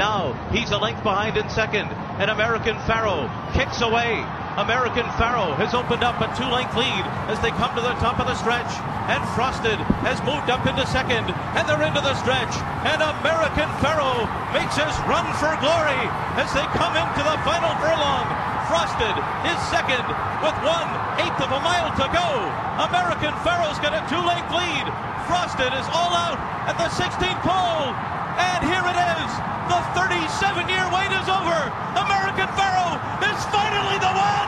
now he's a length behind in second. And American Pharoah kicks away. American Pharoah has opened up a two-length lead as they come to the top of the stretch. And Frosted has moved up into second, and they're into the stretch. And American Pharoah makes his run for glory as they come into the final furlong. Frosted is second with one eighth of a mile to go. American Pharoah's got a two-length lead. Frosted is all out at the 16th pole. And here it is. The 37-year wait is over. American Pharoah is finally the one.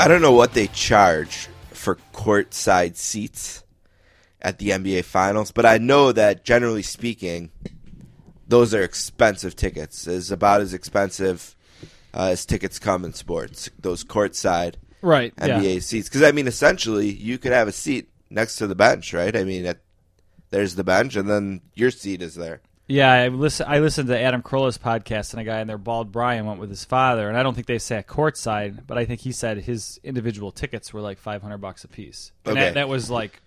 I don't know what they charge for courtside seats at the NBA Finals, but I know that generally speaking, those are expensive tickets. Is about as expensive uh, as tickets come in sports. Those courtside Right. NBA Yeah. seats, because I mean, essentially, you could have a seat next to the bench, right? I mean, it, there's the bench, and then your seat is there. Yeah, I listen. I listened to Adam Carolla's podcast, and a guy in there, Bald Brian, went with his father, and I don't think they sat courtside, but I think he said his individual tickets were like five hundred bucks a piece. And Okay. that, that was like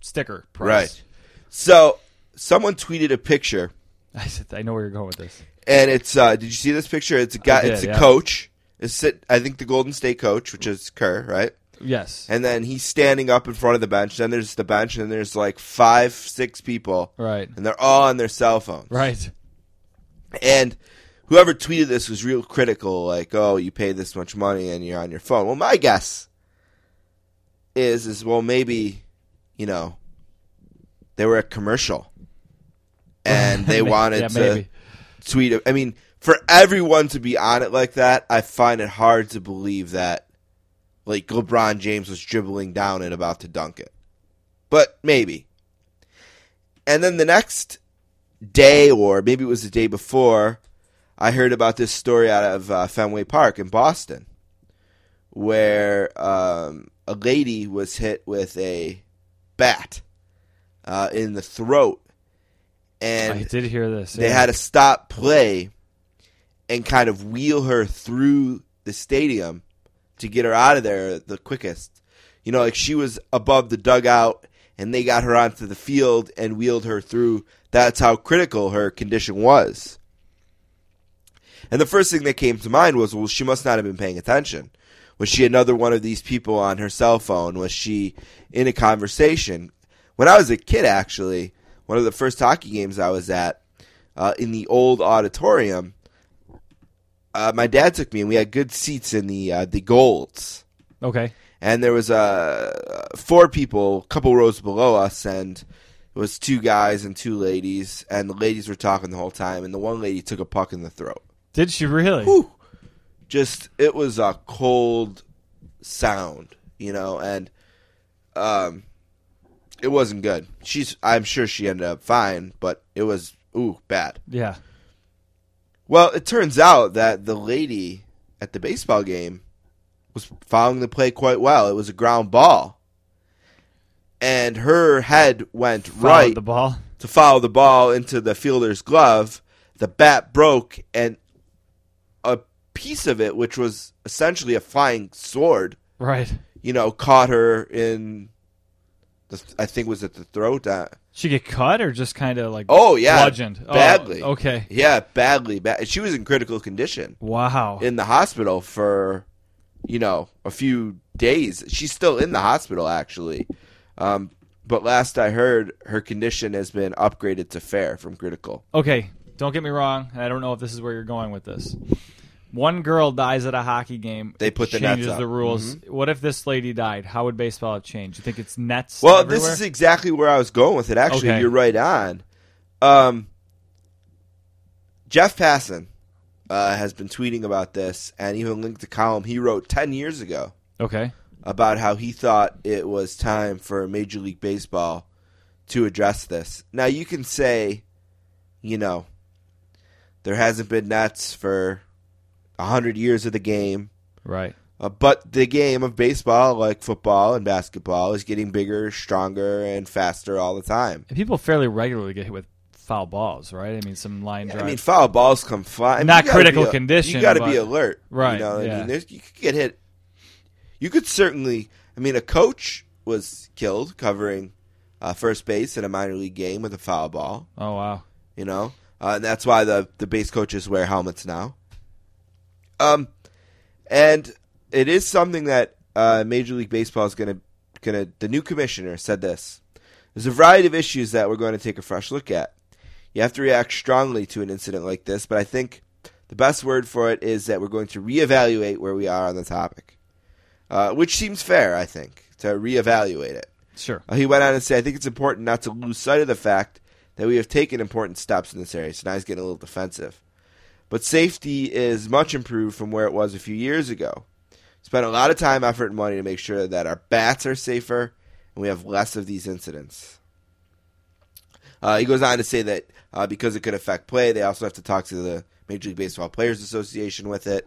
sticker price. Right. So someone tweeted a picture I said, I know where you're going with this. and it's uh did you see this picture it's a guy did, it's a yeah. coach it's sit i think the golden state coach which is kerr right Yes. and then he's standing up in front of the bench then there's the bench and there's like five six people right. and they're all on their cell phones Right. and whoever tweeted this was real critical like oh you pay this much money and you're on your phone well my guess is is well maybe you know they were a commercial and they wanted yeah, to maybe. tweet. I mean, for everyone to be on it like that, I find it hard to believe that like LeBron James was dribbling down and about to dunk it. But maybe. And then the next day, or maybe it was the day before, I heard about this story out of uh, Fenway Park in Boston, where um, a lady was hit with a bat uh, in the throat. And I did hear this. they yeah. had to stop play and kind of wheel her through the stadium to get her out of there the quickest. You know, like she was above the dugout and they got her onto the field and wheeled her through. That's how critical her condition was. And the first thing that came to mind was, well, she must not have been paying attention. Was she another one of these people on her cell phone? Was she in a conversation? When I was a kid, actually, one of the first hockey games I was at uh, in the old auditorium, uh, my dad took me and we had good seats in the uh, the golds Okay. and there was uh, four people, a couple rows below us, and it was two guys and two ladies, and the ladies were talking the whole time, and the one lady took a puck in the throat. Did she really? Whew. Just it was a cold sound, you know, and um, it wasn't good. She's, I'm sure she ended up fine, but it was ooh bad. Yeah. Well, it turns out that the lady at the baseball game was following the play quite well. It was a ground ball. And her head went Followed right the ball. to follow the ball into the fielder's glove. The bat broke, and a piece of it, which was essentially a flying sword, Right. you know, caught her in the, I think was at the throat. Uh, She get cut or just kind of like oh, yeah. bludgeoned Oh, Badly. okay. Yeah, badly. Bad. She was in critical condition. Wow. in the hospital for you know a few days. She's still in the hospital actually, um, but last I heard, her condition has been upgraded to fair from critical. Okay, don't get me wrong. I don't know if this is where you're going with this. One girl dies at a hockey game. They put the nets changes up. The rules. What if this lady died? How would baseball have changed? You think it's nets? Well, everywhere? this is exactly where I was going with it. Actually, Okay. you're right on. Um, Jeff Passan uh, has been tweeting about this and even linked a column he wrote ten years ago. okay. about how he thought it was time for Major League Baseball to address this. Now you can say, you know, There hasn't been nets for a hundred years of the game. Right. Uh, but the game of baseball, like football and basketball, is getting bigger, stronger, and faster all the time. And people fairly regularly get hit with foul balls, right? I mean, some line I drive. I mean, foul balls come flying. Not critical be- condition, You got to be alert, Right, You know, I mean, there's, you could get hit. You could certainly. I mean, a coach was killed covering uh, first base in a minor league game with a foul ball. oh wow. You know, uh, and that's why the the base coaches wear helmets now. Um, and it is something that uh, Major League Baseball is gonna gonna. The new commissioner said this. There's a variety of issues that we're going to take a fresh look at. You have to react strongly to an incident like this, but I think the best word for it is that we're going to reevaluate where we are on the topic, uh, which seems fair, I think, to reevaluate it. Sure. Uh, he went on to say, I think it's important not to lose sight of the fact that we have taken important steps in this area. So now he's getting a little defensive. But safety is much improved from where it was a few years ago. Spent a lot of time, effort, and money to make sure that our bats are safer and we have less of these incidents. Uh, he goes on to say that uh, because it could affect play, they also have to talk to the Major League Baseball Players Association with it.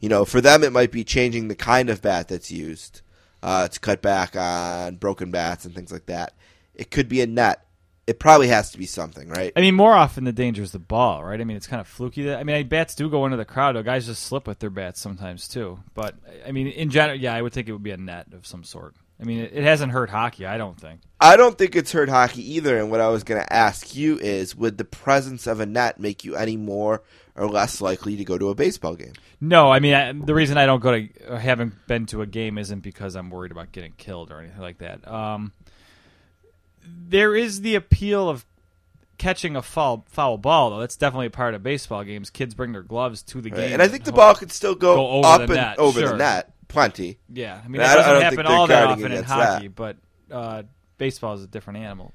You know, for them, it might be changing the kind of bat that's used uh, to cut back on broken bats and things like that. It could be a net. It probably has to be something, right? I mean, more often the danger is the ball, right? I mean, it's kind of fluky. That I mean, bats do go into the crowd. though. Guys just slip with their bats sometimes too. But I mean, in general, yeah, I would think it would be a net of some sort. I mean, it, hasn't hurt hockey. I don't think. I don't think it's hurt hockey either. And what I was going to ask you is, would the presence of a net make you any more or less likely to go to a baseball game? No, I mean, I, the reason I don't go to, or haven't been to a game, isn't because I'm worried about getting killed or anything like that. Um, there is the appeal of catching a foul foul ball, though. That's definitely a part of baseball games. Kids bring their gloves to the game, And I think the ball could still go, Go over up the and over sure. the net, plenty. Yeah, I mean that I doesn't happen all that often in hockey, that. but uh, baseball is a different animal.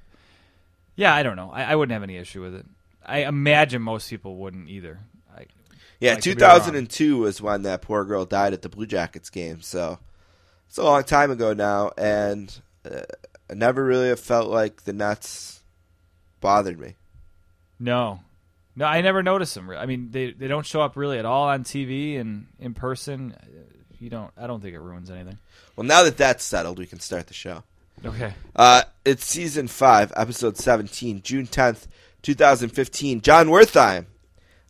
Yeah, I don't know. I, I wouldn't have any issue with it. I imagine most people wouldn't either. I, Yeah, I could be wrong. 2002 was when that poor girl died at the Blue Jackets game. So it's a long time ago now, and uh, I never really have felt like the Nets bothered me. no, no, I never noticed them. I mean, they they don't show up really at all on TV and in person. You don't. I don't think it ruins anything. Well, now that that's settled, we can start the show. Okay. Uh, it's season five, episode 17, June 10th, 2015. Jon Wertheim,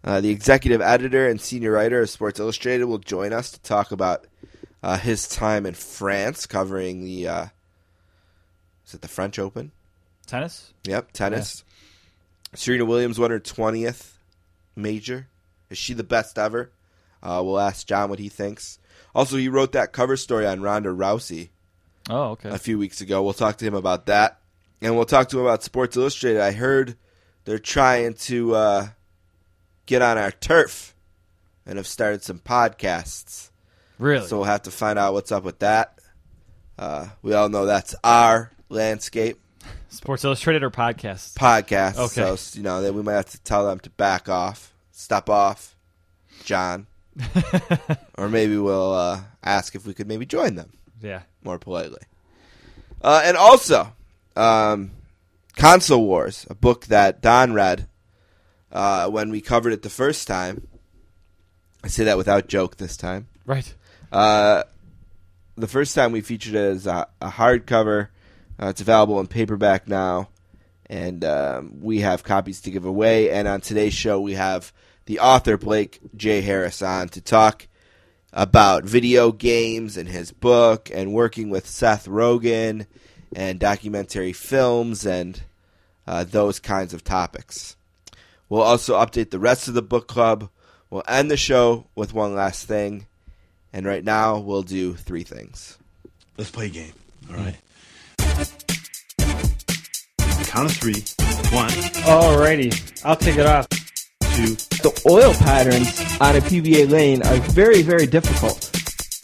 uh, the executive editor and senior writer of Sports Illustrated, will join us to talk about uh, his time in France covering the, uh, is it the French Open? Tennis. Yep, tennis. Serena Williams won her 20th major. Is she the best ever? Uh, we'll ask Jon what he thinks. Also, he wrote that cover story on Ronda Rousey Oh, okay. a few weeks ago. We'll talk to him about that. And we'll talk to him about Sports Illustrated. I heard they're trying to uh, get on our turf and have started some podcasts. really? So we'll have to find out what's up with that. Uh, we all know that's our landscape Sports Illustrated or podcast? podcast. Okay. So, you know, then we might have to tell them to back off, step off, Jon. or maybe we'll uh, ask if we could maybe join them. yeah. more politely. Uh, and also, um, Console Wars, a book that Don read uh, when we covered it the first time. I say that without joke this time. Right. Uh, the first time we featured it as a, a hardcover. Uh, it's available in paperback now, and um, we have copies to give away. And on today's show, we have the author Blake J. Harris on to talk about video games and his book, and working with Seth Rogen and documentary films and uh, those kinds of topics. We'll also update the rest of the book club. We'll end the show with one last thing. And right now, we'll do three things. Let's play a game. All right. Count of three. One, Alrighty. I'll take it off. two, The oil patterns on a PBA lane are very, very difficult.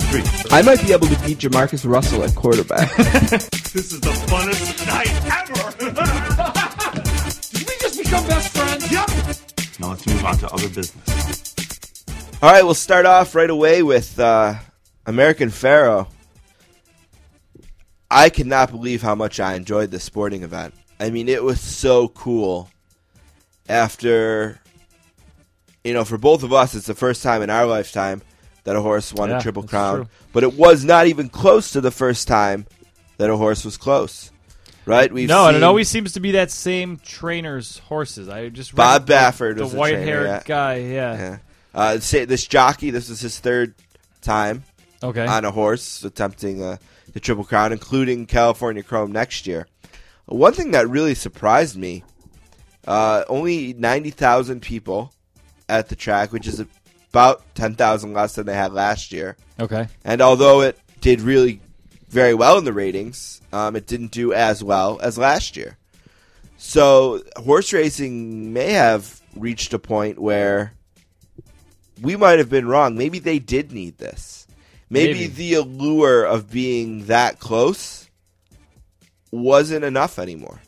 three. I might be able to beat JaMarcus Russell at quarterback. This is the funnest night ever. Did we just become best friends? yep. Now let's move on to other business. All right, we'll start off right away with uh, American Pharoah. I cannot believe how much I enjoyed this sporting event. I mean, it was so cool. After you know, for both of us, it's the first time in our lifetime that a horse won Yeah, a triple crown. true. But it was not even close to the first time that a horse was close. Right? We've no, and it always seems to be that same trainer's horses. I just Bob Baffert the was the white-haired yeah. guy. Yeah. Yeah. Uh, say this jockey, this was his third time Okay. on a horse attempting uh, the Triple Crown, including California Chrome next year. One thing that really surprised me uh, only 90,000 people at the track, which is about 10,000 less than they had last year. okay. And although it did really very well in the ratings, um, it didn't do as well as last year. So horse racing may have reached a point where we might have been wrong. Maybe they did need this. Maybe, Maybe. the allure of being that close wasn't enough anymore.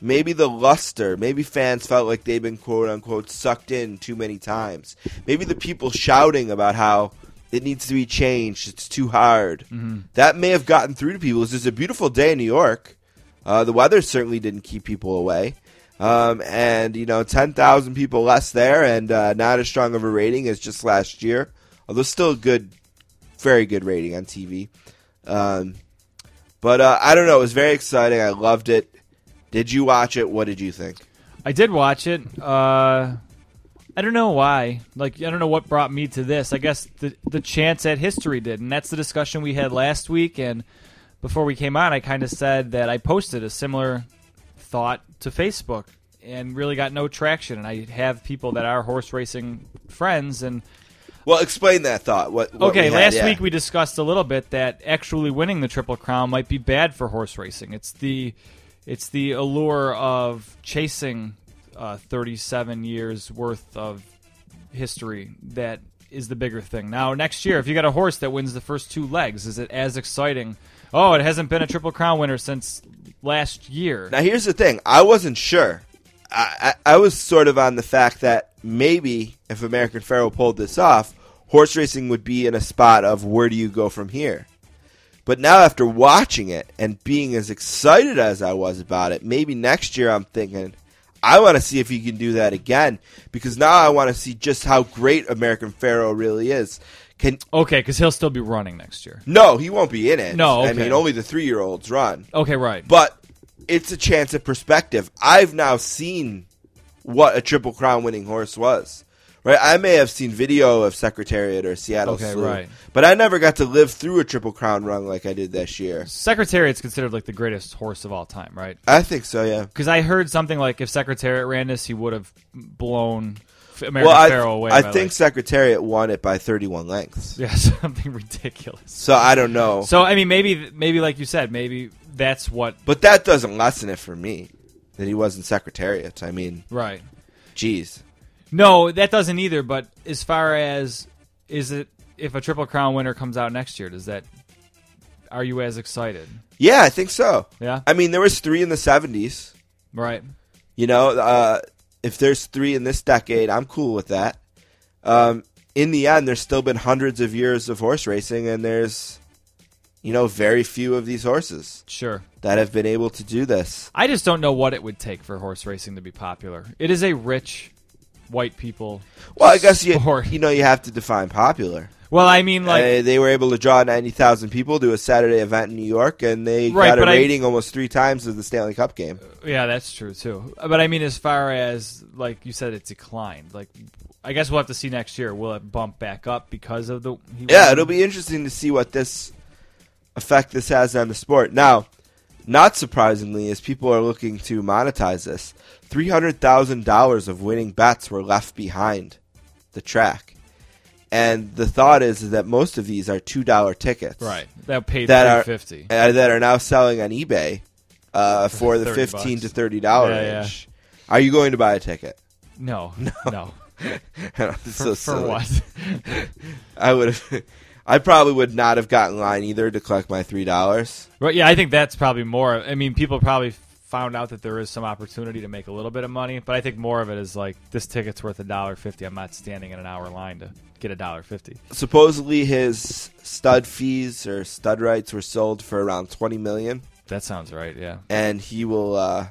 Maybe the luster, maybe fans felt like they've been quote unquote sucked in too many times. Maybe the people shouting about how it needs to be changed, it's too hard. That may have gotten through to people. It's just a beautiful day in New York. Uh, the weather certainly didn't keep people away. Um, and, you know, 10,000 people less there and uh, not as strong of a rating as just last year. Although still a good, very good rating on TV. Um, but uh, I don't know. It was very exciting. I loved it. Did you watch it? What did you think? I did watch it. Uh, I don't know why. Like, I don't know what brought me to this. I guess the the chance at history did, and that's the discussion we had last week. And before we came on, I kind of said that I posted a similar thought to Facebook and really got no traction. And I have people that are horse racing friends, and Well, explain that thought. What? what okay, we had, last yeah. week we discussed a little bit that actually winning the Triple Crown might be bad for horse racing. It's the it's the allure of chasing uh, 37 years worth of history that is the bigger thing. Now, next year, if you got a horse that wins the first two legs, is it as exciting? Oh, it hasn't been a Triple Crown winner since last year. Now, here's the thing. I wasn't sure. I, I, was sort of on the fact that maybe if American Pharoah pulled this off, horse racing would be in a spot of where do you go from here. But now, after watching it and being as excited as I was about it, maybe next year I'm thinking, I want to see if he can do that again because now I want to see just how great American Pharoah really is. Can Okay, because he'll still be running next year. no, he won't be in it. No, I mean only the three year olds run. Okay, right. But it's a chance of perspective. I've now seen what a triple crown winning horse was. Right? I may have seen video of Secretariat or Seattle Okay, Slew, right. but I never got to live through a triple crown run like I did this year. Secretariat's considered like the greatest horse of all time, right? I think so, yeah. Because I heard something like if Secretariat ran this, he would have blown American Well, I, Pharoah away. I think like- Secretariat won it by 31 lengths. yeah, something ridiculous. So I don't know. So I mean, maybe maybe like you said, maybe that's what but that doesn't lessen it for me that he wasn't Secretariat. I mean, right. Jeez. No, that doesn't either. But as far as is it if a Triple Crown winner comes out next year, does that are you as excited? Yeah, I think so. Yeah, I mean, there was three in the 70s. right. You know, uh, if there's three in this decade, I'm cool with that. Um, in the end, there's still been hundreds of years of horse racing, and there's, you know, very few of these horses Sure. that have been able to do this. I just don't know what it would take for horse racing to be popular. It is a rich white people. Well, I guess you, sport. you know you have to define popular. Well, I mean, like Uh, they were able to draw 90,000 people to a Saturday event in New York, and they Right, got a but I- rating almost three times of the Stanley Cup game. Yeah, that's true too. But I mean, as far as like you said, it declined. Like, I guess we'll have to see next year. Will it bump back up because of the? he Yeah, it'll be interesting to see what this effect this has on the sport. Now, not surprisingly, as people are looking to monetize this, three hundred thousand dollars of winning bets were left behind the track, and the thought is, is that most of these are two dollar tickets, right. That paid That are- fifty. uh, that are now selling on eBay uh, for the fifteen bucks. to thirty dollar Yeah, yeah. Are you going to buy a ticket? No, no. It's For, so for what? I would have. I probably would not have gotten line either to collect my three dollars. Right. Yeah, I think that's probably more. I mean, people probably found out that there is some opportunity to make a little bit of money, but I think more of it is like this ticket's worth a dollar fifty. I'm not standing in an hour line to get a dollar fifty. supposedly his stud fees or stud rights were sold for around 20 million That sounds right. Yeah. and he will uh,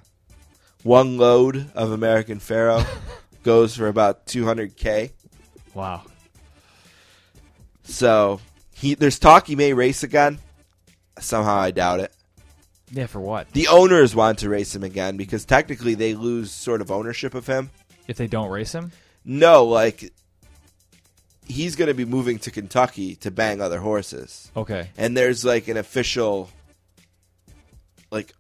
one load of american pharoah goes for about 200k. Wow. So he there's talk he may race again. Somehow I doubt it. Yeah, for what? The owners want to race him again because technically they lose sort of ownership of him. If they don't race him? No, like he's going to be moving to Kentucky to bang other horses. Okay. And there's like an official like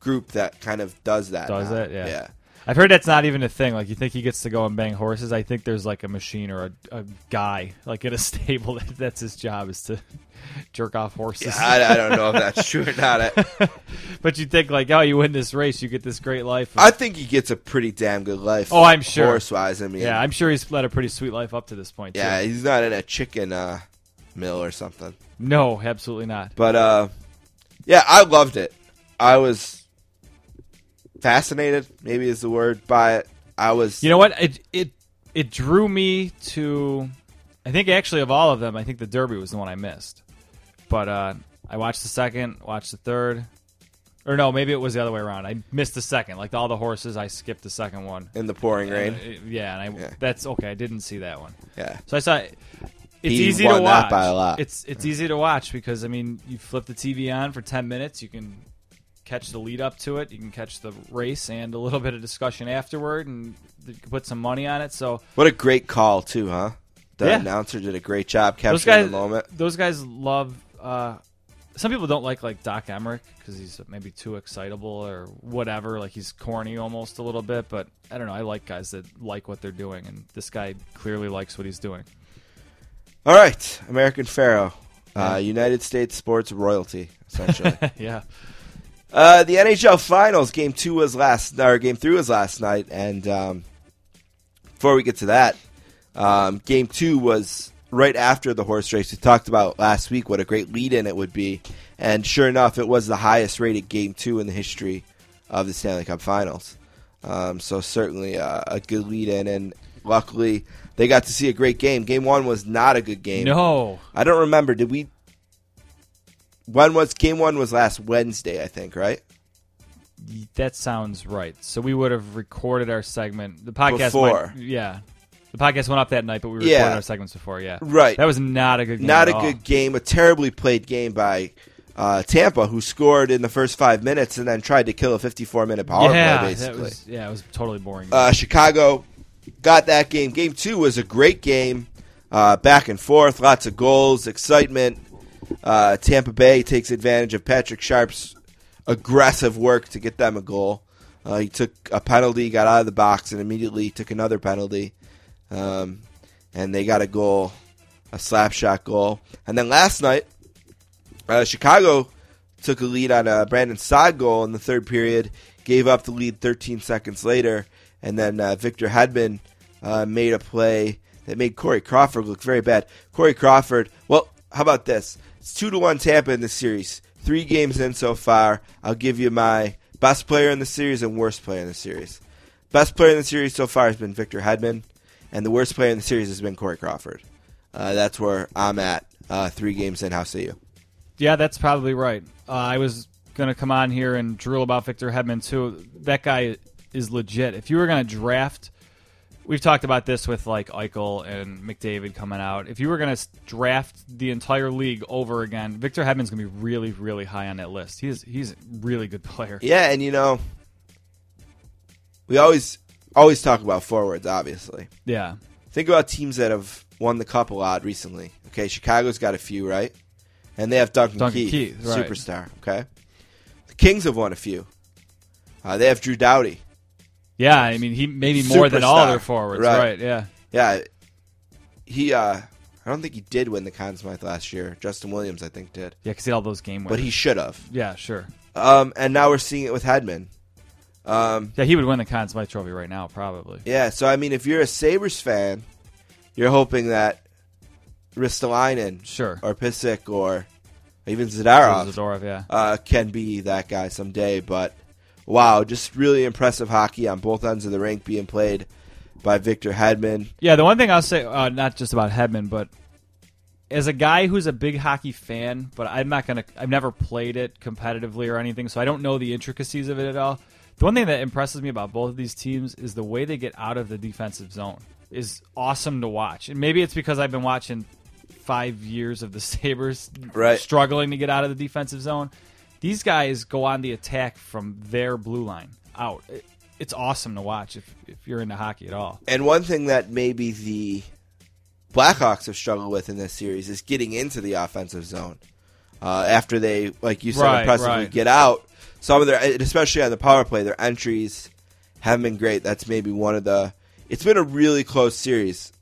group that kind of does that. Does now. that? Yeah. Yeah. I've heard that's not even a thing. Like, you think he gets to go and bang horses? I think there's like a machine or a, a guy, like in a stable, that, that's his job is to jerk off horses. I, I don't know if that's true or not. I, but you think, like, oh, you win this race, you get this great life. I think he gets a pretty damn good life. Oh, I'm sure. Horse wise, I mean, yeah, I'm sure he's led a pretty sweet life up to this point. yeah, too. he's not in a chicken uh, mill or something. No, absolutely not. But uh, yeah, I loved it. I was fascinated, maybe is the word, by it. I was. You know what? It it it drew me to. I think actually of all of them, I think the Derby was the one I missed. But uh, I watched the second, watched the third, or no, maybe it was the other way around. I missed the second. Like all the horses, I skipped the second one. in the pouring rain. Uh, yeah, and I Yeah. that's okay. I didn't see that one. Yeah. So I saw. It's He easy to watch. by a lot. It's it's easy to watch because I mean, you flip the TV on for ten minutes, you can catch the lead up to it, you can catch the race and a little bit of discussion afterward, and you can put some money on it. So What a great call, too, huh? The Yeah. announcer did a great job those guys, the moment. those guys love. Uh, some people don't like like Doc Emmerich because he's maybe too excitable or whatever. Like he's corny almost a little bit, but I don't know. I like guys that like what they're doing, and this guy clearly likes what he's doing. All right, American Pharoah. Uh, United States sports royalty, essentially. yeah. Uh, the NHL Finals game two was last, or game three was last night, and um, before we get to that, um, game two was right after the horse race. We talked about last week what a great lead-in it would be, and sure enough, it was the highest-rated game two in the history of the Stanley Cup Finals. Um, so certainly uh, a good lead-in, and luckily they got to see a great game. Game one was not a good game. No. I don't remember. Did we? When was game one? Was last Wednesday, I think, right? That sounds right. So we would have recorded our segment. The podcast, Before. went- yeah, the podcast went up that night, but we recorded Yeah. our segments before. Yeah, Right. That was not a good, game Not a all. good game. A terribly played game by uh, Tampa, who scored in the first five minutes and then tried to kill a 54-minute power yeah, play. Basically, was yeah, it was totally boring. uh, Chicago got that game. Game two was a great game, uh, back and forth, lots of goals, excitement. Uh, Tampa Bay takes advantage of Patrick Sharp's aggressive work to get them a goal. Uh, he took a penalty, got out of the box, and immediately took another penalty, um, and they got a goal, a slap shot goal. And then last night, uh, Chicago took a lead on a Brandon Saad goal in the third period, gave up the lead 13 seconds later, and then uh, Victor Hedman uh, made a play that made Corey Crawford look very bad. Corey Crawford, well, how about this? It's two to one Tampa in the series. Three games in so far. I'll give you my best player in the series and worst player in the series. Best player in the series so far has been Victor Hedman, and the worst player in the series has been Corey Crawford. Uh, that's where I'm at. Uh, three games in. How say you? Yeah, that's probably right. Uh, I was going to come on here and drill about Victor Hedman too. That guy is legit. If you were going to draft, we've talked about this with like Eichel and McDavid coming out. If you were going to draft the entire league over again, Victor Hedman's going to be really, really high on that list. He's he's a really good player. Yeah, and you know, we always always talk about forwards. Obviously, Yeah, think about teams that have won the cup a lot recently. Okay, Chicago's got a few, right? And they have Duncan, Duncan Keith, Keith, right. superstar. Okay, the Kings have won a few. Uh, they have Drew Doughty. Yeah. I mean, he maybe more than all their forwards, Right. right? Yeah, Yeah, he. uh I don't think he did win the Conn Smythe last year. Justin Williams, I think, did, yeah. Because he had all those game winners. but he should have. yeah, sure. Um, and now we're seeing it with Hedman. Um, Yeah, he would win the Conn Smythe Trophy right now, probably. Yeah, so I mean, if you're a Sabres fan, you're hoping that Ristolainen Sure. or Pysyk or even Zadarov Zadorov, yeah. uh, can be that guy someday. But wow, just really impressive hockey on both ends of the rink being played by Victor Hedman. Yeah, the one thing I'll say, uh, not just about Hedman, but as a guy who's a big hockey fan, but I'm not gonna, I've never played it competitively or anything, so I don't know the intricacies of it at all. The one thing that impresses me about both of these teams is the way they get out of the defensive zone is awesome to watch. And maybe it's because I've been watching five years of the Sabres Right. struggling to get out of the defensive zone. These guys go on the attack from their blue line out. It's awesome to watch if, if you're into hockey at all. And one thing that maybe the Blackhawks have struggled with in this series is getting into the offensive zone uh, after they, like you said, Right, impressively right. get out. Some of their, especially on the power play, their entries haven't been great. That's maybe one of the. It's been a really close series.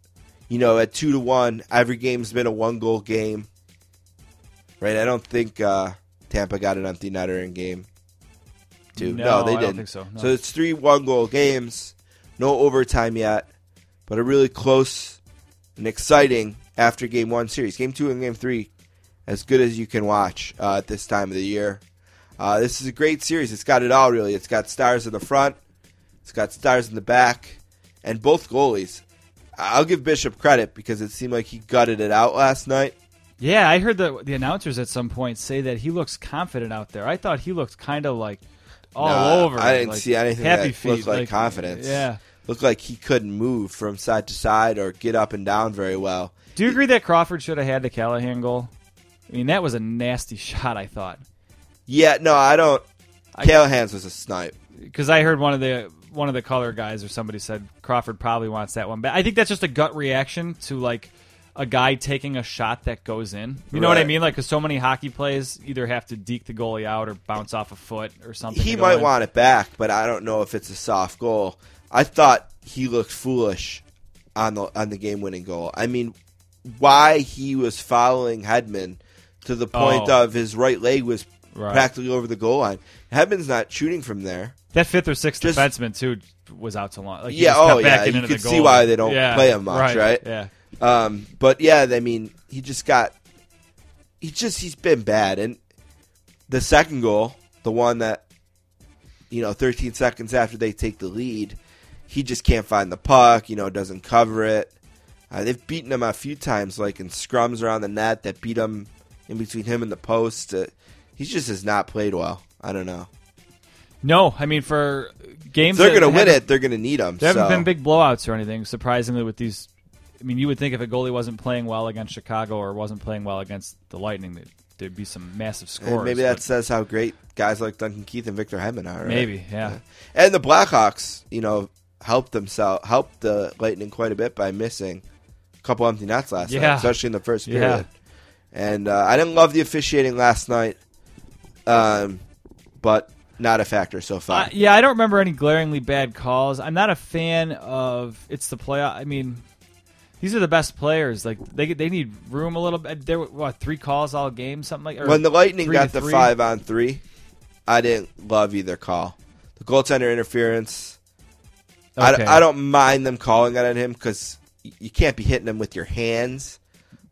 You know, at two to one, every game's been a one goal game. Right? I don't think uh, Tampa got an empty netter in game two. No, No, they didn't. so, no. So it's three one goal games, no overtime yet, but a really close and exciting after game one series. Game two and game three, as good as you can watch uh, at this time of the year. Uh, this is a great series. It's got it all, really. It's got stars in the front, it's got stars in the back, and both goalies. I'll give Bishop credit because it seemed like he gutted it out last night. Yeah, I heard the the announcers at some point say that he looks confident out there. I thought he looked kind of like all No, over. I didn't like, see anything happy that feet, looked like confidence. Yeah. Looked like he couldn't move from side to side or get up and down very well. Do you agree that Crawford should have had the Callahan goal? I mean, that was a nasty shot. I thought Yeah, no, I don't. I- Callahan's was a snipe. because I heard one of the one of the color guys or somebody said Crawford probably wants that one, but I think that's just a gut reaction to like a guy taking a shot that goes in. You know what I mean? Like, because so many hockey plays either have to deke the goalie out or bounce off a foot or something. He might in. want it back, but I don't know if it's a soft goal. I thought he looked foolish on the on the game winning goal. I mean, why he was following Hedman to the point Oh. of his right leg was Right. practically over the goal line. Hedman's not shooting from there. That fifth or sixth Just- defenseman too was out to long. Like, Yeah, oh, yeah, you could see why they don't Yeah, play him much, right? Yeah. Um, but yeah, I mean, he just got he just he's been bad. And the second goal, the one that you know, 13 seconds after they take the lead, he just can't find the puck. You know, doesn't cover it. Uh, they've beaten him a few times, like in scrums around the net that beat him in between him and the post. Uh, he just has not played well. I don't know. No, I mean for games If they're going to win it. They're going to need him. There haven't been big blowouts or anything. Surprisingly, with these, I mean, you would think if a goalie wasn't playing well against Chicago or wasn't playing well against the Lightning, that there'd be some massive And scores. maybe that says how great guys like Duncan Keith and Victor Hedman are. Right? maybe, yeah. And the Blackhawks, you know, helped themselves helped the Lightning quite a bit by missing a couple empty nets last night, especially in the first Yeah. period. And uh, I didn't love the officiating last night, um, but not a factor so far. Uh, yeah, I don't remember any glaringly bad calls. I'm not a fan of it's the playoff. I mean, these are the best players. Like they they need room a little bit. There were what three calls all game, something like. When the Lightning got the three? five on three, I didn't love either call. The goaltender interference. Okay. I, I don't mind them calling it at him because you can't be hitting him with your hands.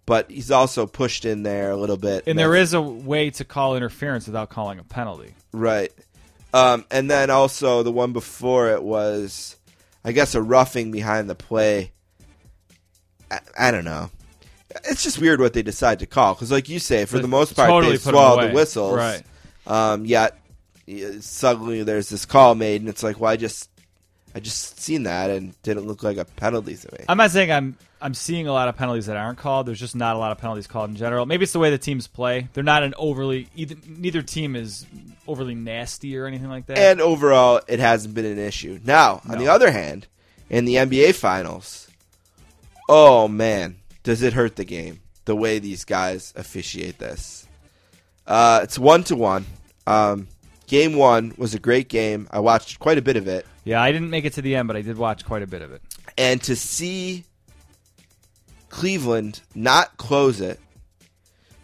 But he's also pushed in there a little bit. and there is a way to call interference without calling a penalty. Right. Um, and then also the one before it was, I guess, a roughing behind the play. I, I don't know. It's just weird what they decide to call because, like you say, for the most part, Totally they swallow the whistles. Right. Um, yet suddenly there's this call made, and it's like, well, I just, I just seen that and didn't look like a penalty to me. I'm not saying I'm I'm seeing a lot of penalties that aren't called. There's just not a lot of penalties called in general. Maybe it's the way the teams play. They're not an overly either. Neither team is overly nasty or anything like that. and overall, it hasn't been an issue. Now, on No. the other hand, in the NBA Finals, oh man, does it hurt the game the way these guys officiate this? Uh, it's one to one. Um, game one was a great game. I watched quite a bit of it, yeah, I didn't make it to the end, but I did watch quite a bit of it. and to see Cleveland not close it,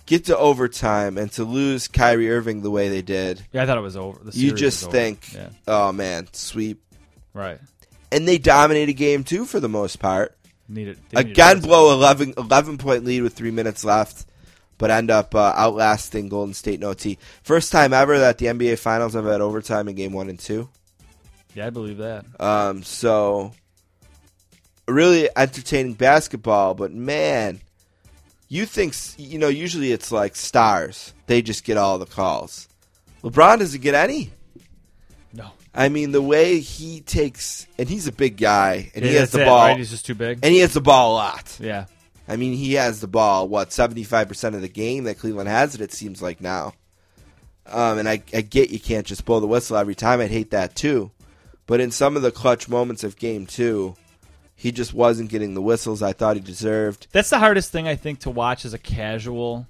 get to overtime, and to lose Kyrie Irving the way they did, Yeah, I thought it was over. The you series just over. think, yeah, oh man, sweep. right. And they dominated game two for the most part. Needed Again, blow 11, 11 point lead with three minutes left, but end up uh, outlasting Golden State in OT. First time ever that the NBA Finals have had overtime in game one and two. Yeah, I believe that. Um, so, really entertaining basketball, but man, you think, you know, usually it's like stars. They just get all the calls. LeBron doesn't get any. I mean, the way he takes, and he's a big guy, and he has the it, ball, right? He's just too big. and he has the ball a lot. yeah. I mean, he has the ball. What seventy five percent of the game that Cleveland has it. It seems like now. Um, and I, I get you can't just blow the whistle every time. I'd hate that too. But in some of the clutch moments of game two, he just wasn't getting the whistles I thought he deserved. That's the hardest thing I think to watch as a casual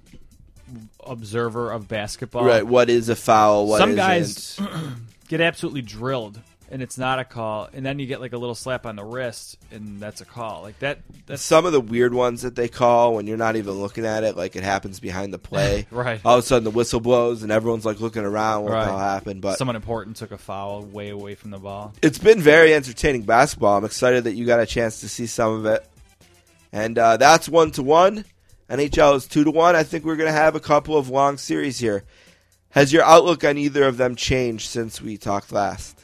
observer of basketball. right? What is a foul? What Some isn't. guys get absolutely drilled and it's not a call and then you get like a little slap on the wrist and that's a call. Like that that's some of the weird ones that they call when you're not even looking at it, like it happens behind the play. Right. All of a sudden, the whistle blows and everyone's like looking around. What Right. happened? But someone important took a foul way away from the ball. it's been very entertaining basketball. I'm excited that you got a chance to see some of it. And uh, that's one to one. NHL is two to one. I think we're going to have a couple of long series here. Has your outlook on either of them changed since we talked last?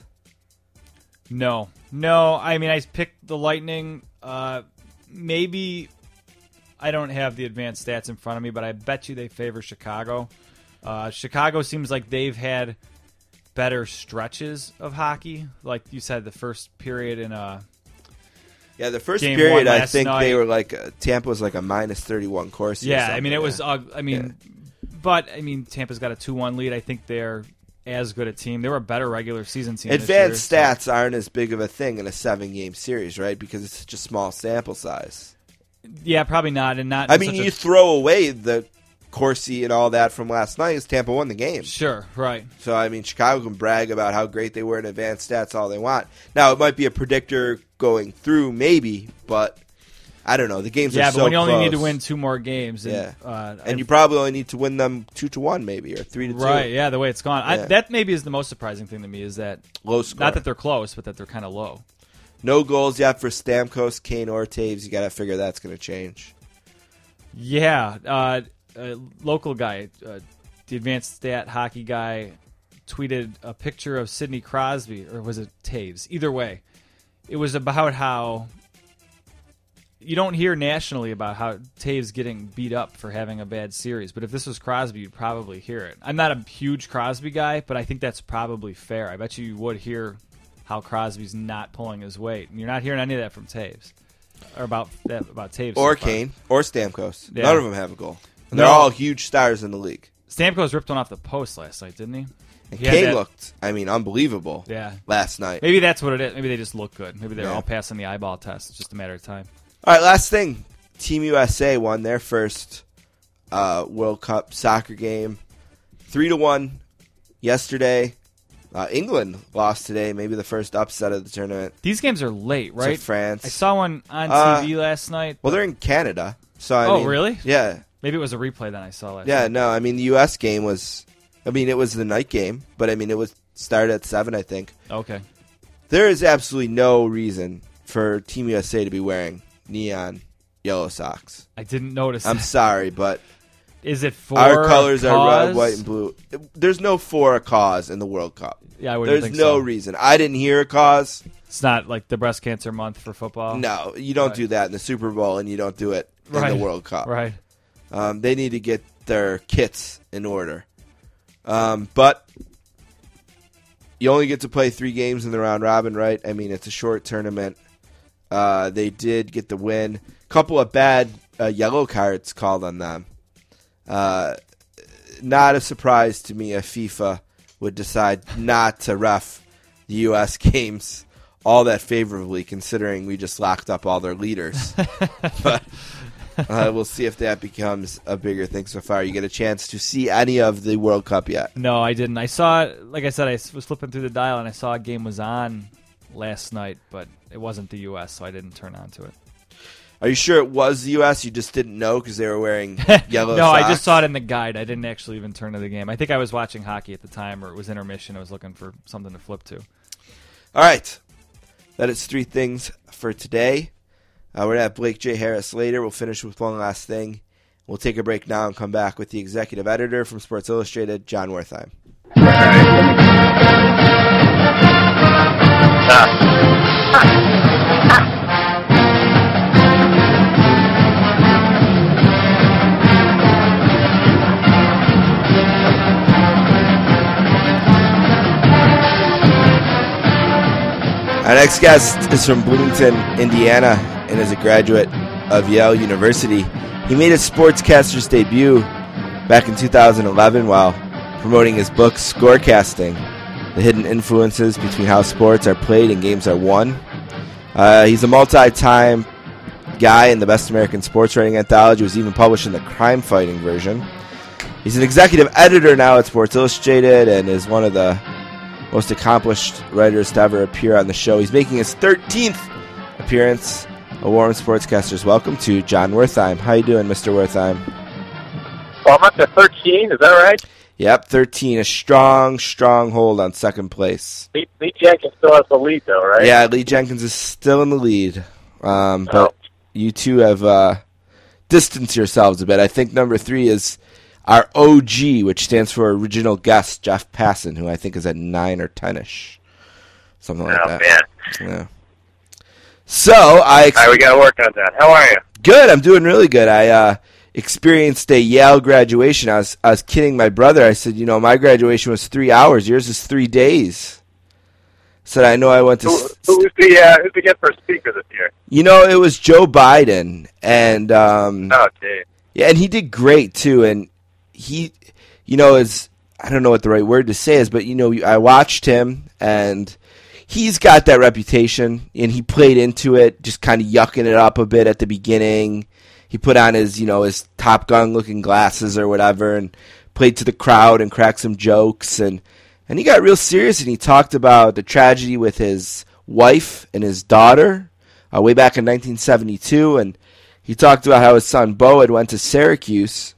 No, no. I mean, I picked the Lightning. Uh, maybe I don't have the advanced stats in front of me, but I bet you they favor Chicago. Uh, Chicago seems like they've had better stretches of hockey. Like you said, the first period in uh, Yeah, the first period, I think they were like uh, Tampa was like a minus thirty one Corsi. or yeah. I mean, it was. yeah. Uh, I mean, but I mean, Tampa's got a two-one lead. I think they're as good a team. They were a better regular season team. Advanced year, so- stats aren't as big of a thing in a seven game series, right? Because it's such a small sample size. Yeah, probably not, and not. I mean, such a- you throw away the Corsi and all that from last night, as Tampa won the game. sure, right. So I mean, Chicago can brag about how great they were in advanced stats all they want. Now it might be a predictor going through, maybe, but I don't know. The games Yeah, are but so when you only need to win two more games, and, Yeah. uh, and you probably only need to win them two to one, maybe, or three to two. right, yeah, the way it's gone, I, that maybe is the most surprising thing to me is that Low score. not that they're close, but that they're kind of low. no goals yet for Stamkos, Kane, or Toews. You got to figure that's going to change. Yeah, uh, a local guy, uh, the advanced stat hockey guy, tweeted a picture of Sidney Crosby, or was it Toews? Either way, it was about how you don't hear nationally about how Toews getting beat up for having a bad series, but if this was Crosby, you'd probably hear it. I'm not a huge Crosby guy, but I think that's probably fair. I bet you you would hear how Crosby's not pulling his weight, and you're not hearing any of that from Toews or about that about Toews Or so. Kane, or Stamkos. Yeah. None of them have a goal. And they're No. all huge stars in the league. Stamkos ripped one off the post last night, didn't he? And He Kane looked, I mean, unbelievable Yeah. last night. Maybe that's what it is. Maybe they just look good. Maybe they're Yeah. all passing the eyeball test. It's just a matter of time. All right, last thing. Team USA won their first uh, World Cup soccer game, three to one yesterday. Uh, England lost today, maybe the first upset of the tournament. These games are late, to right? France. I saw one on Uh, TV last night. well, they're in Canada, so I Oh, mean- really? Yeah, maybe it was a replay that I saw last yeah. night. No, I mean the U.S. game was. I mean it was the night game, but I mean it was started at seven, I think. Okay. There is absolutely no reason for Team USA to be wearing neon yellow socks. I didn't notice. I'm that. sorry, but Is it for Our colors are red, white, and blue. There's no for a cause in the World Cup. Yeah, I wouldn't There's think no so. reason. I didn't hear a cause. It's not like the breast cancer month for football. No, you don't Right. do that in the Super Bowl, and you don't do it in Right. the World Cup. Right. Um, they need to get their kits in order. Um, but you only get to play three games in the round robin, right? I mean, it's a short tournament. Uh, they did get the win. Couple of bad uh, yellow cards called on them. Uh, not a surprise to me if FIFA would decide not to ref the U.S. games all that favorably, considering we just locked up all their leaders. but uh, we'll see if that becomes a bigger thing so far. You get a chance to see any of the World Cup yet. No, I didn't. I saw, like I said, I was flipping through the dial and I saw a game was on last night, but it wasn't the U.S., so I didn't turn on to it. Are you sure it was the U.S.? You just didn't know because they were wearing yellow no, I just saw it in the guide. I didn't actually even turn to the game. I think I was watching hockey at the time, or it was intermission. I was looking for something to flip to. All right. That is three things for today. Uh, we're going to have Blake J. Harris later. We'll finish with one last thing. We'll take a break now and come back with the executive editor from Sports Illustrated, Jon Wertheim. Our next guest is from Bloomington, Indiana, and is a graduate of Yale University. He made his sportscaster's debut back in 2011 while promoting his book, Scorecasting The Hidden Influences Between How Sports Are Played and Games Are Won. Uh, he's a multi time guy in the Best American Sports Writing Anthology, was even published in the crime fighting version. He's an executive editor now at Sports Illustrated and is one of the most accomplished writers to ever appear on the show. He's making his 13th appearance. A warm sportscasters welcome to Jon Wertheim. How you doing, Mr. Wertheim? Well, I'm up to 13. Is that right? Yep, 13. A strong, strong hold on second place. Lee, Lee Jenkins still has the lead, though, right? Yeah, Lee Jenkins is still in the lead. Um, but Oh. you two have uh, distanced yourselves a bit. I think number three is our OG, which stands for original guest, Jeff Passan, who I think is at nine or ten ish. Something like Oh, that. man. Yeah. So I ex- All right, we got to work on that. How are you? good. I'm doing really good. I uh, experienced a Yale graduation. I was I was kidding my brother. I said, you know, my graduation was three hours. Yours is three days. Said I know I went to. Who, who's the uh, who's the guest for speaker this year? You know, it was Joe Biden, and um, Oh, yeah, and he did great too. And he, you know, is I don't know what the right word to say is, but you know, I watched him, and he's got that reputation, and he played into it, just kind of yucking it up a bit at the beginning. He put on his, you know, his Top Gun looking glasses or whatever, and played to the crowd and cracked some jokes, and and he got real serious, and he talked about the tragedy with his wife and his daughter uh, way back in 1972, and he talked about how his son Bo had went to Syracuse,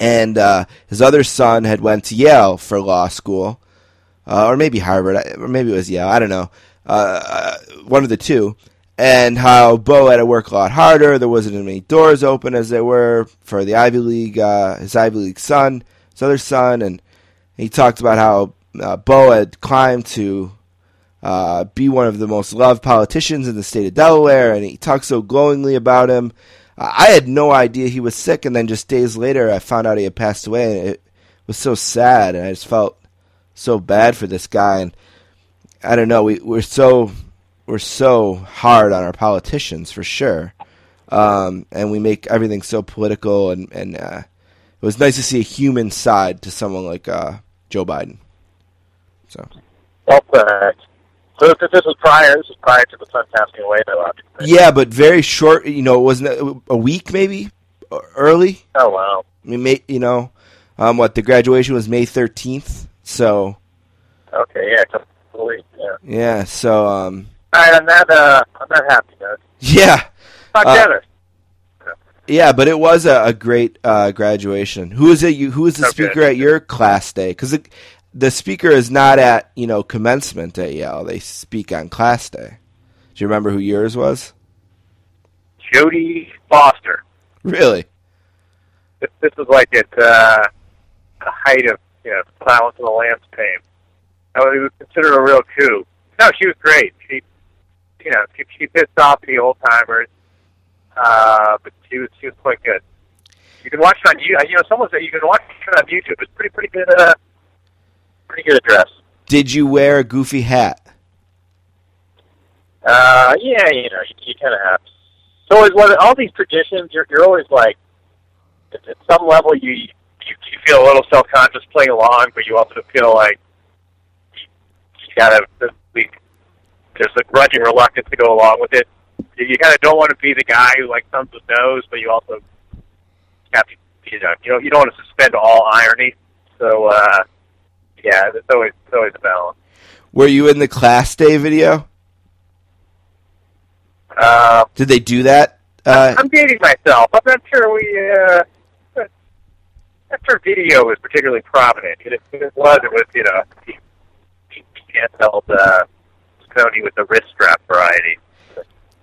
and uh, his other son had went to Yale for law school, uh, or maybe Harvard, or maybe it was Yale. I don't know, uh, uh, one of the two. And how Bo had to work a lot harder. There wasn't as many doors open as there were for the Ivy League, uh, his Ivy League son, his other son, and he talked about how uh, Bo had climbed to uh, be one of the most loved politicians in the state of Delaware, and he talked so glowingly about him. I had no idea he was sick, and then just days later, I found out he had passed away, and it was so sad, and I just felt so bad for this guy. And I don't know, we, we're so we're so hard on our politicians for sure, um, and we make everything so political, and and uh, it was nice to see a human side to someone like uh, Joe Biden. So. Well, uh, so this, this was prior. This was prior to the son passing away, though. Obviously. Yeah, but very short. You know, it wasn't a week maybe early? Oh wow. I mean, May, you know, um, what the graduation was May thirteenth. So Okay. Yeah. Yeah. yeah, so um, All right. On that, uh, on that happy note, yeah, talk Uh, yeah. But it was a, a great uh, graduation. Who is it? You who is the Okay. speaker at your class day? Because the, the speaker is not at you know commencement at Yale. They speak on class day. Do you remember who yours was? Jodie Foster. Really? This, this was like at uh, the height of you know Silence of the Lambs fame. I would it was considered a real coup. No, she was great. She, you know, she, she pissed off the old timers, uh, but she was she was quite good. You can watch it on you. You know, someone said you can watch it on YouTube. It's pretty pretty good. Uh, pretty good address. Did you wear a goofy hat? Uh, yeah, you know, you, you kind of have. So always one all these traditions. You're you're always like, at, at some level, you, you you feel a little self conscious playing along, but you also feel like you, you gotta. There's a grudging reluctance to go along with it. You, you kind of don't want to be the guy who like thumbs his nose, but you also have to. You know, you don't you don't want to suspend all irony. So uh, yeah, it's always it's always a balance. Were you in the class day video? Uh, Did they do that? Uh, I'm dating myself. I'm not sure we. Uh, sure video was particularly prominent. If it was, it was you know, the handheld uh, Sony with the wrist strap variety.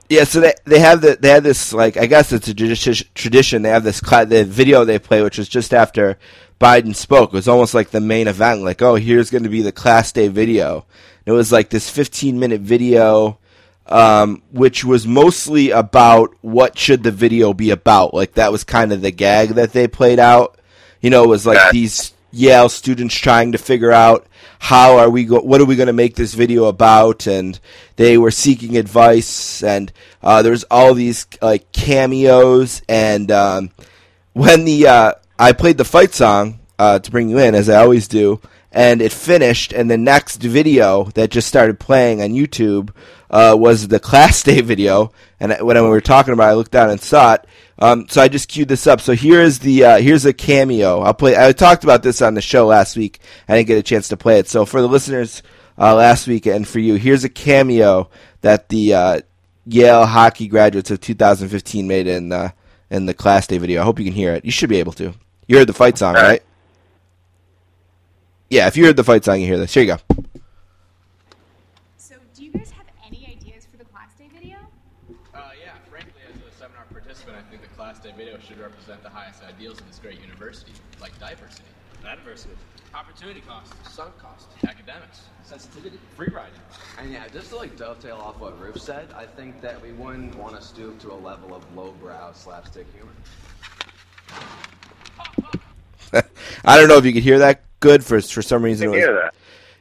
Yeah, so they they have the they have this like I guess it's a tradi- tradition. They have this cla- the video they play, which was just after Biden spoke. It was almost like the main event. Like, oh, here's going to be the class day video. It was like this 15 minute video, um, which was mostly about what should the video be about. Like that was kind of the gag that they played out. You know, it was like these Yale students trying to figure out how are we go- what are we going to make this video about, and they were seeking advice, and uh, all these like cameos, and um, when the uh, I played the fight song uh, to bring you in as I always do, and it finished, and the next video that just started playing on YouTube uh, was the class day video, and when we were talking about, it, I looked down and saw it. Um, so I just queued this up. So here is the uh, here's a cameo. I'll play. I talked about this on the show last week. I didn't get a chance to play it. So for the listeners uh, last week and for you, here's a cameo that the uh, Yale hockey graduates of 2015 made in uh, in the class day video. I hope you can hear it. You should be able to. You heard the fight song, right? Yeah, if you heard the fight song, you hear this. Here you go. So, do you guys have any ideas for the class day video? Uh, yeah, frankly, as a seminar participant, I think the class day video should represent the highest ideals in this great university, like diversity, Diversity. opportunity cost, Sunk cost. academics. Sensitivity. free riding. And yeah, just to like dovetail off what Roof said, I think that we wouldn't want to stoop to a level of lowbrow slapstick humor. I don't know if you could hear that good for for some reason. Was- that.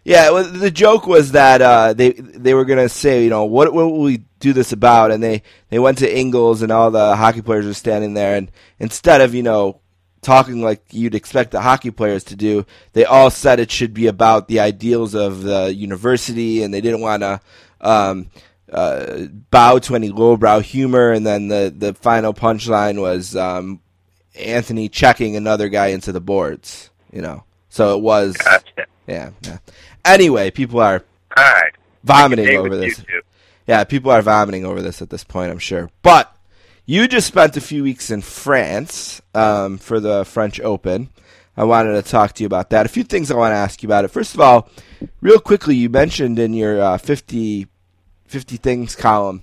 Yeah, well, the joke was that uh, they they were gonna say, you know, what, what will we do this about? And they, they went to Ingalls, and all the hockey players were standing there, and instead of you know talking like you'd expect the hockey players to do, they all said it should be about the ideals of the university, and they didn't want to um, uh, bow to any lowbrow humor. And then the the final punchline was um, Anthony checking another guy into the boards. You know, so it was. Gotcha. Yeah, yeah. Anyway, people are All right. vomiting over this. YouTube. Yeah, people are vomiting over this at this point, I'm sure. But you just spent a few weeks in France um, for the French Open. I wanted to talk to you about that. A few things I want to ask you about it. First of all, real quickly, you mentioned in your uh, 50, 50 things column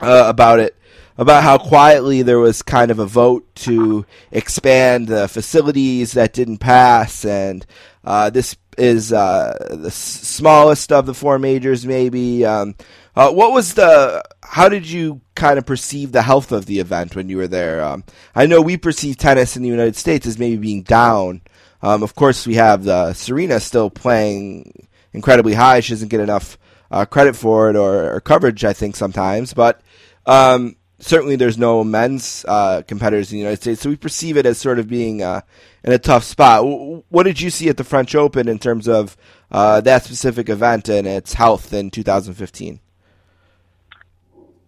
uh, about it, about how quietly there was kind of a vote to expand the facilities that didn't pass, and uh, this is uh, the smallest of the four majors, maybe. Um, uh, what was the? How did you kind of perceive the health of the event when you were there? Um, I know we perceive tennis in the United States as maybe being down. Um, of course, we have the Serena still playing incredibly high. She doesn't get enough uh, credit for it or, or coverage, I think, sometimes. But um, certainly, there's no men's uh, competitors in the United States, so we perceive it as sort of being uh, in a tough spot. W- what did you see at the French Open in terms of uh, that specific event and its health in 2015?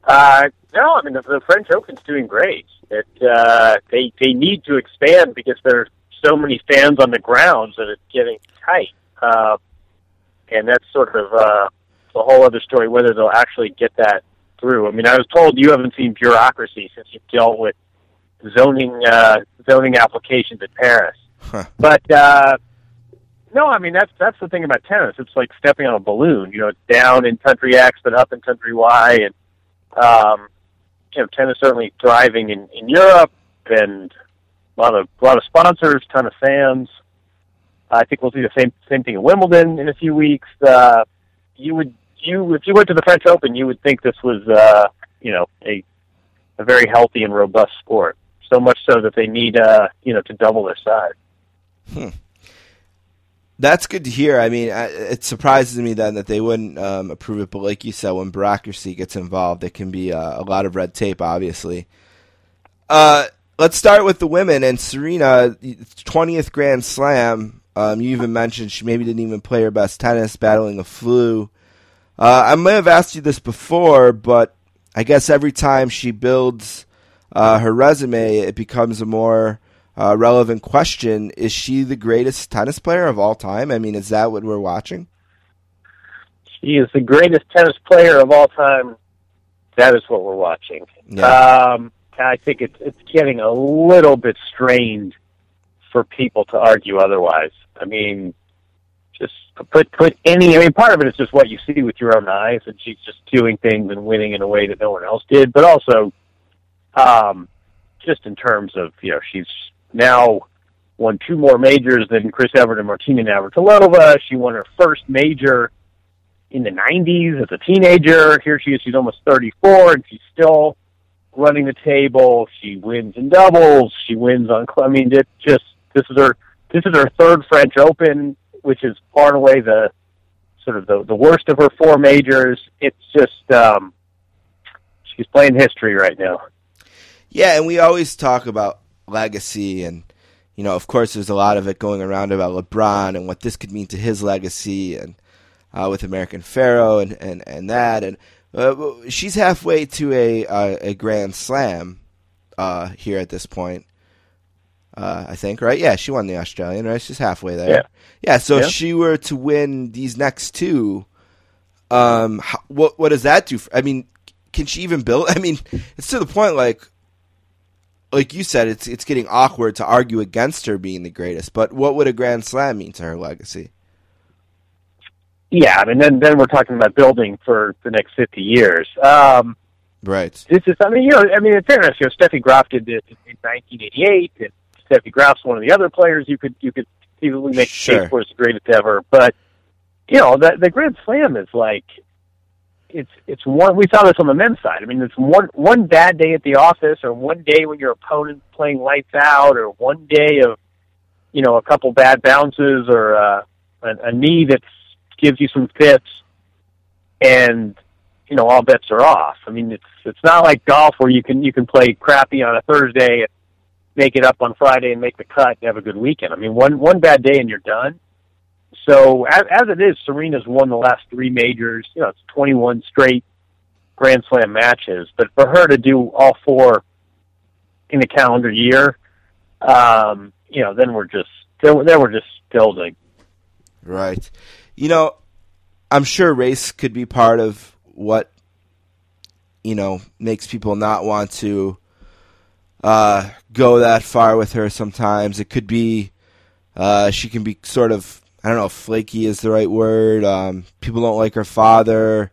Uh, no, I mean the, the French Open's doing great. It uh, they they need to expand because there are so many fans on the grounds that it's getting tight. Uh, and that's sort of uh, a whole other story whether they'll actually get that through. I mean, I was told you haven't seen bureaucracy since you've dealt with zoning uh, zoning applications in Paris. Huh. But uh, no, I mean that's that's the thing about tennis. It's like stepping on a balloon. You know, it's down in country X but up in country Y, and um, you know, tennis certainly thriving in, in Europe, and a lot of a lot of sponsors, ton of fans. I think we'll see the same same thing in Wimbledon in a few weeks. Uh, you would you if you went to the French Open, you would think this was uh, you know a a very healthy and robust sport. So much so that they need uh, you know to double their size. Hmm. That's good to hear. I mean, it surprises me then that they wouldn't um, approve it. But like you said, when bureaucracy gets involved, it can be uh, a lot of red tape. Obviously. Uh, let's start with the women and Serena, twentieth Grand Slam. Um, you even mentioned she maybe didn't even play her best tennis, battling a flu. Uh, I may have asked you this before, but I guess every time she builds uh, her resume, it becomes a more uh, relevant question. Is she the greatest tennis player of all time? I mean, is that what we're watching? She is the greatest tennis player of all time. That is what we're watching. Yeah. Um, I think it's it's getting a little bit strained for people to argue otherwise. I mean, put put any. I mean, part of it is just what you see with your own eyes, and she's just doing things and winning in a way that no one else did. But also, um, just in terms of you know, she's now won two more majors than Chris Evert and Martina Navratilova. She won her first major in the 90s as a teenager. Here she is, she's almost 34, and she's still running the table. She wins in doubles. She wins on, I mean, it just, this is her this is her third French Open, which is far and away the sort of the, the worst of her four majors. It's just um, she's playing history right now. Yeah, and we always talk about legacy, and you know, of course, there's a lot of it going around about LeBron and what this could mean to his legacy, and uh, with American Pharoah and and and that, and uh, she's halfway to a uh, a Grand Slam uh, here at this point. Uh, I think, right? Yeah, she won the Australian, right? She's halfway there. Yeah. Yeah. So Yeah. if she were to win these next two, um, how, what what does that do? For, I mean, can she even build? I mean, it's to the point like, like you said, it's it's getting awkward to argue against her being the greatest. But what would a Grand Slam mean to her legacy? Yeah, I mean, then then we're talking about building for the next fifty years. Um, Right. this is, I mean, you know, I mean, in fairness, you know, Steffi Graf did this in 1988, and Steffi Graf's one of the other players you could you could easily make the Sure. case for as the greatest ever. But you know, the the Grand Slam is like it's it's one. We saw this on the men's side. I mean, it's one one bad day at the office, or one day when your opponent's playing lights out, or one day of you know a couple bad bounces, or uh, a, a knee that gives you some fits, and you know all bets are off. I mean, it's it's not like golf where you can you can play crappy on a Thursday, and make it up on Friday, and make the cut and have a good weekend. I mean, one one bad day and you're done. So as, as it is, Serena's won the last three majors. You know, it's 21 straight Grand Slam matches. But for her to do all four in a calendar year, um, you know, then we're just then, then we're just building. Right. You know, I'm sure race could be part of what you know makes people not want to uh, go that far with her. Sometimes it could be uh, she can be sort of I don't know flaky is the right word. Um, people don't like her father.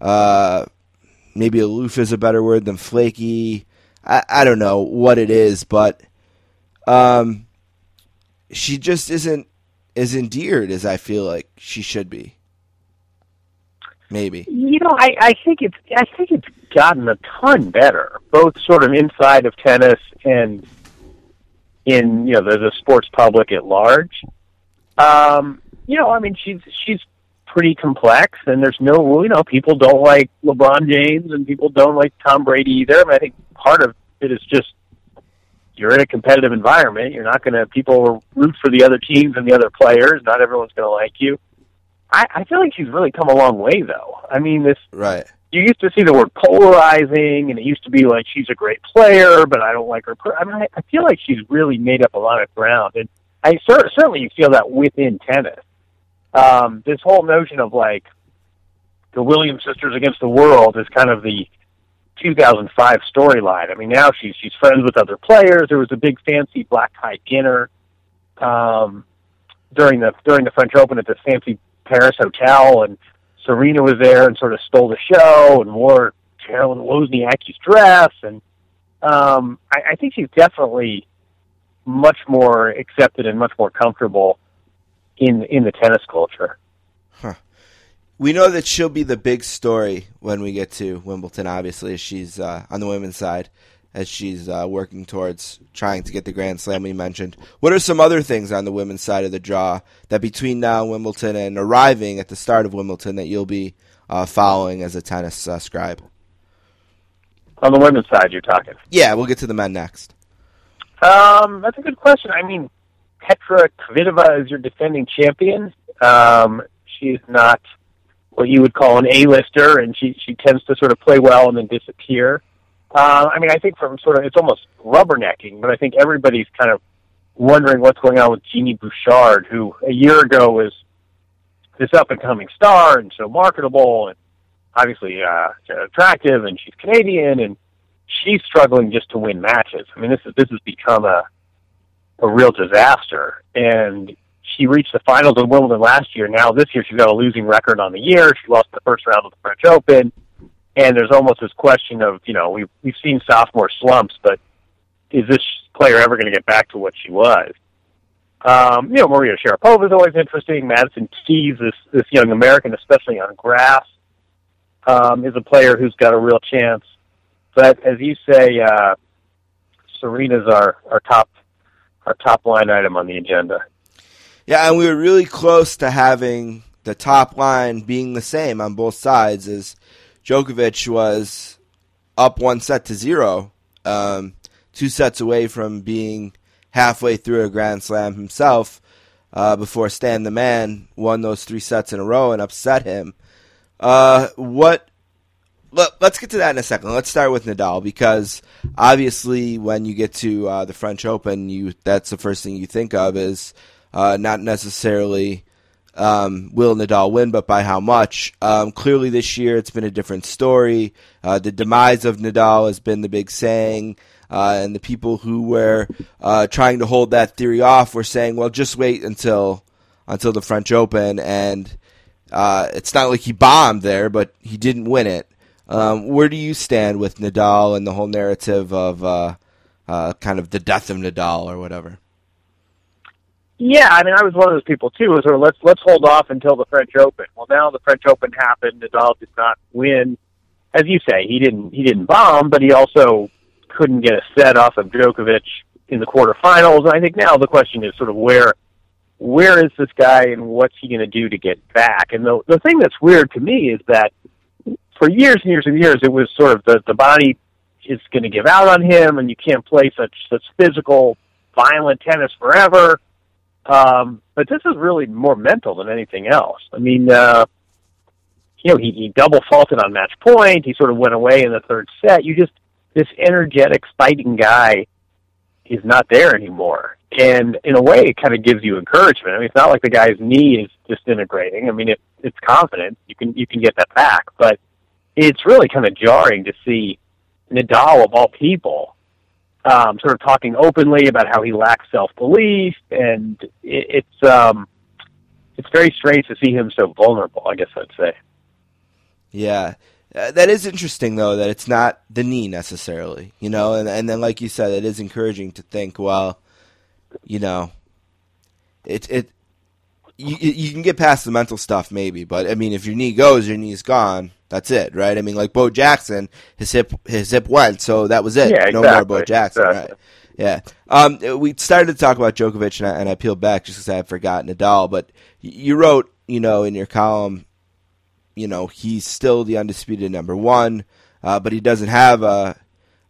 Uh, maybe aloof is a better word than flaky. I, I don't know what it is, but um, she just isn't as endeared as I feel like she should be. Maybe. You know, I, I think it's I think it's gotten a ton better, both sort of inside of tennis and in you know the, the sports public at large. Um, you know, I mean, she's she's pretty complex, and there's no you know people don't like LeBron James, and people don't like Tom Brady either. I, mean, I think part of it is just you're in a competitive environment. You're not going to people root for the other teams and the other players. Not everyone's going to like you. I, I feel like she's really come a long way, though. I mean, this Right. You used to see the word polarizing, and it used to be like she's a great player, but I don't like her. Per- I mean, I, I feel like she's really made up a lot of ground, and I cer- certainly you feel that within tennis. Um, this whole notion of like the Williams sisters against the world is kind of the 2005 storyline. I mean, now she's she's friends with other players. There was a big fancy black tie dinner um, during the during the French Open at this fancy Paris hotel, and Serena was there and sort of stole the show and wore Caroline Wozniacki's dress, and um, I, I think she's definitely much more accepted and much more comfortable in in the tennis culture. We know that she'll be the big story when we get to Wimbledon. Obviously, she's uh, on the women's side, as she's uh, working towards trying to get the Grand Slam we mentioned. What are some other things on the women's side of the draw that between now and Wimbledon and arriving at the start of Wimbledon that you'll be uh, following as a tennis uh, scribe? On the women's side, you're talking. Yeah, we'll get to the men next. Um, that's a good question. I mean, Petra Kvitova is your defending champion. Um, she's not what you would call an A-lister, and she she tends to sort of play well and then disappear. Uh, I mean, I think from sort of it's almost rubbernecking, but I think everybody's kind of wondering what's going on with Genie Bouchard, who a year ago was this up and coming star and so marketable and obviously uh, attractive, and she's Canadian, and she's struggling just to win matches. I mean, this is this has become a a real disaster. And she reached the finals of Wimbledon last year. Now this year she's got a losing record on the year. She lost the first round of the French Open. And there's almost this question of, you know, we've we've seen sophomore slumps, but is this player ever going to get back to what she was? Um, you know, Maria Sharapova is always interesting. Madison Keys, this this young American, especially on grass, um, is a player who's got a real chance. But as you say, uh, Serena's our our top our top line item on the agenda. Yeah, and we were really close to having the top line being the same on both sides as Djokovic was up one set to zero, um, two sets away from being halfway through a Grand Slam himself uh, before Stan the Man won those three sets in a row and upset him. Uh, what? Let, us get to that in a second. Let's start with Nadal because obviously, when you get to uh, the French Open, you that's the first thing you think of is uh, not necessarily um, will Nadal win, but by how much. Um, clearly, this year it's been a different story. Uh, the demise of Nadal has been the big saying. Uh, and the people who were uh, trying to hold that theory off were saying, "Well, just wait until until the French Open." And uh, it's not like he bombed there, but he didn't win it. Um, where do you stand with Nadal and the whole narrative of uh, uh, kind of the death of Nadal or whatever? Yeah, I mean, I was one of those people too. Was sort of let's let's hold off until the French Open. Well, now the French Open happened. Nadal did not win, as you say. He didn't he didn't bomb, but he also couldn't get a set off of Djokovic in the quarterfinals. And I think now the question is sort of where where is this guy and what's he going to do to get back? And the the thing that's weird to me is that for years and years and years it was sort of the the body is going to give out on him, and you can't play such such physical, violent tennis forever um, but this is really more mental than anything else. I mean, uh, you know, he, he double faulted on match point. He sort of went away in the third set. You just, this energetic, fighting guy is not there anymore. And in a way, it kind of gives you encouragement. I mean, it's not like the guy's knee is disintegrating. I mean, it, it's confident. You can, you can get that back. But it's really kind of jarring to see Nadal, of all people, um, sort of talking openly about how he lacks self belief, and it, it's um, it's very strange to see him so vulnerable. I guess I'd say. Yeah, uh, that is interesting though. That it's not the knee necessarily, you know, and and then like you said, it is encouraging to think, well, you know, it it you you can get past the mental stuff maybe, but I mean, if your knee goes, your knee's gone. That's it, right? I mean, like Bo Jackson, his hip his hip went, so that was it. Yeah, exactly. no more Bo Jackson, Exactly. right? Yeah. Um, we started to talk about Djokovic, and I, and I peeled back just because I had forgotten Nadal. But you wrote, you know, in your column, you know, he's still the undisputed number one, uh, but he doesn't have a,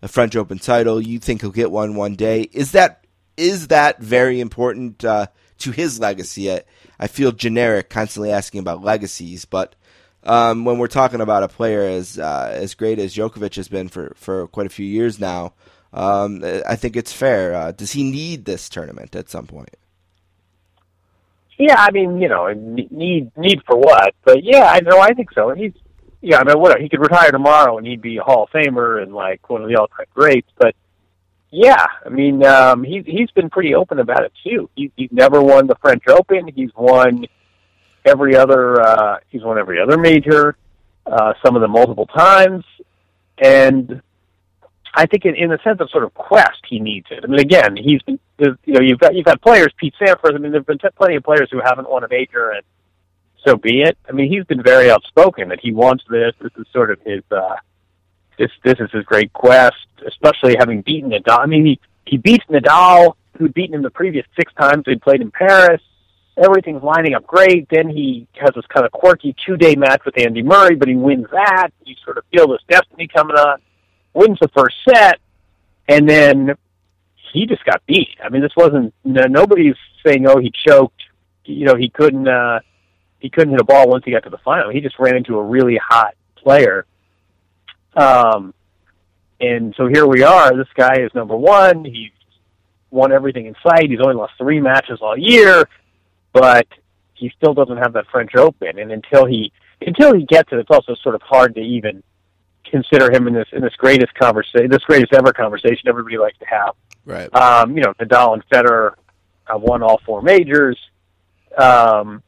a French Open title. You think he'll get one one day? Is that is that very important uh, to his legacy? I feel generic, constantly asking about legacies, but um, when we're talking about a player as uh, as great as Djokovic has been for, for quite a few years now, um, I think it's fair. Uh, does he need this tournament at some point? Yeah, I mean, you know, need need for what? But yeah, I know, I think so. He's, yeah, I mean, what he could retire tomorrow and he'd be a Hall of Famer and like one of the all-time greats. But yeah, I mean, um, he's he's been pretty open about it too. He, he's never won the French Open. He's won every other. uh He's won every other major, uh some of them multiple times, and I think in, in the sense of sort of quest, he needs it. I mean, again, he's you know, you've got you've got players, Pete Sampras. I mean, there've been plenty of players who haven't won a major, and so be it. I mean, he's been very outspoken that he wants this. This is sort of his. uh This this is his great quest, especially having beaten Nadal. I mean, he he beats Nadal, who'd beaten him the previous six times they'd played in Paris. Everything's lining up great. Then he has this kind of quirky two day match with Andy Murray, but he wins that. You sort of feel this destiny coming on wins the first set, and then he just got beat. I mean, this wasn't no, nobody's saying, "Oh, he choked." You know, he couldn't uh, he couldn't hit a ball once he got to the final. He just ran into a really hot player. Um, and so here we are. This guy is number one. He's won everything in sight. He's only lost three matches all year, but he still doesn't have that French Open. And until he until he gets it, it's also sort of hard to even consider him in this in this greatest conversation, this greatest ever conversation everybody likes to have. Right. Um, you know, Nadal and Federer have won all four majors. Um,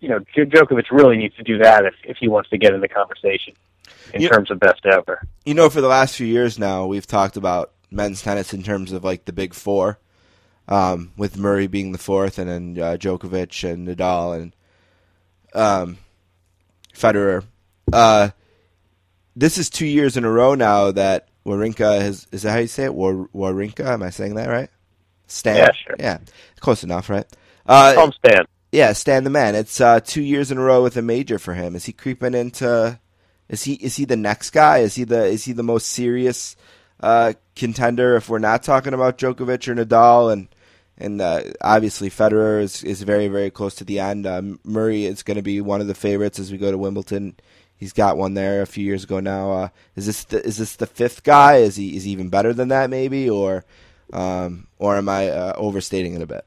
you know, Dj- Djokovic really needs to do that if if he wants to get in the conversation in You- terms of best ever. You know, for the last few years now, we've talked about men's tennis in terms of like the big four, um, with Murray being the fourth, and then uh, Djokovic and Nadal and um, Federer. Uh, this is two years in a row now that Wawrinka has. Is that how you say it? War, Wawrinka? Am I saying that right? Stan. Yeah, sure. Yeah, close enough, right? Uh, Stan. yeah, Stan the man. It's uh, two years in a row with a major for him. Is he creeping into? Is he is he the next guy? Is he the is he the most serious uh, contender? If we're not talking about Djokovic or Nadal, and and uh, obviously Federer is is very very close to the end. Um, Murray is going to be one of the favorites as we go to Wimbledon. He's got one there a few years ago now. Uh, is this the, is this the fifth guy? Is he is he even better than that maybe or um, or am I uh, overstating it a bit?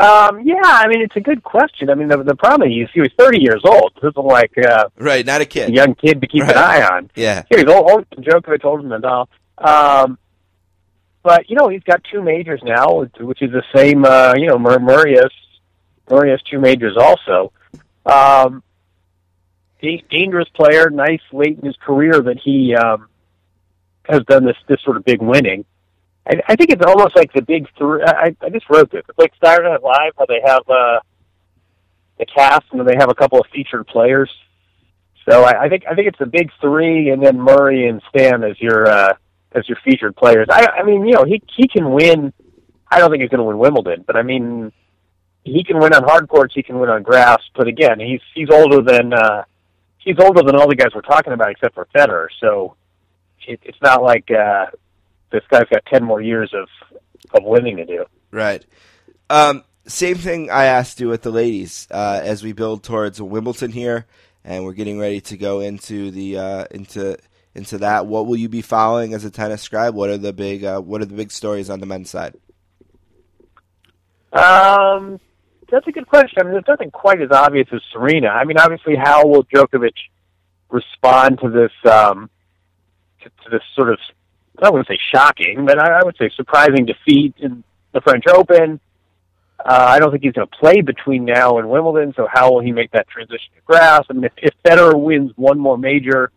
Um, yeah, I mean it's a good question. I mean the the problem is he was 30 years old. This isn't like uh, Right, not a a kid. young kid to keep Right. an eye on. Yeah, Here he's old, older than Djokovic, older than Nadal. Um, but you know he's got two majors now, which- is the same. Uh, you know Mur- Murray has Murray has two majors also. Um, dangerous player, nice late in his career that he um, has done this this sort of big winning. I, I think it's almost like the big three. I, I just wrote this. It's like Saturday Night Live, how they have uh, the cast and then they have a couple of featured players. So I, I think I think it's the big three, and then Murray and Stan as your uh, as your featured players. I, I mean, you know, he he can win. I don't think he's going to win Wimbledon, but I mean, he can win on hard courts. He can win on grass. But again, he's he's older than uh, he's older than all the guys we're talking about, except for Federer. So it, it's not like uh, this guy's got ten more years of of winning to do. right. Um, same thing I asked you with the ladies uh, as we build towards Wimbledon here, and we're getting ready to go into the uh, into into that. What will you be following as a tennis scribe? What are the big uh, What are the big stories on the men's side? Um, that's a good question. I mean, there's nothing quite as obvious as Serena. I mean, obviously, how will Djokovic respond to this um, to, to this sort of I wouldn't say shocking, but I, I would say surprising defeat in the French Open. Uh, I don't think he's going to play between now and Wimbledon. So how will he make that transition to grass? I mean, if, if Federer wins one more major,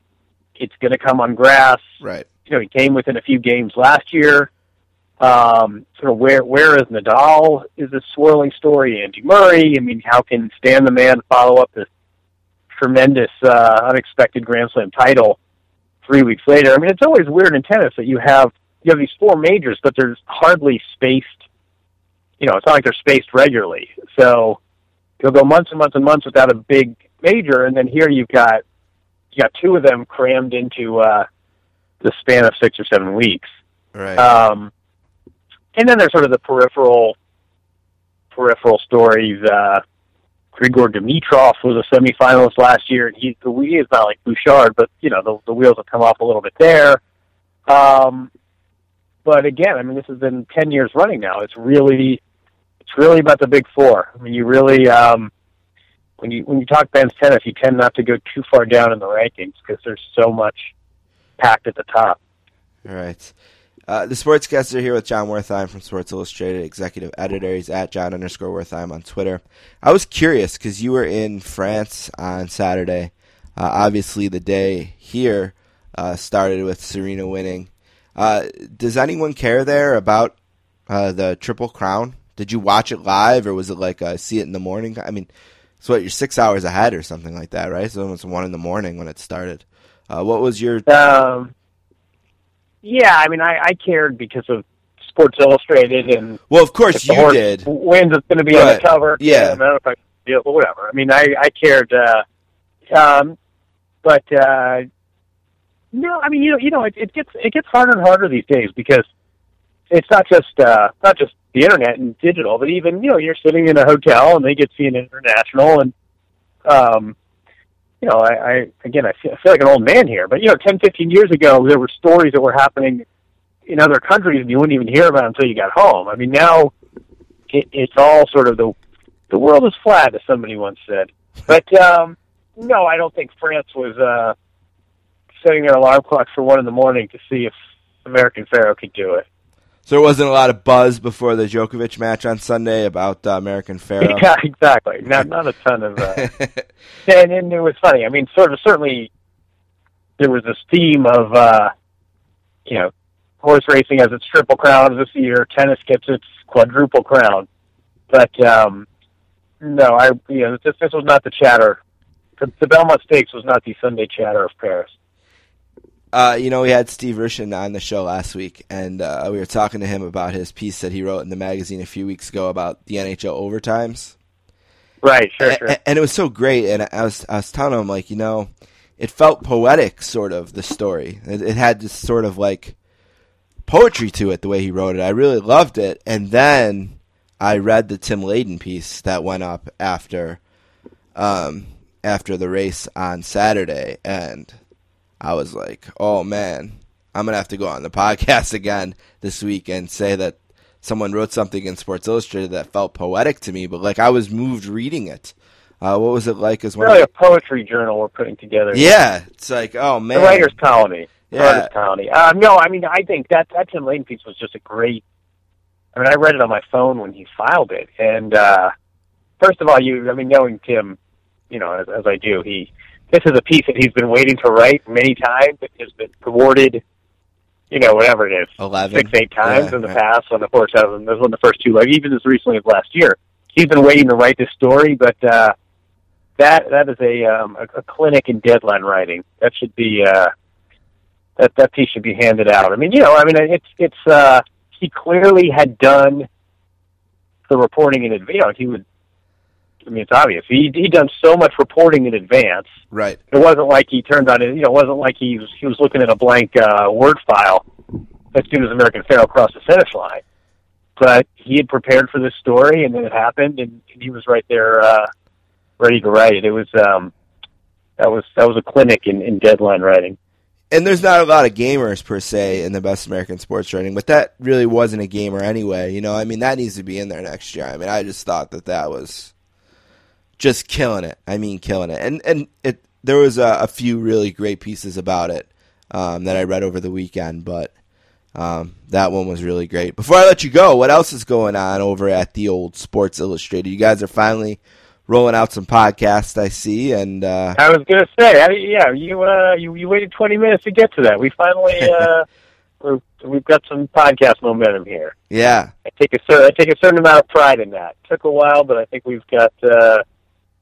it's going to come on grass Right. you know, he came within a few games last year. Um, sort of where where is Nadal is a swirling story. Andy Murray. I mean, how can Stan the Man follow up this tremendous, uh, unexpected Grand Slam title three weeks later? I mean, it's always weird in tennis that you have you have these four majors, but there's hardly spaced. You know, it's not like they're spaced regularly. So you'll go months and months and months without a big major, and then here you've got you got two of them crammed into uh, the span of six or seven weeks. Right. Um, and then there's sort of the peripheral peripheral stories. Uh, Grigor Dimitrov was a semifinalist last year, and he, he is not like Bouchard, but you know the, the wheels have come off a little bit there. Um, but again, I mean, this has been ten years running now. It's really, it's really about the big four. I mean, you really, um, when you when you talk men's tennis, you tend not to go too far down in the rankings because there's so much packed at the top. All right. Uh, the sportscasts are here with Jon Wertheim from Sports Illustrated, executive editor. He's at Jon underscore Wertheim on Twitter. I was curious because you were in France on Saturday. Uh, obviously, the day here uh, started with Serena winning. Uh, does anyone care there about uh, the Triple Crown? Did you watch it live, or was it like uh, see it in the morning? I mean, so what? You're six hours ahead or something like that, right? So it was one in the morning when it started. What was your Um, yeah, I mean, I, I cared because of Sports Illustrated, and well? Of course you did. wins, it's going to be on the cover. Yeah. I don't know if I yeah, but whatever. I mean, I I cared, uh, um, but uh, no, I mean, you know, you know, it, it gets it gets harder and harder these days because it's not just uh, not just the internet and digital, but even you know, you're sitting in a hotel and they get CNN International and um, you know, I, I again, I feel, I feel like an old man here, but you know, 10, 15 years ago, there were stories that were happening in other countries, and you wouldn't even hear about it until you got home. I mean, now it, it's all sort of the the world is flat, as somebody once said. But um, no, I don't think France was uh, setting their alarm clocks for one in the morning to see if American Pharoah could do it. So there wasn't a lot of buzz before the Djokovic match on Sunday about uh, American Pharoah. Yeah, exactly. Not not a ton of. Uh, and, and it was funny. I mean, sort of certainly there was this theme of uh, you know horse racing has its triple crown this year, tennis gets its quadruple crown. But um, no, I you know this, this was not the chatter. The, the Belmont Stakes was not the Sunday chatter of Paris. Uh, you know, we had Steve Rushin on the show last week, and uh, we were talking to him about his piece that he wrote in the magazine a few weeks ago about the NHL overtimes. Right, sure, A- sure. and it was so great. And I was I was telling him like, you know, it felt poetic, sort of the story. It, it had this sort of like poetry to it, the way he wrote it. I really loved it. And then I read the Tim Layden piece that went up after, um, after the race on Saturday, and I was like, oh man, I'm gonna have to go on the podcast again this week and say that someone wrote something in Sports Illustrated that felt poetic to me, but like I was moved reading it. Uh, what was it like as one? really a poetry journal we're putting together. yeah, it's like oh man, The writers' colony. Yeah. writers' colony. Um, no, I mean, I think that that Tim Layden piece was just a great. I mean, I read it on my phone when he filed it, and uh, first of all, you, I mean, knowing Tim, you know, as, as I do, he this is a piece that he's been waiting to write many times. It has been awarded, you know, whatever it is, six, eight times Yeah, in the right. past on the four seven. Those were the first two, like even as recently as last year. He's been waiting to write this story, but uh, that that is a um, a, a clinic in deadline writing. That should be uh, that that piece should be handed out. I mean, you know, I mean, it's it's uh, he clearly had done the reporting in advance. He would. I mean, it's obvious. He he done so much reporting in advance. Right. It wasn't like he turned on it. You know, it wasn't like he was he was looking at a blank uh, word file as soon as American Pharoah crossed the finish line. But he had prepared for this story, and then it happened, and he was right there, uh, ready to write it. It was um, that was that was a clinic in, in deadline writing. and there's not a lot of gamers per se in the best American sports writing, but that really wasn't a gamer anyway. You know, I mean, that needs to be in there next year. I mean, I just thought that that was just killing it. I mean, killing it. And and it there was a, a few really great pieces about it um, that I read over the weekend, but um, that one was really great. Before I let you go, what else is going on over at the old Sports Illustrated? You guys are finally rolling out some podcasts, I see, and uh, I was gonna say, I, yeah, you uh, you you waited twenty minutes to get to that. We finally uh, we're, we've got some podcast momentum here. yeah. I take a cer- I take a certain amount of pride in that. It Took a while, but I think we've got uh,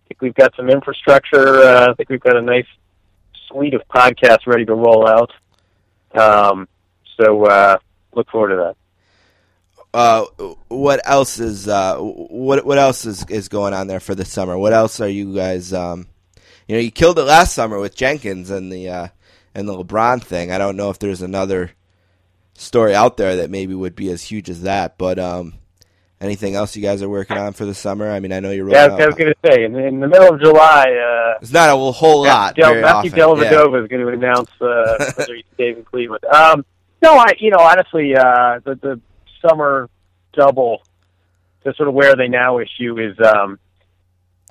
I think we've got some infrastructure. Uh, I think we've got a nice suite of podcasts ready to roll out. Um, so uh, look forward to that. uh, what else is uh, what what else is, is going on there for the summer? What else are you guys? Um, you know, you killed it last summer with Jenkins and the uh, and the LeBron thing. I don't know if there's another story out there that maybe would be as huge as that. But um, anything else you guys are working on for the summer? I mean, I know you're Yeah, rolling I was going to say in, in the middle of July. Uh, It's not a whole lot. Del- Matthew often. Yeah. Dellavedova is going to announce uh, whether he's staying in Cleveland. Um, no, I you know honestly uh, the the summer double, the sort of where they now issue is um,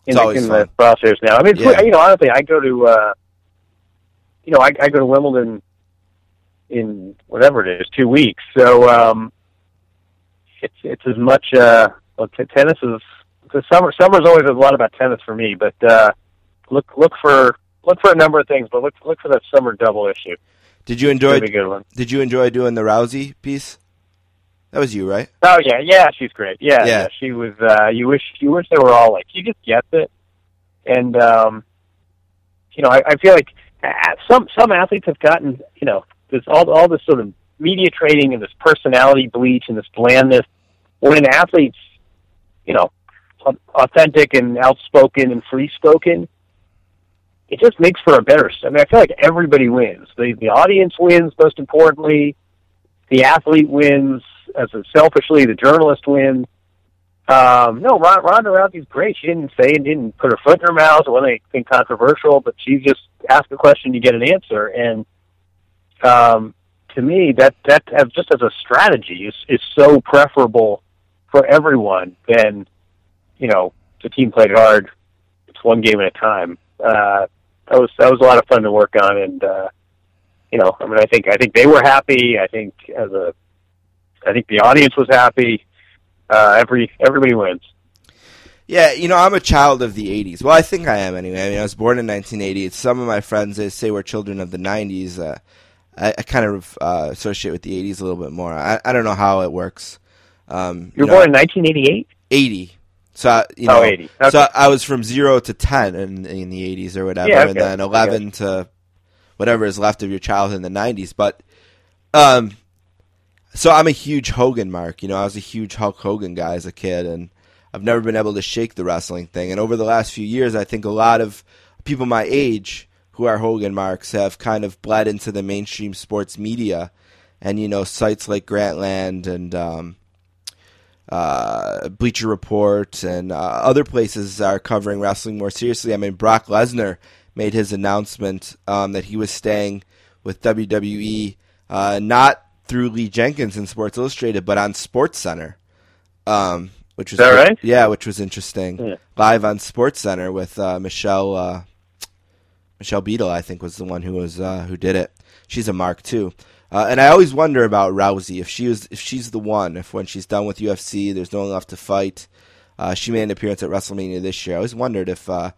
in, the, in the crosshairs now. I mean, Yeah. you know, honestly, I go to uh, you know I, I go to Wimbledon in whatever it is two weeks, so um, it's it's as much uh, well, t- tennis is the summer. Summer's always a lot about tennis for me, but uh, look look for look for a number of things, but look look for that summer double issue. Did you enjoy? That'd be a good one. Did you enjoy doing the Rousey piece? That was you, right? Oh yeah, yeah, she's great. Yeah, Yeah. yeah. she was. uh You wish you wish they were all like she just gets it, and um, you know I, I feel like uh, some some athletes have gotten you know this all all this sort of media training and this personality bleach and this blandness. When an athlete's you know authentic and outspoken and free spoken, it just makes for a better. I mean, I feel like everybody wins. The the audience wins most importantly. The athlete wins as a selfishly. The journalist wins. Um, no, Ron- Ronda Rousey's great. She didn't say and didn't put her foot in her mouth. Wasn't anything controversial, but she just asked a question, you get an answer, and um, to me, that that just as a strategy is is so preferable for everyone than you know the team played hard. It's one game at a time. Uh, that was that was a lot of fun to work on, and uh, you know, I mean, I think I think they were happy. I think as a, I think the audience was happy. Uh, every everybody wins. Yeah, you know, I'm a child of the 80s. Well, I think I am anyway. I mean, I was born in 1980. Some of my friends, they say we're children of the 90s. Uh, I, I kind of uh, associate with the 80s a little bit more. I, I don't know how it works. Um, You were know, born in 1988. 80. So, I- you Oh, know, 80. Okay. so I was from 0 to 10 in, in the 80s or whatever, Yeah, and then 11 to whatever is left of your childhood in the '90s. But um, so I'm a huge Hogan mark. You know, I was a huge Hulk Hogan guy as a kid, and I've never been able to shake the wrestling thing. And over the last few years, I think a lot of people my age who are Hogan marks have kind of bled into the mainstream sports media, and you know, sites like Grantland and um, uh, Bleacher Report and uh, other places are covering wrestling more seriously. I mean, Brock Lesnar made his announcement um, that he was staying with WWE, uh, not through Lee Jenkins in Sports Illustrated, but on Sports Center. Um, which was Is that right? Yeah, which was interesting. Yeah. Live on Sports Center with uh, Michelle uh, Michelle Beadle, I think, was the one who was uh, who did it. She's a mark too. Uh, and I always wonder about Rousey if she was if she's the one if when she's done with UFC, there's no one left to fight. Uh, she made an appearance at WrestleMania this year. I always wondered if uh,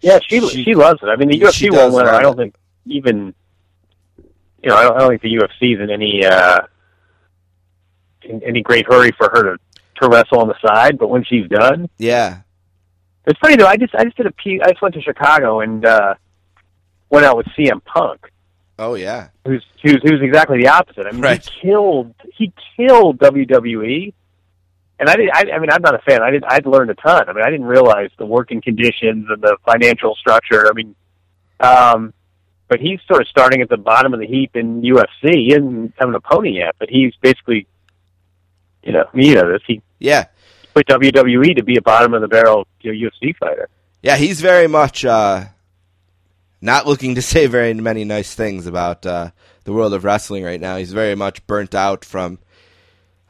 Yeah, she she, loves it. I mean, the she UFC won't her. I don't think even you know. I don't, I don't think the UFC is in any uh, in any great hurry for her to to wrestle on the side. But when she's done, yeah, it's funny though. I just I just did a P. I just went to Chicago and uh, went out with CM Punk, oh yeah, who's who's who's exactly the opposite. I mean, Right. he killed he killed WWE. And I did. I, I mean, I'm not a fan. I did. I'd learned a ton. I mean, I didn't realize the working conditions and the financial structure. I mean, um, but he's sort of starting at the bottom of the heap in UFC. He isn't having a pony yet, but he's basically, you know, you know this. He yeah, quit WWE to be a bottom of the barrel you know, UFC fighter. yeah. He's very much uh, not looking to say very many nice things about uh, the world of wrestling right now. He's very much burnt out from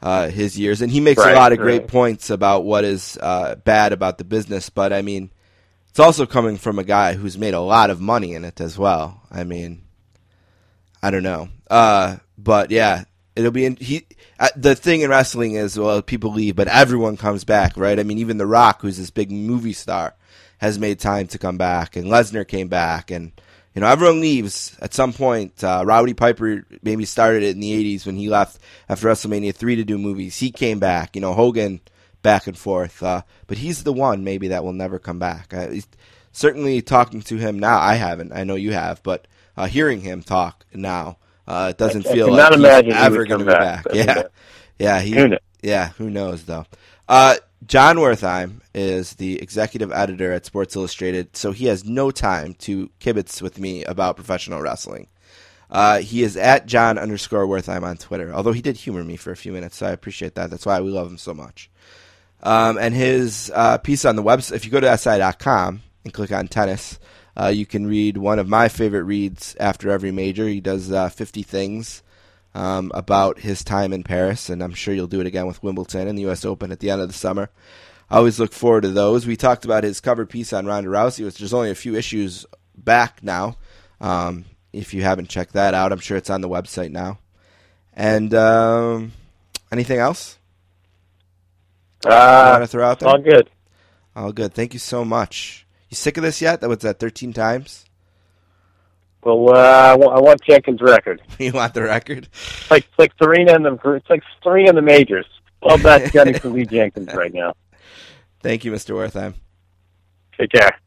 uh, his years, and he makes Right, a lot of great right. points about what is uh, bad about the business. But I mean, it's also coming from a guy who's made a lot of money in it as well. I mean, I don't know, uh, but yeah, it'll be. In, he uh, the thing in wrestling is well, people leave, but everyone comes back, right? I mean, even The Rock, who's this big movie star, has made time to come back, and Lesnar came back, and you know everyone leaves at some point. Uh, Rowdy Piper maybe started it in the '80s when he left after WrestleMania three to do movies. He came back, you know Hogan back and forth, uh, but he's the one maybe that will never come back. Uh, certainly talking to him now, I haven't. I know you have, but uh, hearing him talk now, uh, it doesn't I feel cannot like he's ever going to be back. back. Yeah, yeah, he, yeah, who knows though. Uh, Jon Wertheim is the executive editor at Sports Illustrated, so he has no time to kibitz with me about professional wrestling. Uh, he is at Jon underscore Wertheim on Twitter, although he did humor me for a few minutes, so I appreciate that. That's why we love him so much. Um, and his uh, piece on the website, if you go to SI.com and click on tennis, uh, you can read one of my favorite reads after every major. He does uh, 50 things um, about his time in Paris, and I'm sure you'll do it again with Wimbledon and the U.S. Open at the end of the summer. I always look forward to those. We talked about his cover piece on Ronda Rousey, which there's only a few issues back now. Um, if you haven't checked that out, I'm sure it's on the website now. And um, anything else? Uh, want to throw out there? all good. All good. Thank you so much. You sick of this yet? That was that 13 times. Well, uh, I want, I want Jenkins' record. you want the record? It's like it's like Serena and the it's like Serena and the majors. All that's gunning for Lee Jenkins right now. Thank you, Mr. Wertheim. Take care.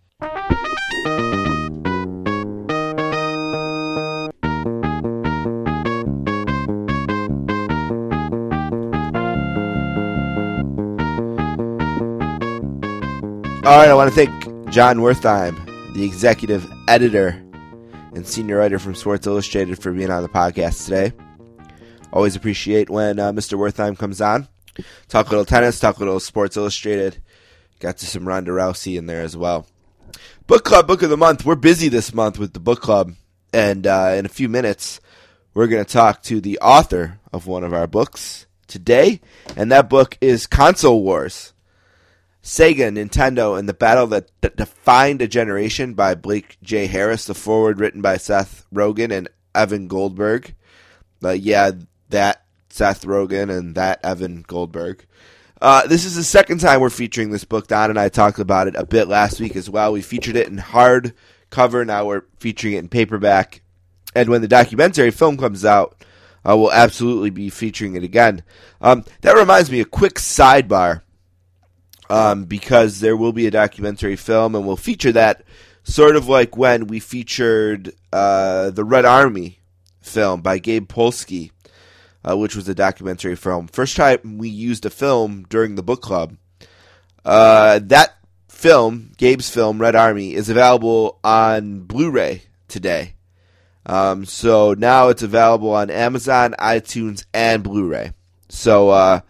All right, I want to thank Jon Wertheim, the executive editor and senior writer from Sports Illustrated, for being on the podcast today. Always appreciate when uh, Mr. Wertheim comes on. Talk a little tennis, talk a little Sports Illustrated. Got to some Ronda Rousey in there as well. Book Club Book of the Month. We're busy this month with the book club, and uh, in a few minutes, we're going to talk to the author of one of our books today, and that book is Console Wars. Sega, Nintendo, and the Battle That D- Defined a Generation by Blake J. Harris. The forward written by Seth Rogen and Evan Goldberg. Uh, yeah, that Seth Rogen and that Evan Goldberg. Uh, this is the second time we're featuring this book. Don and I talked about it a bit last week as well. We featured it in hard cover. Now we're featuring it in paperback. And when the documentary film comes out, uh, we'll absolutely be featuring it again. Um, that reminds me, a quick sidebar um, because there will be a documentary film and we'll feature that sort of like when we featured uh, the Red Army film by Gabe Polsky, uh, which was a documentary film. First time we used a film during the book club. Uh, that film, Gabe's film, Red Army, is available on Blu-ray today. Um, so now it's available on Amazon, iTunes, and Blu-ray. So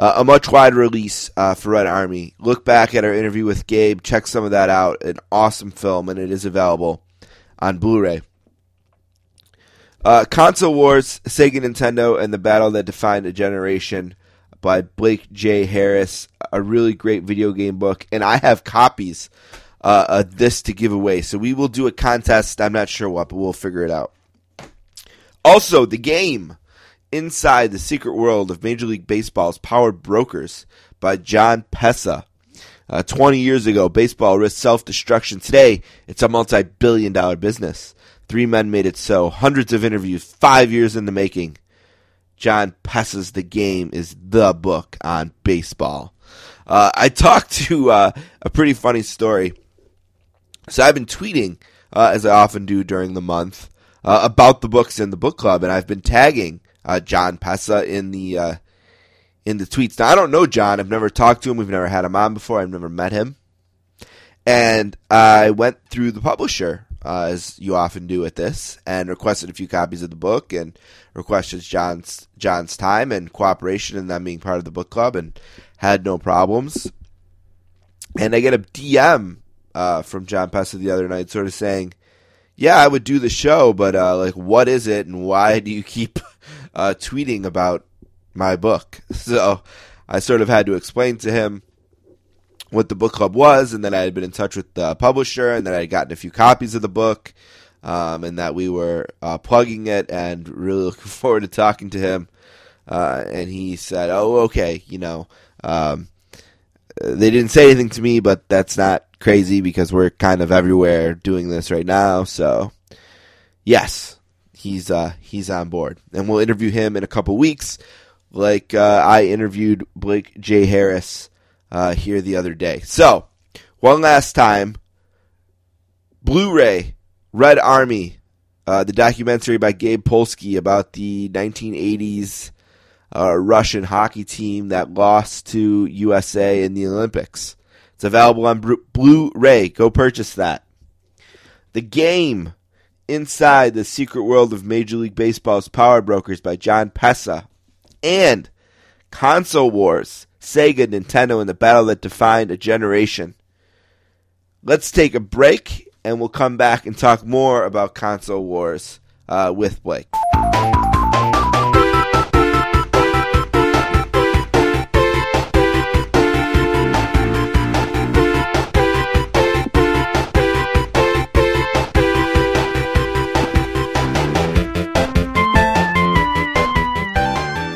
uh, a much wider release uh, for Red Army. Look back at our interview with Gabe. Check some of that out. An awesome film, and it is available on Blu-ray. Uh, Console Wars, Sega Nintendo, and the Battle That Defined a Generation by Blake J. Harris. A really great video game book, and I have copies uh, of this to give away. So we will do a contest. I'm not sure what, but we'll figure it out. Also, the game Inside the Secret World of Major League Baseball's Power Brokers by Jon Pessah. Uh, 20 years ago, baseball risked self destruction. Today, it's a multi billion dollar business. Three men made it so. Hundreds of interviews, five years in the making. Jon Pessah's The Game is the book on baseball. Uh, I talked to uh, a pretty funny story. So I've been tweeting, uh, as I often do during the month, uh, about the books in the book club, and I've been tagging uh, Jon Pessah in the uh, in the tweets. Now I don't know John. I've never talked to him. We've never had him on before. I've never met him. And I went through the publisher, uh, as you often do with this, and requested a few copies of the book and requested John's John's time and cooperation in them being part of the book club, and had no problems. And I get a DM uh, from Jon Pessah the other night, sort of saying, "Yeah, I would do the show, but uh, like, what is it, and why do you keep uh, tweeting about my book?" So I sort of had to explain to him what the book club was, and that I had been in touch with the publisher, and that I had gotten a few copies of the book, um, and that we were uh, plugging it, and really looking forward to talking to him. Uh, and he said, "Oh, okay, you know." Um, they didn't say anything to me, but that's not crazy because we're kind of everywhere doing this right now. So, yes, he's uh, he's on board, and we'll interview him in a couple weeks, like uh, I interviewed Blake J. Harris uh, here the other day. So, one last time, Blu-ray, Red Army, uh, the documentary by Gabe Polsky about the 1980s uh, Russian hockey team that lost to USA in the Olympics. It's available on Blu-ray. Go purchase that. The game inside the secret world of Major League Baseball's Power Brokers by Jon Pessah and Console Wars, Sega, Nintendo, and the battle that defined a generation. Let's take a break and we'll come back and talk more about Console Wars uh, with Blake.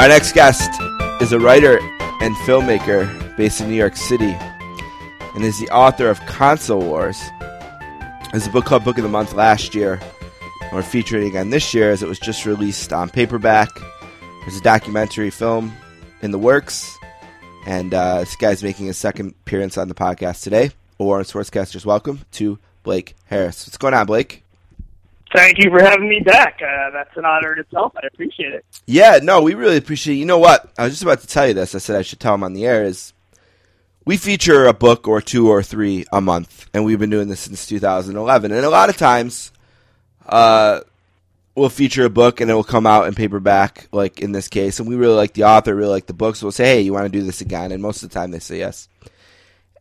Our next guest is a writer and filmmaker based in New York City and is the author of Console Wars. It's a book club book of the month last year. And we're featuring again this year as it was just released on paperback. There's a documentary film in the works. And uh, this guy's making his second appearance on the podcast today. Or Sportscasters, welcome to Blake Harris. What's going on, Blake? Thank you for having me back. Uh, that's an honor in itself. I appreciate it. Yeah, no, we really appreciate it. You know what? I was just about to tell you this. I said I should tell him on the air is we feature a book or two or three a month, and we've been doing this since 2011. And a lot of times, uh, we'll feature a book and it will come out in paperback, like in this case. And we really like the author, really like the book, so we'll say, "Hey, you want to do this again?" And most of the time, they say yes.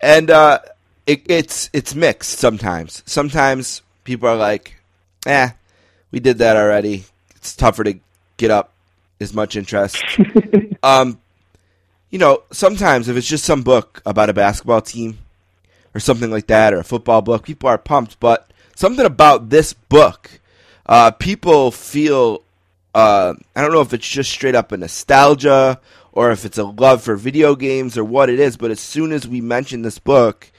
And uh, it, it's it's mixed sometimes. Sometimes people are like, "Eh, we did that already. It's tougher to get up as much interest." um, you know, sometimes if it's just some book about a basketball team or something like that, or a football book, people are pumped. But something about this book, uh, people feel. Uh, I don't know if it's just straight up a nostalgia or if it's a love for video games or what it is. But as soon as we mention this book,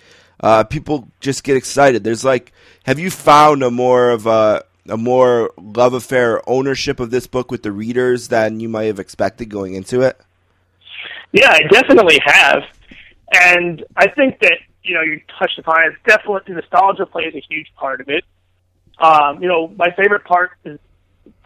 uh, people just get excited. There's like, have you found a more of a a more love affair, ownership of this book with the readers than you might have expected going into it? Yeah, I definitely have. And I think that you know you touched upon it. Definitely, nostalgia plays a huge part of it. Um, you know, my favorite part is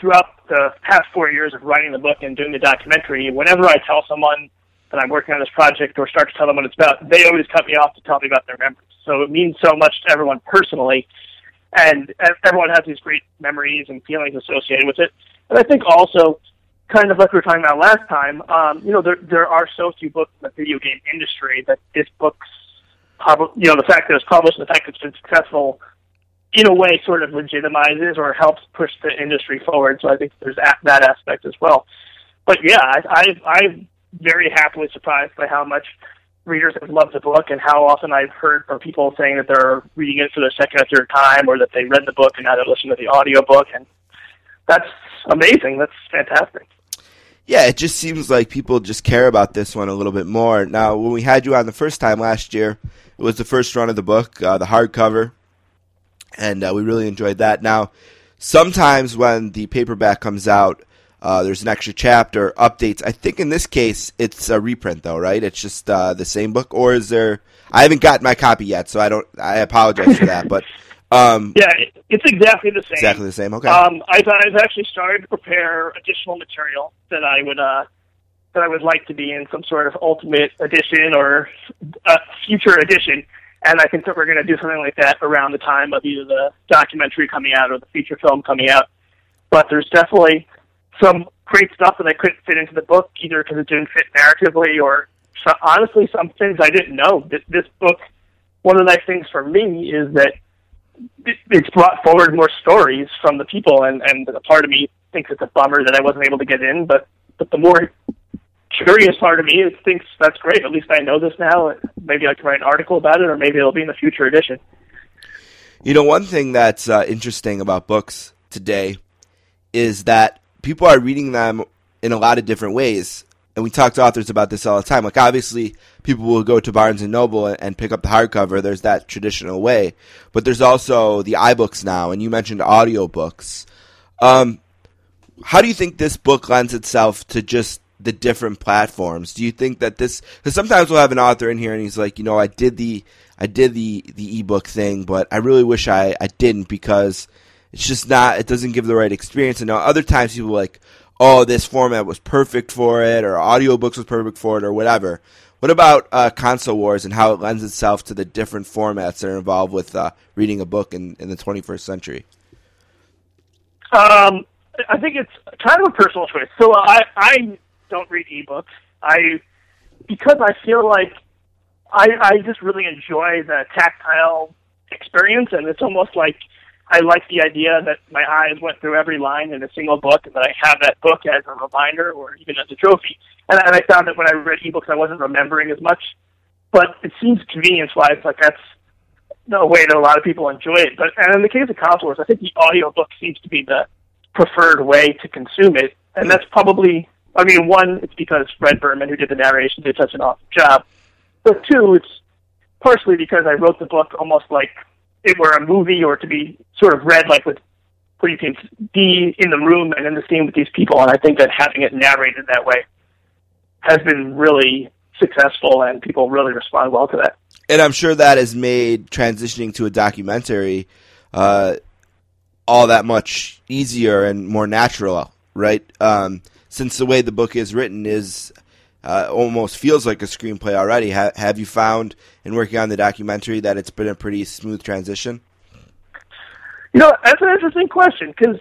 throughout the past four years of writing the book and doing the documentary. Whenever I tell someone that I'm working on this project or start to tell them what it's about, they always cut me off to tell me about their memories. So it means so much to everyone personally, and everyone has these great memories and feelings associated with it. And I think also, kind of like we were talking about last time, um, you know, there there are so few books in the video game industry that this book's, pub- you know, the fact that it's published, and the fact that it's been successful, in a way, sort of legitimizes or helps push the industry forward. So I think there's that aspect as well. But yeah, I, I I'm very happily surprised by how much readers have loved the book and how often I've heard from people saying that they're reading it for the second or third time or that they read the book and now they're listening to the audio book and that's amazing. That's fantastic. Yeah, it just seems like people just care about this one a little bit more. Now, when we had you on the first time last year, it was the first run of the book, uh, the hardcover, and uh, we really enjoyed that. Now, sometimes when the paperback comes out, uh, there's an extra chapter, updates. I think in this case it's a reprint, though, right? It's just uh, the same book, or is there? I haven't gotten my copy yet, so I don't. I apologize for that, but um, yeah, it's exactly the same. Exactly the same. Okay. Um, I've, I've actually started to prepare additional material that I would uh, that I would like to be in some sort of ultimate edition or a future edition. And I think that we're going to do something like that around the time of either the documentary coming out or the feature film coming out. But there's definitely some great stuff that I couldn't fit into the book, either because it didn't fit narratively or so, honestly some things I didn't know. This, this book, one of the nice things for me is that it, it's brought forward more stories from the people, and and a part of me thinks it's a bummer that I wasn't able to get in, but but the more curious part of me thinks that's great. At least I know this now. Maybe I can write an article about it, or maybe it'll be in a future edition. You know, one thing that's uh, interesting about books today is that people are reading them in a lot of different ways. And we talk to authors about this all the time. Like, obviously, people will go to Barnes and Noble and pick up the hardcover. There's that traditional way. But there's also the iBooks now, and you mentioned audiobooks. Um, how do you think this book lends itself to just the different platforms? Do you think that this? Because sometimes we'll have an author in here, and he's like, you know, I did the I did the the ebook thing, but I really wish I I didn't because it's just not. It doesn't give the right experience. And now other times people like, oh, this format was perfect for it, or audiobooks was perfect for it, or whatever. What about uh, console wars and how it lends itself to the different formats that are involved with uh, reading a book in, in the 21st century? Um, I think it's kind of a personal choice. So I I don't read ebooks. I because I feel like I I just really enjoy the tactile experience, and it's almost like I like the idea that my eyes went through every line in a single book, and that I have that book as a reminder or even as a trophy. And, and I found that when I read ebooks, I wasn't remembering as much. But it seems convenience-wise like that's the way that a lot of people enjoy it. But and in the case of wars, I think the audiobook seems to be the preferred way to consume it, and that's probably. I mean, one, it's because Fred Berman, who did the narration, did such an awesome job. But two, it's partially because I wrote the book almost like it were a movie or to be sort of read like with where you can be in the room and in the scene with these people. And I think that having it narrated that way has been really successful, and people really respond well to that. And I'm sure that has made transitioning to a documentary uh, all that much easier and more natural, right? Um, since the way the book is written is uh, almost feels like a screenplay already. Ha- have you found in working on the documentary that it's been a pretty smooth transition? You know, that's an interesting question because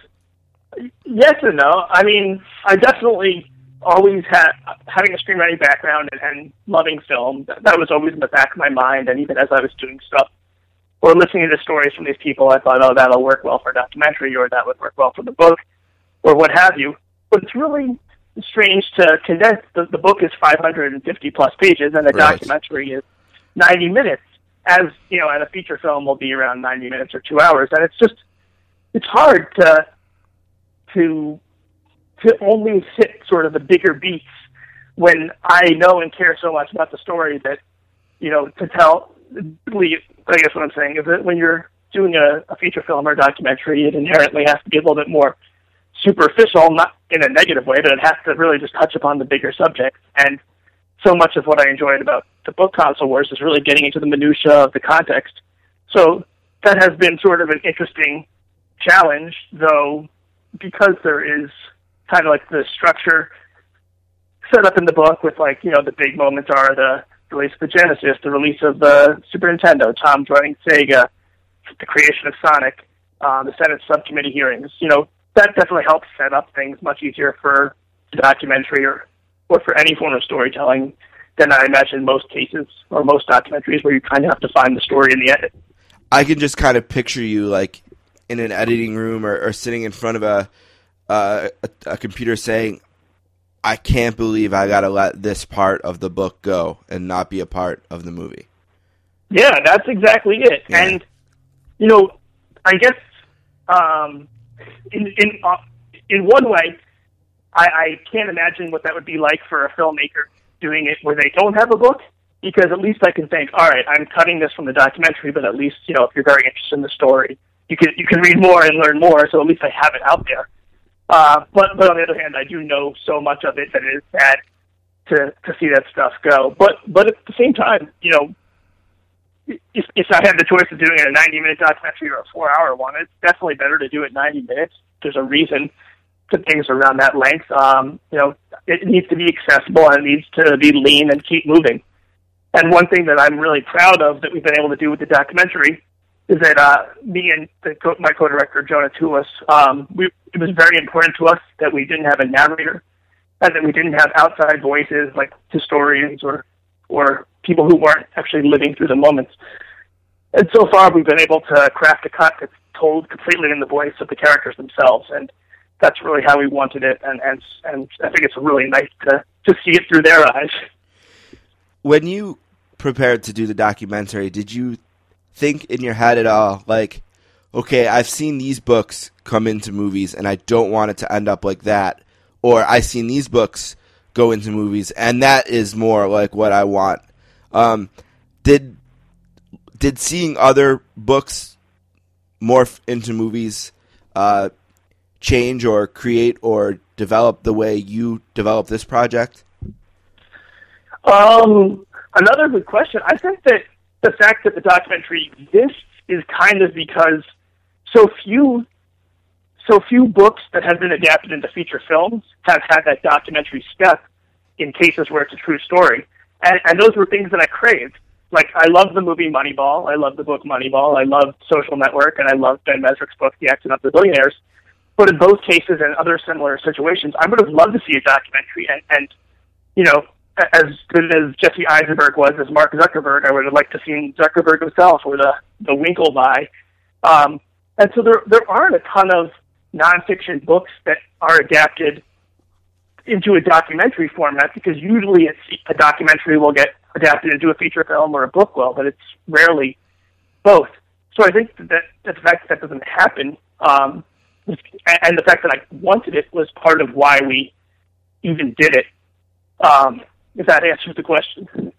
yes and no. I mean, I definitely always had having a screenwriting background and, and loving film. That, that was always in the back of my mind, and even as I was doing stuff or listening to stories from these people, I thought, oh, that'll work well for a documentary, or that would work well for the book, or what have you. But it's really strange to condense. The, the book is 550 plus pages, and the right. documentary is 90 minutes. As you know, and a feature film will be around 90 minutes or two hours, and it's just it's hard to to to only hit sort of the bigger beats when I know and care so much about the story that you know to tell. I guess what I'm saying is that when you're doing a, a feature film or documentary, it inherently has to be a little bit more superficial, not in a negative way, but it has to really just touch upon the bigger subject. And so much of what I enjoyed about the book console wars is really getting into the minutia of the context. So that has been sort of an interesting challenge, though, because there is kind of like the structure set up in the book with like you know the big moments are the release of the Genesis, the release of the Super Nintendo, Tom joining Sega, the creation of Sonic, uh, the Senate subcommittee hearings. You know that definitely helps set up things much easier for the documentary or or for any form of storytelling than I imagine most cases or most documentaries where you kind of have to find the story in the edit. I can just kind of picture you like in an editing room or, or sitting in front of a, uh, a a computer saying, "I can't believe I got to let this part of the book go and not be a part of the movie." Yeah, that's exactly it. Yeah. And you know, I guess um, in in uh, in one way, I, I can't imagine what that would be like for a filmmaker doing it where they don't have a book. Because at least I can think, all right, I'm cutting this from the documentary, but at least you know if you're very interested in the story, you can you can read more and learn more. So at least I have it out there. Uh, but but on the other hand, I do know so much of it that it is sad to to see that stuff go. But but at the same time, you know, if, if I had the choice of doing it a 90 minute documentary or a four hour one, it's definitely better to do it 90 minutes. There's a reason to things around that length. Um, you know, it needs to be accessible and it needs to be lean and keep moving. And one thing that I'm really proud of that we've been able to do with the documentary is that uh, me and the co- my co-director Jonah Tulis, um, we, it was very important to us that we didn't have a narrator and that we didn't have outside voices like historians or or people who weren't actually living through the moments. And so far, we've been able to craft a cut that's told completely in the voice of the characters themselves, and that's really how we wanted it. And and and I think it's really nice to to see it through their eyes. When you prepared to do the documentary, did you think in your head at all like, okay, I've seen these books come into movies, and I don't want it to end up like that, or I've seen these books go into movies, and that is more like what I want. Um, did did seeing other books morph into movies uh, change or create or develop the way you develop this project? Um, another good question. I think that the fact that the documentary exists is kind of because so few so few books that have been adapted into feature films have had that documentary step in cases where it's a true story. And, and those were things that I craved. Like, I love the movie Moneyball. I love the book Moneyball. I love Social Network, and I love Ben Mezrich's book, The Accident of the Billionaires. But in both cases and other similar situations, I would have loved to see a documentary. And, and you know, as good as Jesse Eisenberg was as Mark Zuckerberg, I would have liked to see Zuckerberg himself or the, the Winklevi. Um, and so there, there aren't a ton of nonfiction books that are adapted into a documentary format because usually a documentary will get adapted into a feature film or a book will, but it's rarely both. So I think that, that the fact that that doesn't happen, um, and the fact that I wanted it was part of why we even did it. Um, if that answers the question.